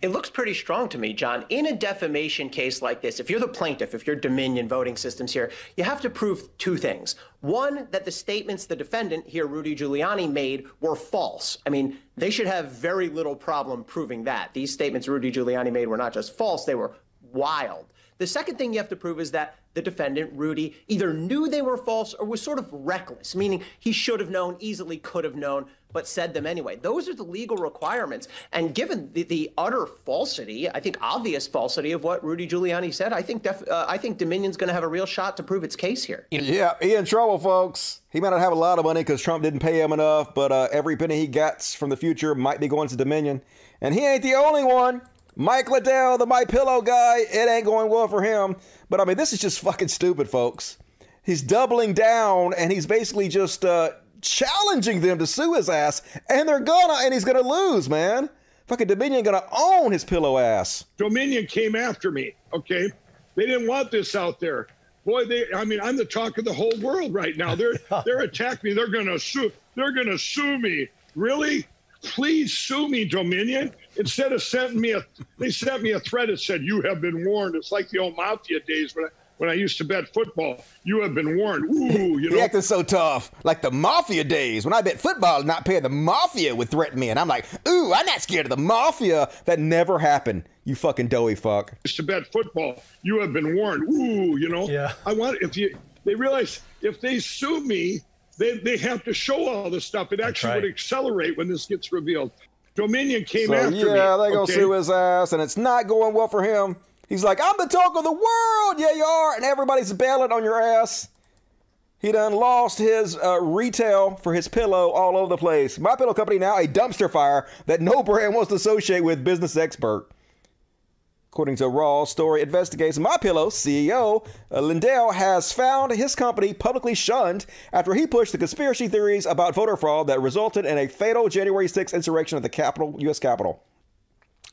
It looks pretty strong to me, John. In a defamation case like this, if you're the plaintiff, if you're Dominion voting systems here, you have to prove two things. One, that the statements the defendant here, Rudy Giuliani, made were false. I mean, they should have very little problem proving that. These statements Rudy Giuliani made were not just false, they were wild. The second thing you have to prove is that the defendant, Rudy, either knew they were false or was sort of reckless, meaning he should have known, easily could have known, but said them anyway. Those are the legal requirements. And given the, the utter falsity, I think obvious falsity of what Rudy Giuliani said, I think def, uh, I think Dominion's going to have a real shot to prove its case here. Yeah, he in trouble, folks. He might not have a lot of money because Trump didn't pay him enough, but uh, every penny he gets from the future might be going to Dominion. And he ain't the only one. Mike Lindell, the My Pillow guy, it ain't going well for him. But I mean, this is just fucking stupid, folks. He's doubling down and he's basically just uh, challenging them to sue his ass, and they're gonna, and he's gonna lose, man. Fucking Dominion gonna own his pillow ass. Dominion came after me. Okay, they didn't want this out there. Boy, they. I mean, I'm the talk of the whole world right now. They're (laughs) they're attacking me. They're gonna sue. They're gonna sue me. Really? Please sue me, Dominion. Instead of sending me a, they sent me a threat that said, "You have been warned." It's like the old mafia days when I, when I used to bet football. You have been warned. Ooh, you know. he acting so tough, like the mafia days when I bet football, not paying the mafia would threaten me, and I'm like, "Ooh, I'm not scared of the mafia." That never happened. You fucking doughy fuck. Used to bet football. You have been warned. Ooh, you know. Yeah. I want if you. They realize if they sue me, they, they have to show all this stuff. It actually right. would accelerate when this gets revealed. Dominion came So after me. yeah, they gonna okay? sue his ass, and it's not going well for him. He's like, I'm the talk of the world. Yeah, you are, and everybody's bailing on your ass. He done lost his uh, retail for his pillow all over the place. My pillow company now a dumpster fire that no (laughs) brand wants to associate with business expert. According to Raw Story Investigates, My Pillow CEO uh, Lindell has found his company publicly shunned after he pushed the conspiracy theories about voter fraud that resulted in a fatal January 6th insurrection at the Capitol, U.S. Capitol.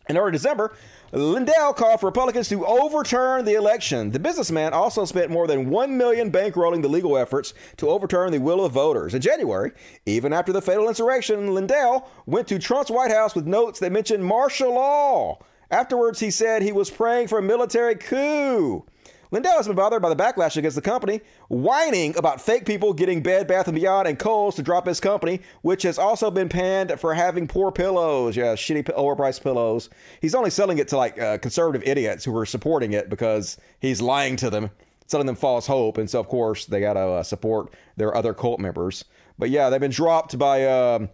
In early December, Lindell called for Republicans to overturn the election. The businessman also spent more than one million bankrolling the legal efforts to overturn the will of voters. In January, even after the fatal insurrection, Lindell went to Trump's White House with notes that mentioned martial law. Afterwards, he said he was praying for a military coup. Lindell has been bothered by the backlash against the company, whining about fake people getting Bed Bath & Beyond and Kohl's to drop his company, which has also been panned for having poor pillows. Yeah, shitty, overpriced pillows. He's only selling it to like uh, conservative idiots who are supporting it because he's lying to them, selling them false hope. And so, of course, they got to uh, support their other cult members. But yeah, they've been dropped by um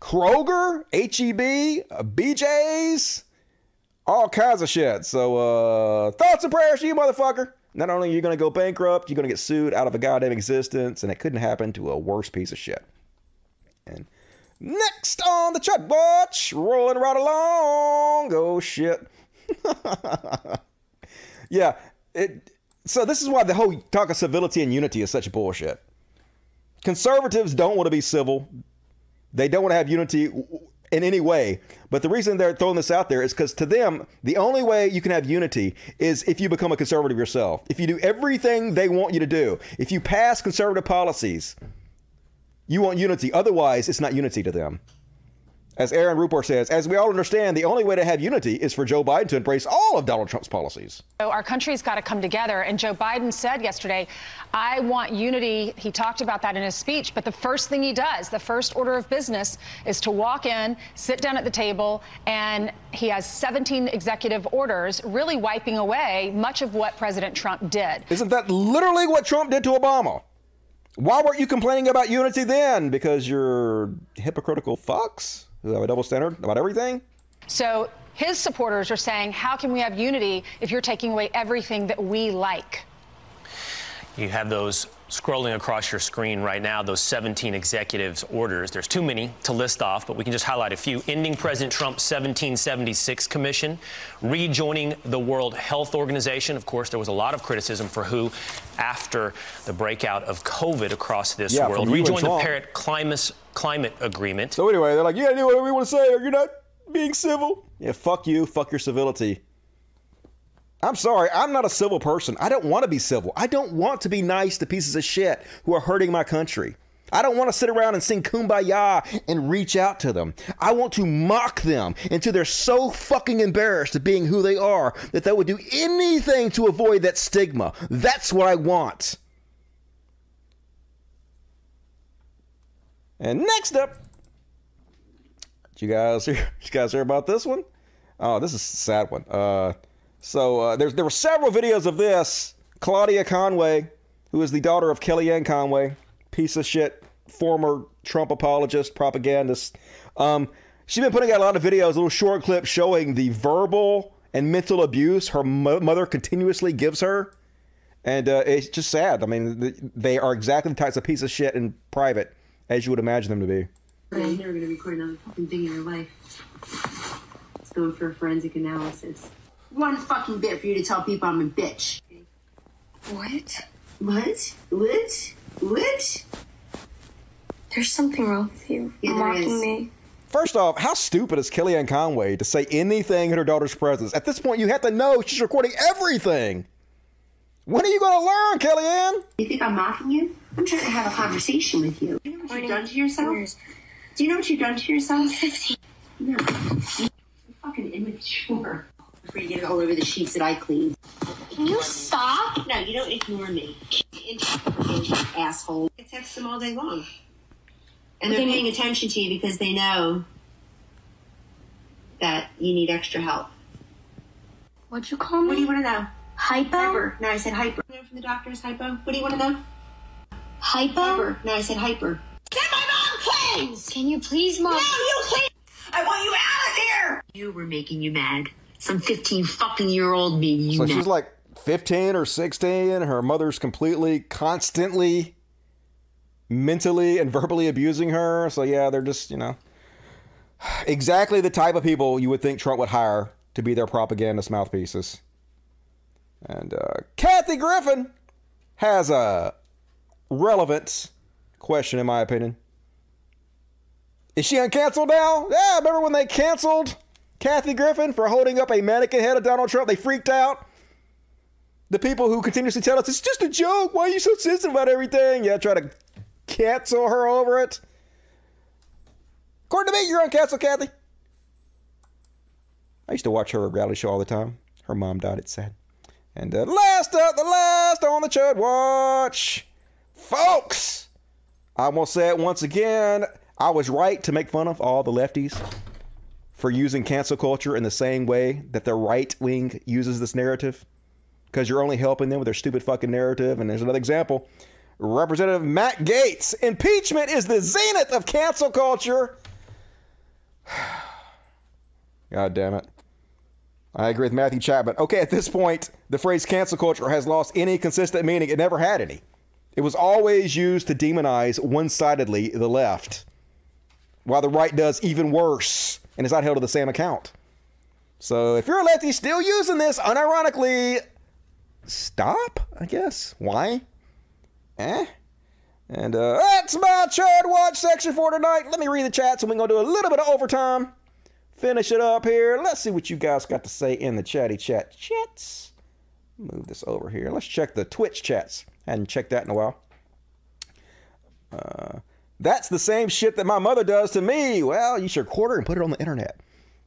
Kroger, HEB, uh, BJ's, all kinds of shit. So, uh, thoughts and prayers to you, motherfucker. Not only are you going to go bankrupt, you're going to get sued out of a goddamn existence, and it couldn't happen to a worse piece of shit. And next on the Chud Watch, rolling right along. Oh shit. (laughs) yeah, it. So this is why the whole talk of civility and unity is such bullshit. Conservatives don't want to be civil. They don't want to have unity in any way. But the reason they're throwing this out there is because to them, the only way you can have unity is if you become a conservative yourself. If you do everything they want you to do, if you pass conservative policies, you want unity. Otherwise, it's not unity to them. As Aaron Rupar says, as we all understand, the only way to have unity is for Joe Biden to embrace all of Donald Trump's policies. So our country's got to come together. And Joe Biden said yesterday, I want unity. He talked about that in his speech. But the first thing he does, the first order of business, is to walk in, sit down at the table, and he has 17 executive orders, really wiping away much of what President Trump did. Isn't that literally what Trump did to Obama? Why weren't you complaining about unity then? Because you're hypocritical fucks who have a double standard about everything? So his supporters are saying, how can we have unity if you're taking away everything that we like? You have those scrolling across your screen right now, those 17 executives orders. There's too many to list off, but we can just highlight a few. Ending President Trump's 1776 commission, rejoining the World Health Organization. Of course, there was a lot of criticism for who after the breakout of COVID across this Yeah, world. from Rejoin the Trump. Paris climate, climate agreement. So anyway, they're like, yeah, do whatever you want to say, or you're not being civil. Yeah, fuck you, fuck your civility. I'm sorry, I'm not a civil person. I don't want to be civil. I don't want to be nice to pieces of shit who are hurting my country. I don't want to sit around and sing kumbaya and reach out to them. I want to mock them until they're so fucking embarrassed of being who they are that they would do anything to avoid that stigma. That's what I want. And next up, you guys hear? (laughs) You guys hear about this one? Oh, this is a sad one. Uh, so uh, there's there were several videos of this. Claudia Conway, who is the daughter of Kellyanne Conway, piece of shit, former Trump apologist, propagandist. Um, she's been putting out a lot of videos, little short clips showing the verbal and mental abuse her mo- mother continuously gives her. And uh, it's just sad. I mean, th- they are exactly the types of piece of shit in private as you would imagine them to be. I'm never gonna record another fucking thing in your life. It's going for a forensic analysis. One fucking bit for you to tell people I'm a bitch. What? What? What? What? There's something wrong with you. Yeah, there mocking is. me. First off, how stupid is Kellyanne Conway to say anything in her daughter's presence? At this point, you have to know she's recording everything. When are you going to learn, Kellyanne? You think I'm mocking you? I'm trying to have a conversation with you. Do You know what you've done to yourself? Do you know what you've done to yourself? No. You're fucking immature. Before you get it all over the sheets that I clean. Can you stop? No, you don't ignore me. Asshole. I text them all day long. And they're paying attention to you because they know that you need extra help. What'd you call me? What do you want to know? Hypo? Hyper. No, I said hyper. You know from the doctor's hypo. What do you want to know? Hypo? No, I said hyper. Can my mom please? Can you please, mom? No, you please. I want you out of here. You were making you mad. Some 15 fucking year old made you So mad. she's like 15 or 16. Her mother's completely, constantly, mentally and verbally abusing her. So yeah, they're just, you know, (sighs) exactly the type of people you would think Trump would hire to be their propagandist mouthpieces. And uh, Kathy Griffin has a relevant question, in my opinion. Is she uncanceled now? Yeah, remember when they canceled Kathy Griffin for holding up a mannequin head of Donald Trump? They freaked out. The people who continuously tell us it's just a joke. Why are you so sensitive about everything? Yeah, try to cancel her over it. According to me, you're uncanceled, Kathy. I used to watch her reality show all the time. Her mom died, it's sad. And uh, last up, the last on the Chud Watch. Folks, I will say it once again. I was right to make fun of all the lefties for using cancel culture in the same way that the right wing uses this narrative. Because you're only helping them with their stupid fucking narrative. And there's another example. Representative Matt Gaetz. Impeachment is the zenith of cancel culture. (sighs) God damn it. I agree with Matthew Chapman. Okay, at this point, the phrase cancel culture has lost any consistent meaning. It never had any. It was always used to demonize one sidedly the left, while the right does even worse and is not held to the same account. So if you're a lefty still using this unironically, stop, I guess. Why? Eh? And uh, that's my Chud Watch section for tonight. Let me read the chat so we're going to do a little bit of overtime. Finish it up here. Let's see what you guys got to say in the chatty chat chats. Move this over here. Let's check the Twitch chats. Hadn't checked that in a while. Uh, that's the same shit that my mother does to me. Well, you should quarter and put it on the internet.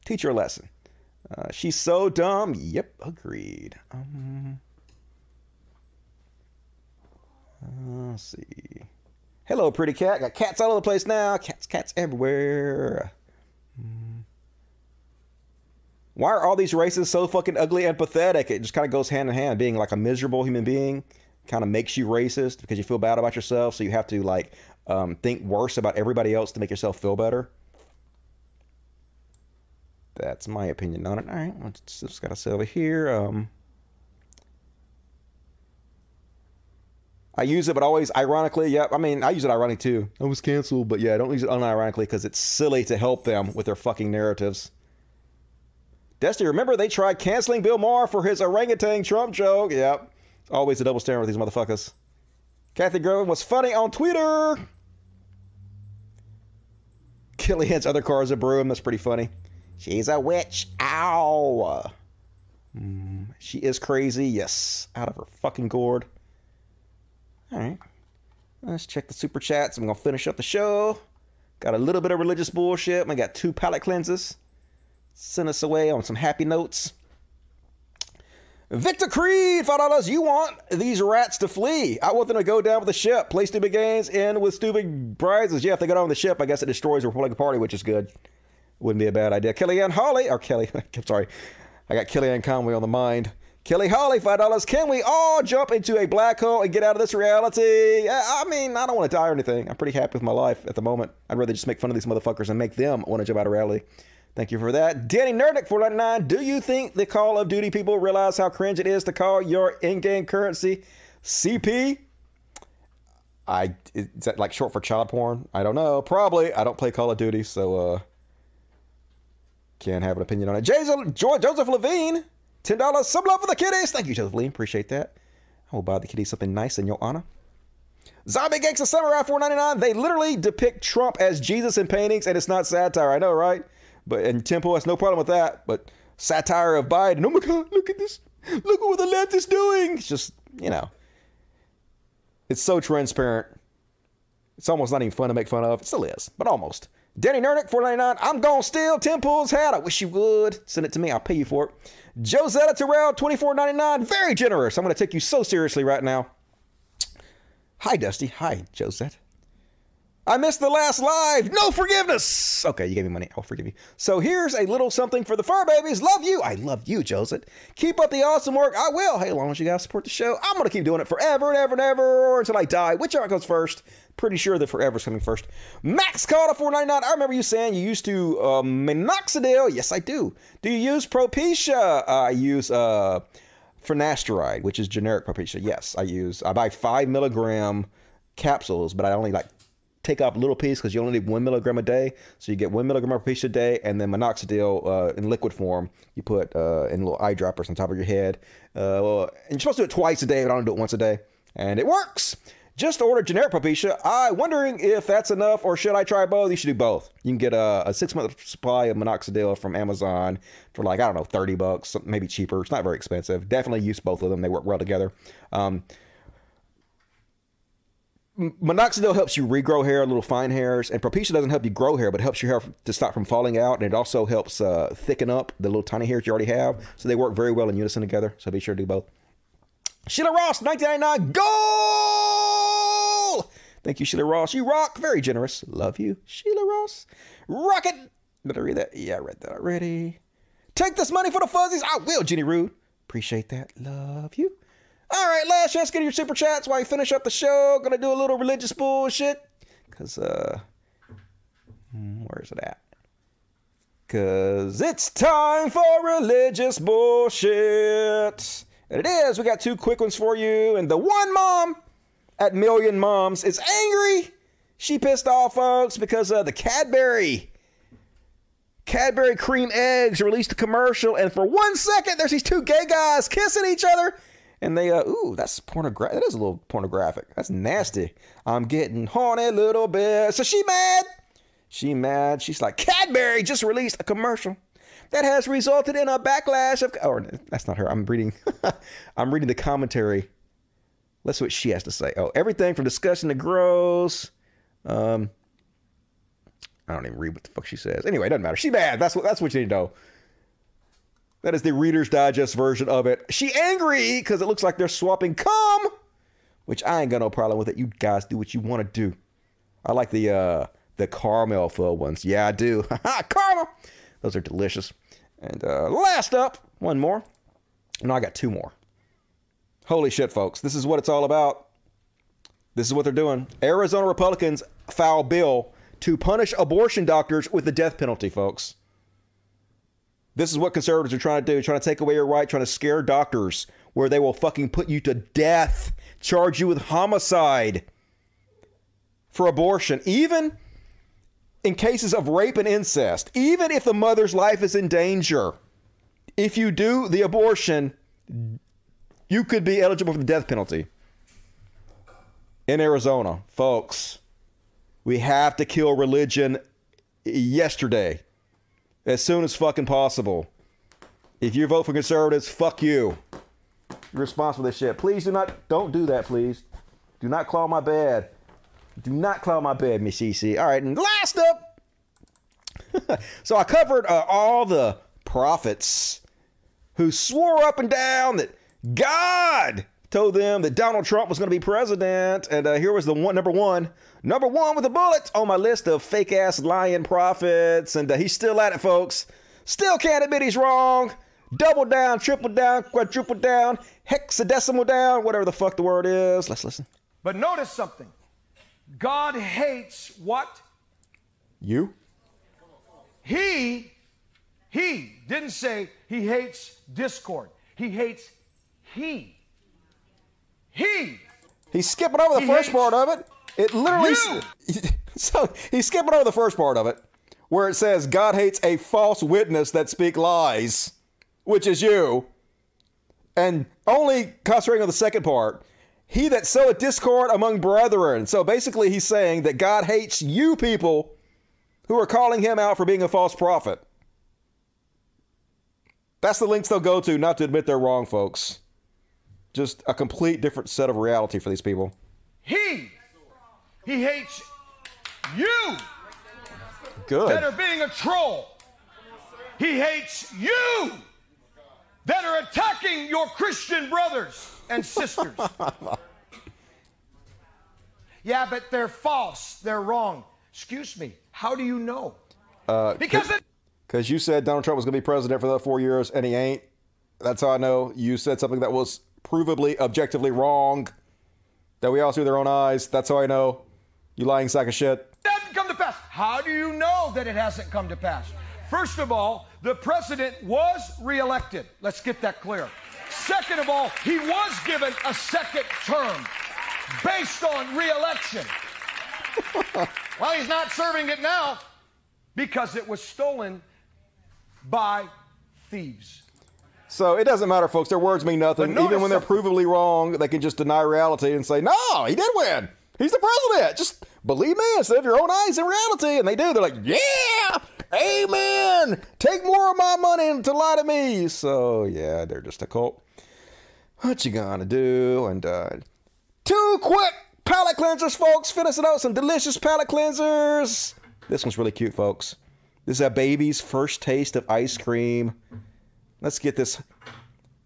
Teach her a lesson. Uh, she's so dumb. Yep, agreed. Um, let's see. Hello, pretty cat. Got cats all over the place now. Cats, cats everywhere. Hmm. Why are all these races so fucking ugly and pathetic? It just kind of goes hand in hand. Being like a miserable human being kind of makes you racist because you feel bad about yourself. So you have to like um, think worse about everybody else to make yourself feel better. That's my opinion on it. All right, let's just got to sit over here. Um, I use it, but always ironically. Yep. I mean, I use it ironically too. I was canceled, but yeah, I don't use it unironically because it's silly to help them with their fucking narratives. Destiny, remember they tried canceling Bill Maher for his orangutan Trump joke? Yep. Always a double standard with these motherfuckers. Kathy Griffin was funny on Twitter. Kellyanne's other car is a broom. That's pretty funny. She's a witch. Ow. Mm, she is crazy. Yes. Out of her fucking gourd. All right. Let's check the super chats. I'm going to finish up the show. Got a little bit of religious bullshit. I got two palate cleanses. Send us away on some happy notes. Victor Creed, five dollars. You want these rats to flee? I want them to go down with the ship, play stupid games, and with stupid prizes. Yeah, if they go down with the ship, I guess it destroys the Republican Party, which is good. Wouldn't be a bad idea. Kellyanne Holly, or Kelly, (laughs) I'm sorry, I got Kellyanne Conway on the mind. Kelly Holly, five dollars. Can we all jump into a black hole and get out of this reality? I mean, I don't want to die or anything. I'm pretty happy with my life at the moment. I'd rather just make fun of these motherfuckers and make them want to jump out of reality. Thank you for that. Danny Nerdick, 499. Do you think the Call of Duty people realize how cringe it is to call your in-game currency CP? I is that like short for child porn? I don't know. Probably. I don't play Call of Duty, so uh can't have an opinion on it. Jason, Joseph Levine, ten dollars. Some love for the kitties. Thank you, Joseph Levine. Appreciate that. I will buy the kitties something nice in your honor. Zombie Gangsta Samurai 499. They literally depict Trump as Jesus in paintings, and it's not satire. I know, right? But and Temple has no problem with that. But satire of Biden. Oh my God! Look at this! Look at what the left is doing. It's just you know, it's so transparent. It's almost not even fun to make fun of. It still is, but almost. Danny Nernick, 499. I'm gonna steal Tim Pool's hat. I wish you would. Send it to me. I'll pay you for it. Josetta Terrell, 24.99. Very generous. I'm gonna take you so seriously right now. Hi, Dusty. Hi, Josette. I missed the last live. No forgiveness. Okay, you gave me money. I'll forgive you. So here's a little something for the fur babies. Love you. I love you, Joseph. Keep up the awesome work. I will. Hey, as long as you guys support the show, I'm going to keep doing it forever and ever and ever or until I die. Which one goes first? Pretty sure that forever's coming first. Max a 499. I remember you saying you used to uh, minoxidil. Yes, I do. Do you use Propecia? Uh, I use uh, finasteride, which is generic Propecia. Yes, I use. I buy five milligram capsules, but I only like take off a little piece because you only need one milligram a day. So you get one milligram per piece a day, and then minoxidil uh, in liquid form you put uh, in little eyedroppers on top of your head. Uh, and you're supposed to do it twice a day, but I don't do it once a day, and it works. Just order generic Propecia. I'm wondering if that's enough, or should I try both? You should do both. You can get a, a six month supply of minoxidil from Amazon for like I don't know, thirty bucks, maybe cheaper. It's not very expensive. Definitely use both of them. They work well together. Um, minoxidil helps you regrow hair, little fine hairs, and Propecia doesn't help you grow hair, but helps your hair to stop from falling out, and it also helps uh, thicken up the little tiny hairs you already have. So they work very well in unison together. So be sure to do both. Sheila Ross, 1999, goal! Thank you, Sheila Ross. You rock. Very generous. Love you, Sheila Ross. Rocket. Did I read that? Yeah, I read that already. Take this money for the fuzzies. I will, Jenny Rude. Appreciate that. Love you. All right, last chance to get your super chats while you finish up the show. Gonna do a little religious bullshit. Cause uh where's it at? Cause it's time for religious bullshit. And it is. We got two quick ones for you. And the one mom at Million Moms is angry. She pissed off, folks, because uh, the Cadbury Cadbury cream eggs released a commercial, and for one second, there's these two gay guys kissing each other. And they, uh, ooh, that's pornographic. That is a little pornographic. That's nasty. I'm getting horny little bit. So she mad. She mad. She's like, Cadbury just released a commercial that has resulted in a backlash of. Or that's not her. I'm reading. (laughs) I'm reading the commentary. Let's see what she has to say. Oh, everything from discussion to gross. Um, I don't even read what the fuck she says. Anyway, it doesn't matter. She mad. That's what. That's what you need to know. That is the Reader's Digest version of it. She angry because it looks like they're swapping cum, which I ain't got no problem with it. You guys do what you want to do. I like the uh the caramel filled ones. Yeah, I do. (laughs) caramel. Those are delicious. And uh, last up, one more. No, I got two more. Holy shit, folks. This is what it's all about. This is what they're doing. Arizona Republicans file bill to punish abortion doctors with the death penalty, folks. This is what conservatives are trying to do, trying to take away your right, trying to scare doctors where they will fucking put you to death, charge you with homicide for abortion, even in cases of rape and incest, even if the mother's life is in danger. If you do the abortion, you could be eligible for the death penalty. In Arizona, folks, we have to kill religion yesterday as soon as fucking possible. If you vote for conservatives, fuck you. You're responsible for this shit. Please do not, don't do that, please. Do not claw my bed. Do not claw my bed, Miss CC. All right, and last up. (laughs) so I covered uh, all the prophets who swore up and down that God told them that Donald Trump was going to be president. And uh, here was the one, number one, number one with the bullets on my list of fake ass lying prophets. And uh, he's still at it, folks. Still can't admit he's wrong. Double down, triple down, quadruple down, hexadecimal down, whatever the fuck the word is. Let's listen. But notice something God hates what? You? He, he didn't say he hates discord. He hates he. He. He's skipping over the He first part of it. It literally. (laughs) So he's skipping over the first part of it, where it says God hates a false witness that speak lies, which is you, and only concentrating on the second part. He that soweth discord among brethren. So basically, he's saying that God hates you people who are calling him out for being a false prophet. That's the links they'll go to not to admit they're wrong, folks. Just a complete different set of reality for these people. He. He hates you Good. that are being a troll. He hates you that are attacking your Christian brothers and (laughs) sisters. Yeah, but they're false. They're wrong. Excuse me. How do you know? Uh, Because it- Because you said Donald Trump was going to be president for the four years, and he ain't. That's how I know. You said something that was provably, objectively wrong, that we all see with our own eyes. That's how I know. You lying sack of shit. hasn't come to pass. How do you know that it hasn't come to pass? First of all, the president was reelected. Let's get that clear. Second of all, he was given a second term based on reelection. (laughs) well, he's not serving it now because it was stolen by thieves. So it doesn't matter, folks. Their words mean nothing. Even when they're provably wrong, they can just deny reality and say, no, he did win. He's the president. Just believe me instead of your own eyes in reality. And they do. They're like, yeah, amen. Take more of my money and to lie to me. So, yeah, they're just a cult. What you gonna do? And uh, two quick palate cleansers, folks. Finishing out some delicious palate cleansers. This one's really cute, folks. This is a baby's first taste of ice cream. Let's get this.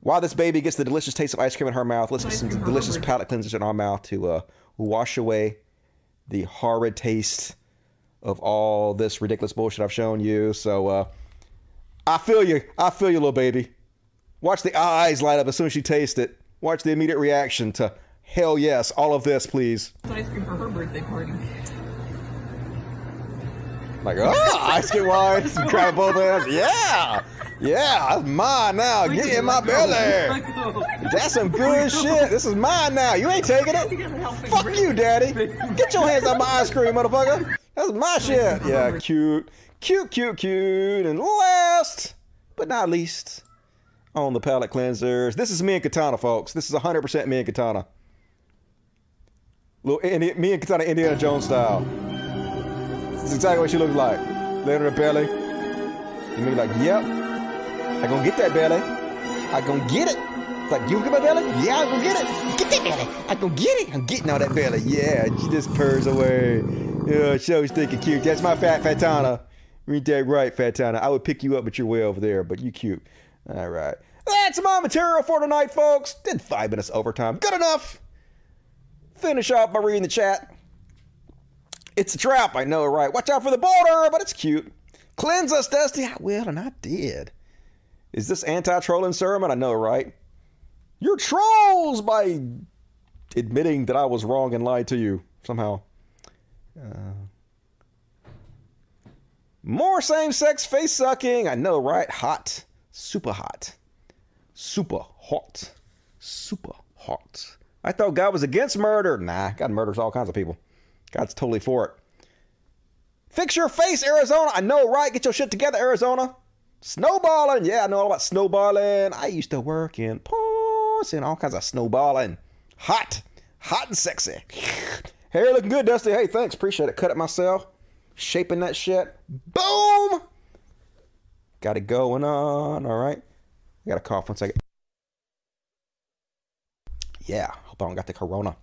While this baby gets the delicious taste of ice cream in her mouth, let's get some delicious palate cleansers in our mouth to uh, wash away the horrid taste of all this ridiculous bullshit I've shown you. So uh, I feel you. I feel you, little baby. Watch the eyes light up as soon as she tastes it. Watch the immediate reaction to hell yes, all of this, please. ice cream for her birthday party. Like, oh, ice cream wine, some (laughs) grab both hands. Yeah, yeah, that's mine now. Get in my belly. That's some good (laughs) shit. This is mine now. You ain't taking it. Fuck you, daddy. Get your hands on my ice cream, motherfucker. That's my shit. Yeah, cute, cute, cute, cute. And last but not least, on the palate cleansers, this is me and Katana, folks. This is 100% me and Katana. Little me and Katana Indiana Jones style. This is exactly what she looks like. Laying on her belly. And me like, yep. I gonna get that belly. I gonna get it. Like, you get my belly? Yeah, I gonna get it. Get that belly. I gonna get it. I'm getting all that belly. Yeah, she just purrs away. Yeah, she's thinking cute. That's my fat Fatana. Read that right, Fatana. I would pick you up, but you're way over there, but you cute. All right. That's my material for tonight, folks. Did five minutes overtime. Good enough. Finish off by reading the chat. It's a trap, I know, right? Watch out for the border, but it's cute. Cleanse us, Dusty. Ah, I will, and I did. Is this anti-trolling sermon? I know, right? You're trolls by admitting that I was wrong and lied to you somehow. Uh, more same-sex face sucking. I know, right? Hot, super hot, super hot, super hot. I thought God was against murder. Nah, God murders all kinds of people. God's totally for it. Fix your face, Arizona. I know, right? Get your shit together, Arizona. Snowballing. Yeah, I know all about snowballing. I used to work in ports and all kinds of snowballing. Hot. Hot and sexy. Hair looking good, Dusty. Hey, thanks. Appreciate it. Cut it myself. Shaping that shit. Boom. Got it going on. All right. I got to cough one second. Yeah. Hope I don't got the corona.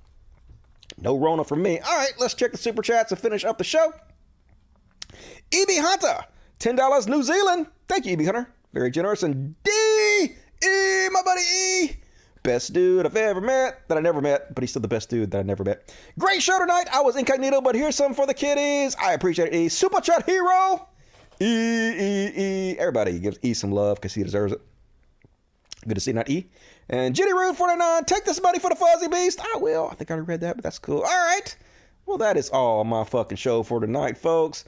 No Rona for me. All right, let's check the super chats to finish up the show. EB Hunter, $10 New Zealand. Thank you, EB Hunter. Very generous. And D, E, my buddy E. Best dude I've ever met that I never met, but he's still the best dude that I never met. Great show tonight. I was incognito, but here's some for the kiddies. I appreciate it, E. Super chat hero. E, E, E. Everybody gives E some love because he deserves it. Good to see not E. And Jenny Rude 49, take this money for the fuzzy beast. I will. I think I already read that, but that's cool. All right. Well, that is all my fucking show for tonight, folks.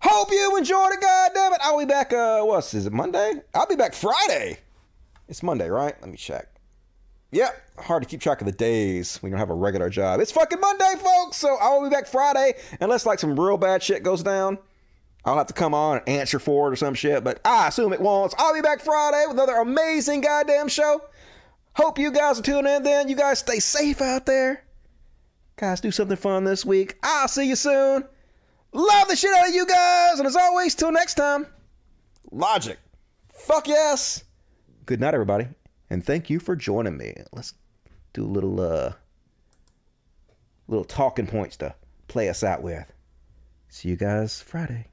Hope you enjoyed it, God damn it. I'll be back, uh, what's, is it Monday? I'll be back Friday. It's Monday, right? Let me check. Yep, hard to keep track of the days when you don't have a regular job. It's fucking Monday, folks, so I will be back Friday unless like some real bad shit goes down. I'll have to come on and answer for it or some shit, but I assume it won't. I'll be back Friday with another amazing goddamn show. Hope you guys are tuning in then. You guys stay safe out there. Guys, do something fun this week. I'll see you soon. Love the shit out of you guys. And as always, till next time, logic. Fuck yes. Good night, everybody. And thank you for joining me. Let's do a little, uh, little talking points to play us out with. See you guys Friday.